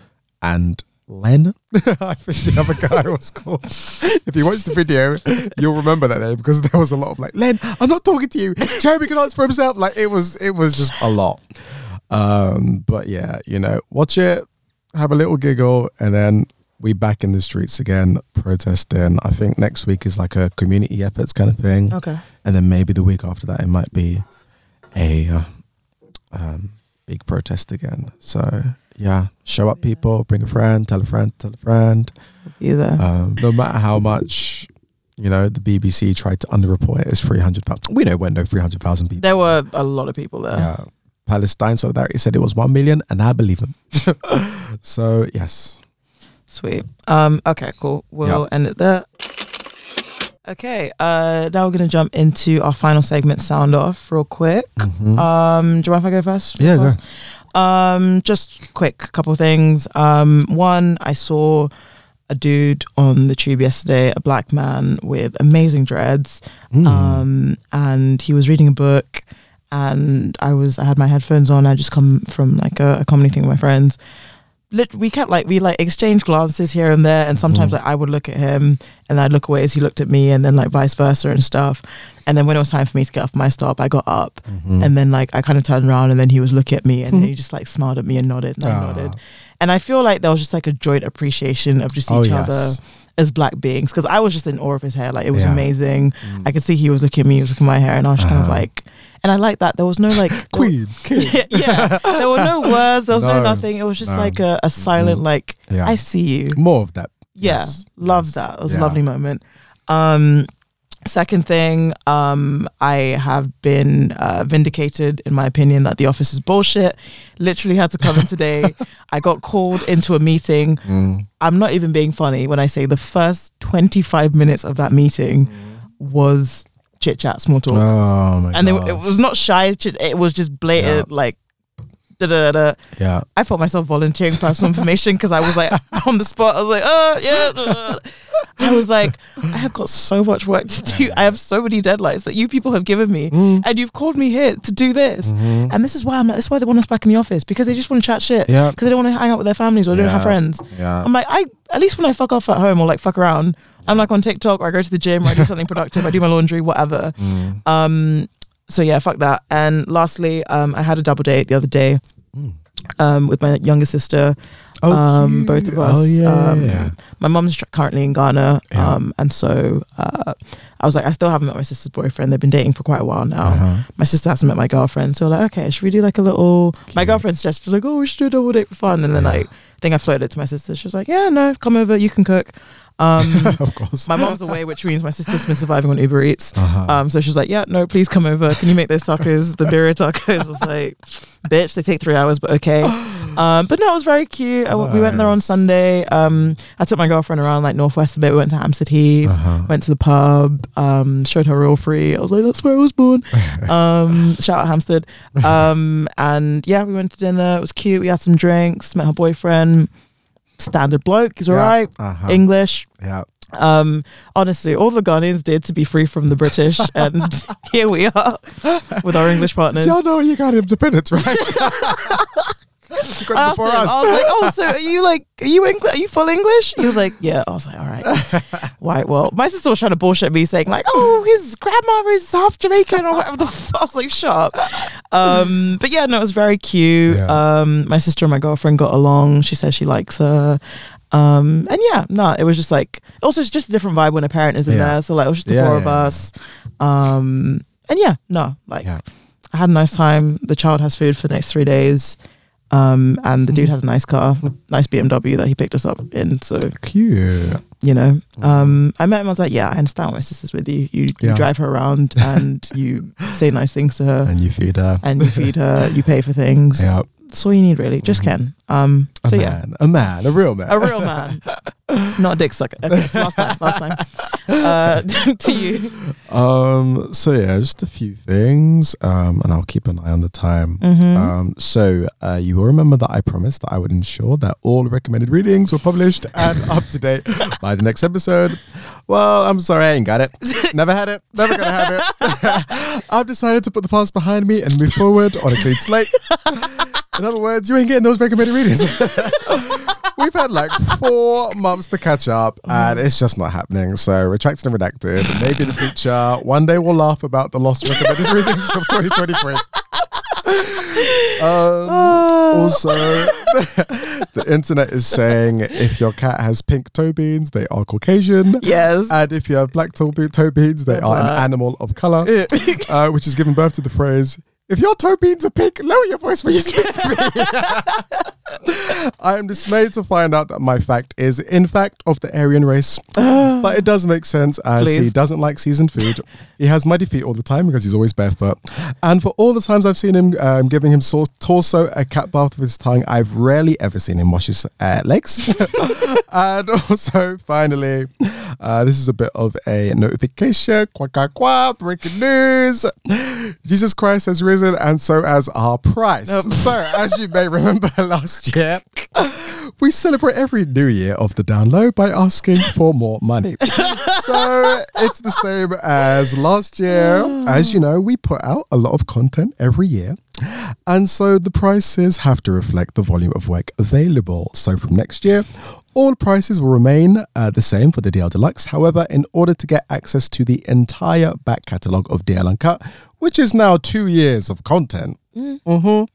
and Len. I think the other guy was called. If you watch the video you'll remember that name because there was a lot of like Len I'm not talking to you. Jeremy can answer for himself. Like it was it was just a lot um but yeah you know watch it have a little giggle and then we back in the streets again protesting. I think next week is like a community efforts kind of thing, Okay. and then maybe the week after that it might be a uh, um, big protest again. So yeah, show up, people. Bring a friend. Tell a friend. Tell a friend. Either. Um, no matter how much. You know, the BBC tried to underreport it as 300,000. We know when no 300,000 people. there were a lot of people there. Yeah. Palestine Solidarity said it was 1 million, and I believe him. so, yes. Sweet. Um, okay, cool. We'll Yeah. end it there. Okay, uh, now we're gonna jump into our final segment, sound off, real quick. Mhm. Um, do you mind if I go first? Yeah, go. Um, just quick, couple of things. Um, one, I saw a dude on the tube yesterday, a black man with amazing dreads, Mm. um, and he was reading a book. And I was, I had my headphones on. I just come from like a, a comedy thing with my friends. Lit- we kept like we like exchanged glances here and there, and sometimes Mhm. like I would look at him, and I'd look away as he looked at me, and then like vice versa and stuff. And then when it was time for me to get off my stop, I got up, Mhm. and then like I kind of turned around, and then he was looking at me, and he just like smiled at me and nodded, and I Ah. nodded. And I feel like there was just like a joint appreciation of just Oh, each yes. other as black beings, because I was just in awe of his hair. Like it was Yeah. amazing. Mm. I could see he was looking at me, he was looking at my hair, and I was just kind of Uh-huh. like, and I like that. There was no like Queen, king. yeah, there were no words. There was no, No, nothing. It was just no. like a, a silent, Mhm. like Yeah. I see you. More of that. Yeah, Yes, love yes, that. It was yeah. a lovely moment. Um, second thing, um, I have been uh, vindicated in my opinion that the office is bullshit. Literally had to come in today. I got called into a meeting. Mm. I'm not even being funny when I say the first 25 minutes of that meeting was chit chat, small talk Oh, my and they, it was not shy. It it was just blatant, like. Da, da, da, da. Yeah. I felt myself volunteering personal information because I was like on the spot. I was like, oh yeah. da, da, da." I was like, I have got so much work to do. I have so many deadlines that you people have given me, Mm. and you've called me here to do this. Mhm. And this is why I'm. Like, this is why they want us back in the office because they just want to chat shit. Yeah. Because they don't want to hang out with their families or they don't have Yeah. friends. Yeah. I'm like, I at least when I fuck off at home or like fuck around, I'm like on TikTok or I go to the gym or I do something productive. I do my laundry, whatever. Mm. Um, so yeah, fuck that. And lastly, um, I had a double date the other day Mm. um, with my younger sister. Oh, um, both of us. Oh, yeah. um, yeah. My mom's tr- currently in Ghana, Yeah. um, and so uh, I was like, I still haven't met my sister's boyfriend. They've been dating for quite a while now. Uh-huh. My sister hasn't met my girlfriend, so we're like, okay, should we do like a little? My Cute. girlfriend suggested like, oh, we should do a double date for fun, and then Yeah. like, I think I floated it to my sister. She was like, yeah, no, come over, you can cook. Um, of course. my mom's away, which means my sister's been surviving on Uber Eats. Uh-huh. Um, so she's like, yeah, no, please come over. Can you make those tacos, the birria tacos? I was like, bitch, they take three hours, but okay. Um, but no, it was very cute. I w We went there on Sunday. Um, I took my girlfriend around like Northwest a bit. We went to Hampstead Heath, Uh-huh. went to the pub, um, showed her Royal Free. I was like, that's where I was born. um, shout out Hampstead. Um, and yeah, we went to dinner. It was cute. We had some drinks, met her boyfriend. Standard bloke. He's all Yeah. right. Uh-huh. English. yeah. Um, honestly, all the Ghanaians did to be free from the British, and here we are with our English partners. Y'all know you got independence, right? got I asked before him, us. I was like, "Oh, so are you like, are you English? Are you full English?" He was like, "Yeah." I was like, "All right, right." Well, my sister was trying to bullshit me, saying like, "Oh, his grandma is half Jamaican or whatever the fuck." I was like, "Shut up." Um, but yeah, no, it was very cute. Yeah. Um, my sister and my girlfriend got along. She says she likes her. Um, and yeah, no, it was just like also it's just a different vibe when a parent is in Yeah. there. So like it was just the Yeah, four of us. Um, and yeah, no, like. I had a nice time. The child has food for the next three days. Um, and the dude has a nice car, nice BMW that he picked us up in. So, Cute. you know, um, I met him. I was like, yeah, I understand why my sister's with you. You, you drive her around and you say nice things to her And you feed her. and you feed her, you pay for things. Yeah. That's all you need, really. Just Mhm. Ken. Um, A so, yeah. A man. A real man. a real man, not a dick sucker. Okay, so last time, last time. Uh, to you. Um. So yeah, just a few things. Um. And I'll keep an eye on the time. Mhm. Um. So uh, you will remember that I promised that I would ensure that all recommended readings were published and up to date by the next episode. Well, I'm sorry, I ain't got it. Never had it. Never gonna have it. I've decided to put the past behind me and move forward on a clean slate. In other words, you ain't getting those recommended readings. We've had like four months to catch up, and it's just not happening. So, retracted and redacted. Maybe in the future, one day we'll laugh about the lost recommended readings of 2023. Um, also, the internet is saying if your cat has pink toe beans, they are Caucasian. yes. And if you have black toe, be- toe beans, they are an animal of color, uh, which is giving birth to the phrase if your toe beans are pink, lower your voice when you speak to me. I am dismayed to find out that my fact is, in fact, of the Aryan race. but it does make sense as he doesn't like seasoned food. he has muddy feet all the time because he's always barefoot. And for all the times I've seen him um, giving him so- torso a cat bath with his tongue, I've rarely ever seen him wash his uh, legs. and also, finally, uh, this is a bit of a notification. Quack, quack, quack, breaking news. Jesus Christ has risen, and so has our price. So, as you may remember last year, we celebrate every new year of the download by asking for more money. so, it's the same as last year. As you know, we put out a lot of content every year. And so the prices have to reflect the volume of work available. So from next year, all prices will remain uh, the same for the DL Deluxe. However, in order to get access to the entire back catalogue of DL Uncut, which is now two years of content, mhm,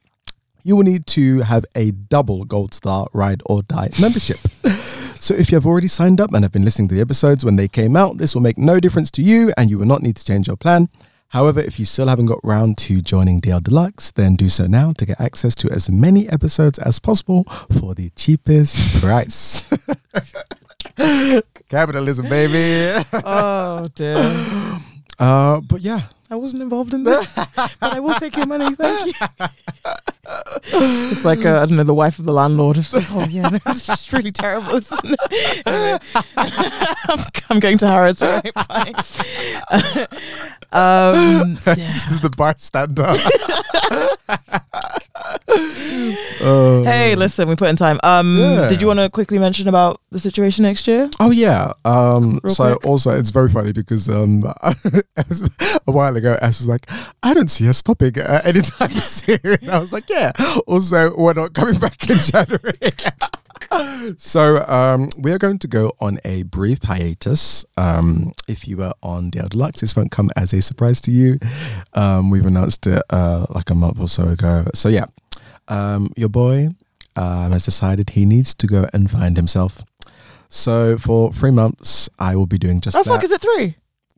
you will need to have a double Gold Star Ride or Die membership. So if you have already signed up and have been listening to the episodes when they came out, this will make no difference to you and you will not need to change your plan. However, if you still haven't got round to joining DL Deluxe, then do so now to get access to as many episodes as possible for the cheapest price. Capitalism, baby. oh dear. Uh, but yeah, I wasn't involved in that, but I will take your money. Thank you. it's like uh, I don't know the wife of the landlord. It's like, oh yeah, no, it's just really terrible. Isn't it? Anyway, I'm, I'm going to Harrods. All right, bye. um, yeah. this is the bystander. Uh, Hey, listen, we put in time. Um, Yeah. did you want to quickly mention about the situation next year? Oh yeah. Um, Real so quick. also it's very funny because um, a while ago Ash was like, "I don't see us stopping uh, anytime soon." I was like, "Yeah." Also, we're not coming back in January. So um, we are going to go on a brief hiatus. Um, if you were on DL Deluxe, this won't come as a surprise to you. Um, we've announced it uh, like a month or so ago. So yeah, um, your boy um, has decided he needs to go and find himself. So for three months, I will be doing just Oh that. fuck, is it three?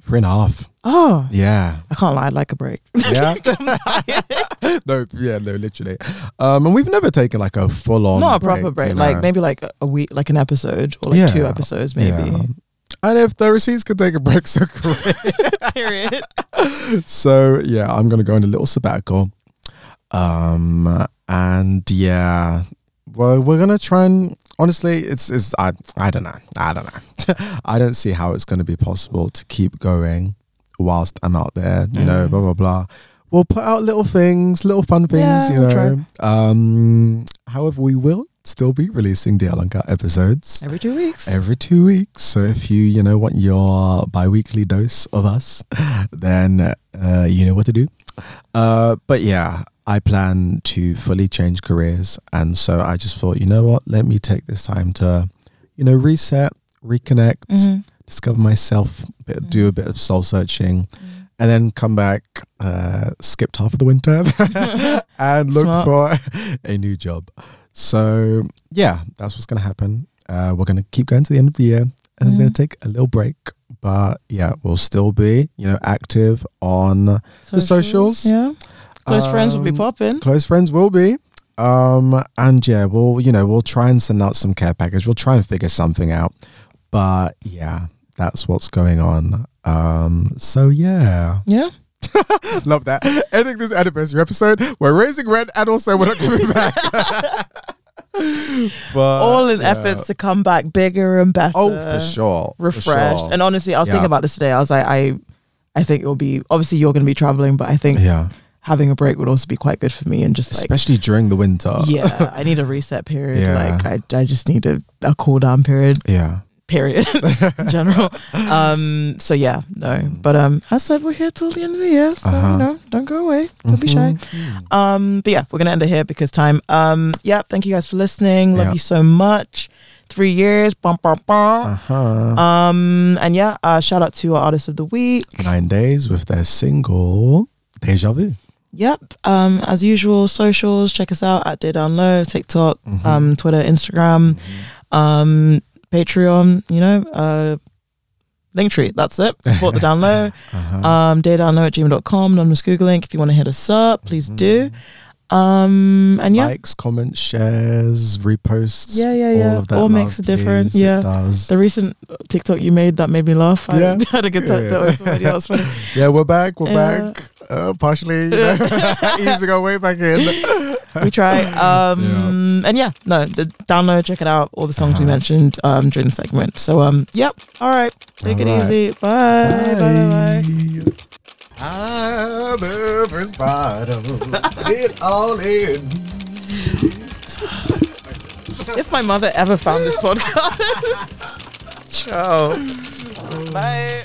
A half. Oh, Yeah. I can't lie. I'd like a break. Yeah. no, yeah, no, literally. Um, and we've never taken like a full on Not a proper break. Like maybe like a- week, like an episode or like two episodes, maybe. And if the receipts could take a break, so great. Period. so yeah, I'm gonna go on a little sabbatical. Um and yeah. Well, we're gonna try and honestly, it's it's I I don't know. I don't know. I don't see how it's gonna be possible to keep going whilst I'm out there, you know, Mm. blah blah blah. We'll put out little things, little fun things, Yeah, you we'll know. Um however we will still be releasing DL Uncut episodes Every two weeks. every two weeks. So if you, you know, want your bi-weekly dose of us, then uh, you know what to do. Uh, but yeah, I plan to fully change careers. And so I just thought, you know what, let me take this time to, you know, reset, reconnect, Mhm. discover myself, bit, do a bit of soul searching. And then come back, uh, skipped half of the winter, and look Smart. for a new job. So yeah, that's what's gonna happen. Uh, we're gonna keep going to the end of the year, and I'm gonna Mhm. take a little break. But yeah, we'll still be you know active on The socials. Yeah. Close friends will be Um, popping. close friends. Will be. Um, and yeah, we'll you know we'll try and send out some care package. We'll try and figure something out. But yeah, that's what's going on. Um, so yeah, Yeah. love that. Ending this anniversary episode, we're raising rent and also we're not coming back. but All in yeah. efforts to come back bigger and better. Oh, for sure. for Refreshed. sure. And honestly, I was Yeah. thinking about this today. I was like, I I think it will be obviously you're gonna be traveling, but I think yeah, having a break would also be quite good for me and just like especially during the winter. yeah, I need a reset period. Yeah. Like I, I just need a, a cool down period. yeah. Period. in general. Um. So yeah, no. But um, as I said, we're here till the end of the year, so Uh-huh. you know, don't go away. Don't be shy. Mhm. Um. But yeah, we're gonna end it here because time. Um. Yeah. Thank you guys for listening. Love Yeah. you so much. Three years. Bum, bum, bum. Uh-huh. Um. And yeah. Uh. Shout out to our artist of the week. Nine days with their single Deja Vu. Yep. Um, as usual, socials. Check us out at Dear Down Low, TikTok, um, Twitter, Instagram, um, Patreon. You know, uh, Linktree. That's it. Support the Down Low. Uh-huh. Um, deardownlow at gmail.com. Anonymous Google link. If you want to hit us up, please do. Um, and yeah, Likes, comments, shares, reposts. Yeah, yeah, yeah, all of that All makes a difference, please. yeah. The recent TikTok you made that made me laugh. I Yeah. had a good time. Yeah. That was. That was funny. Yeah, we're back. We're Yeah. back. Uh, partially, you know, easing our way back in. we try. Um, and yeah, no, the download, check it out. All the songs we Uh-huh. mentioned um during the segment. So um, yep. All right, take All it right. easy. Bye. Bye. Bye. Bye. I'm the first bottle. it all in. If my mother ever found this podcast, ciao. Bye.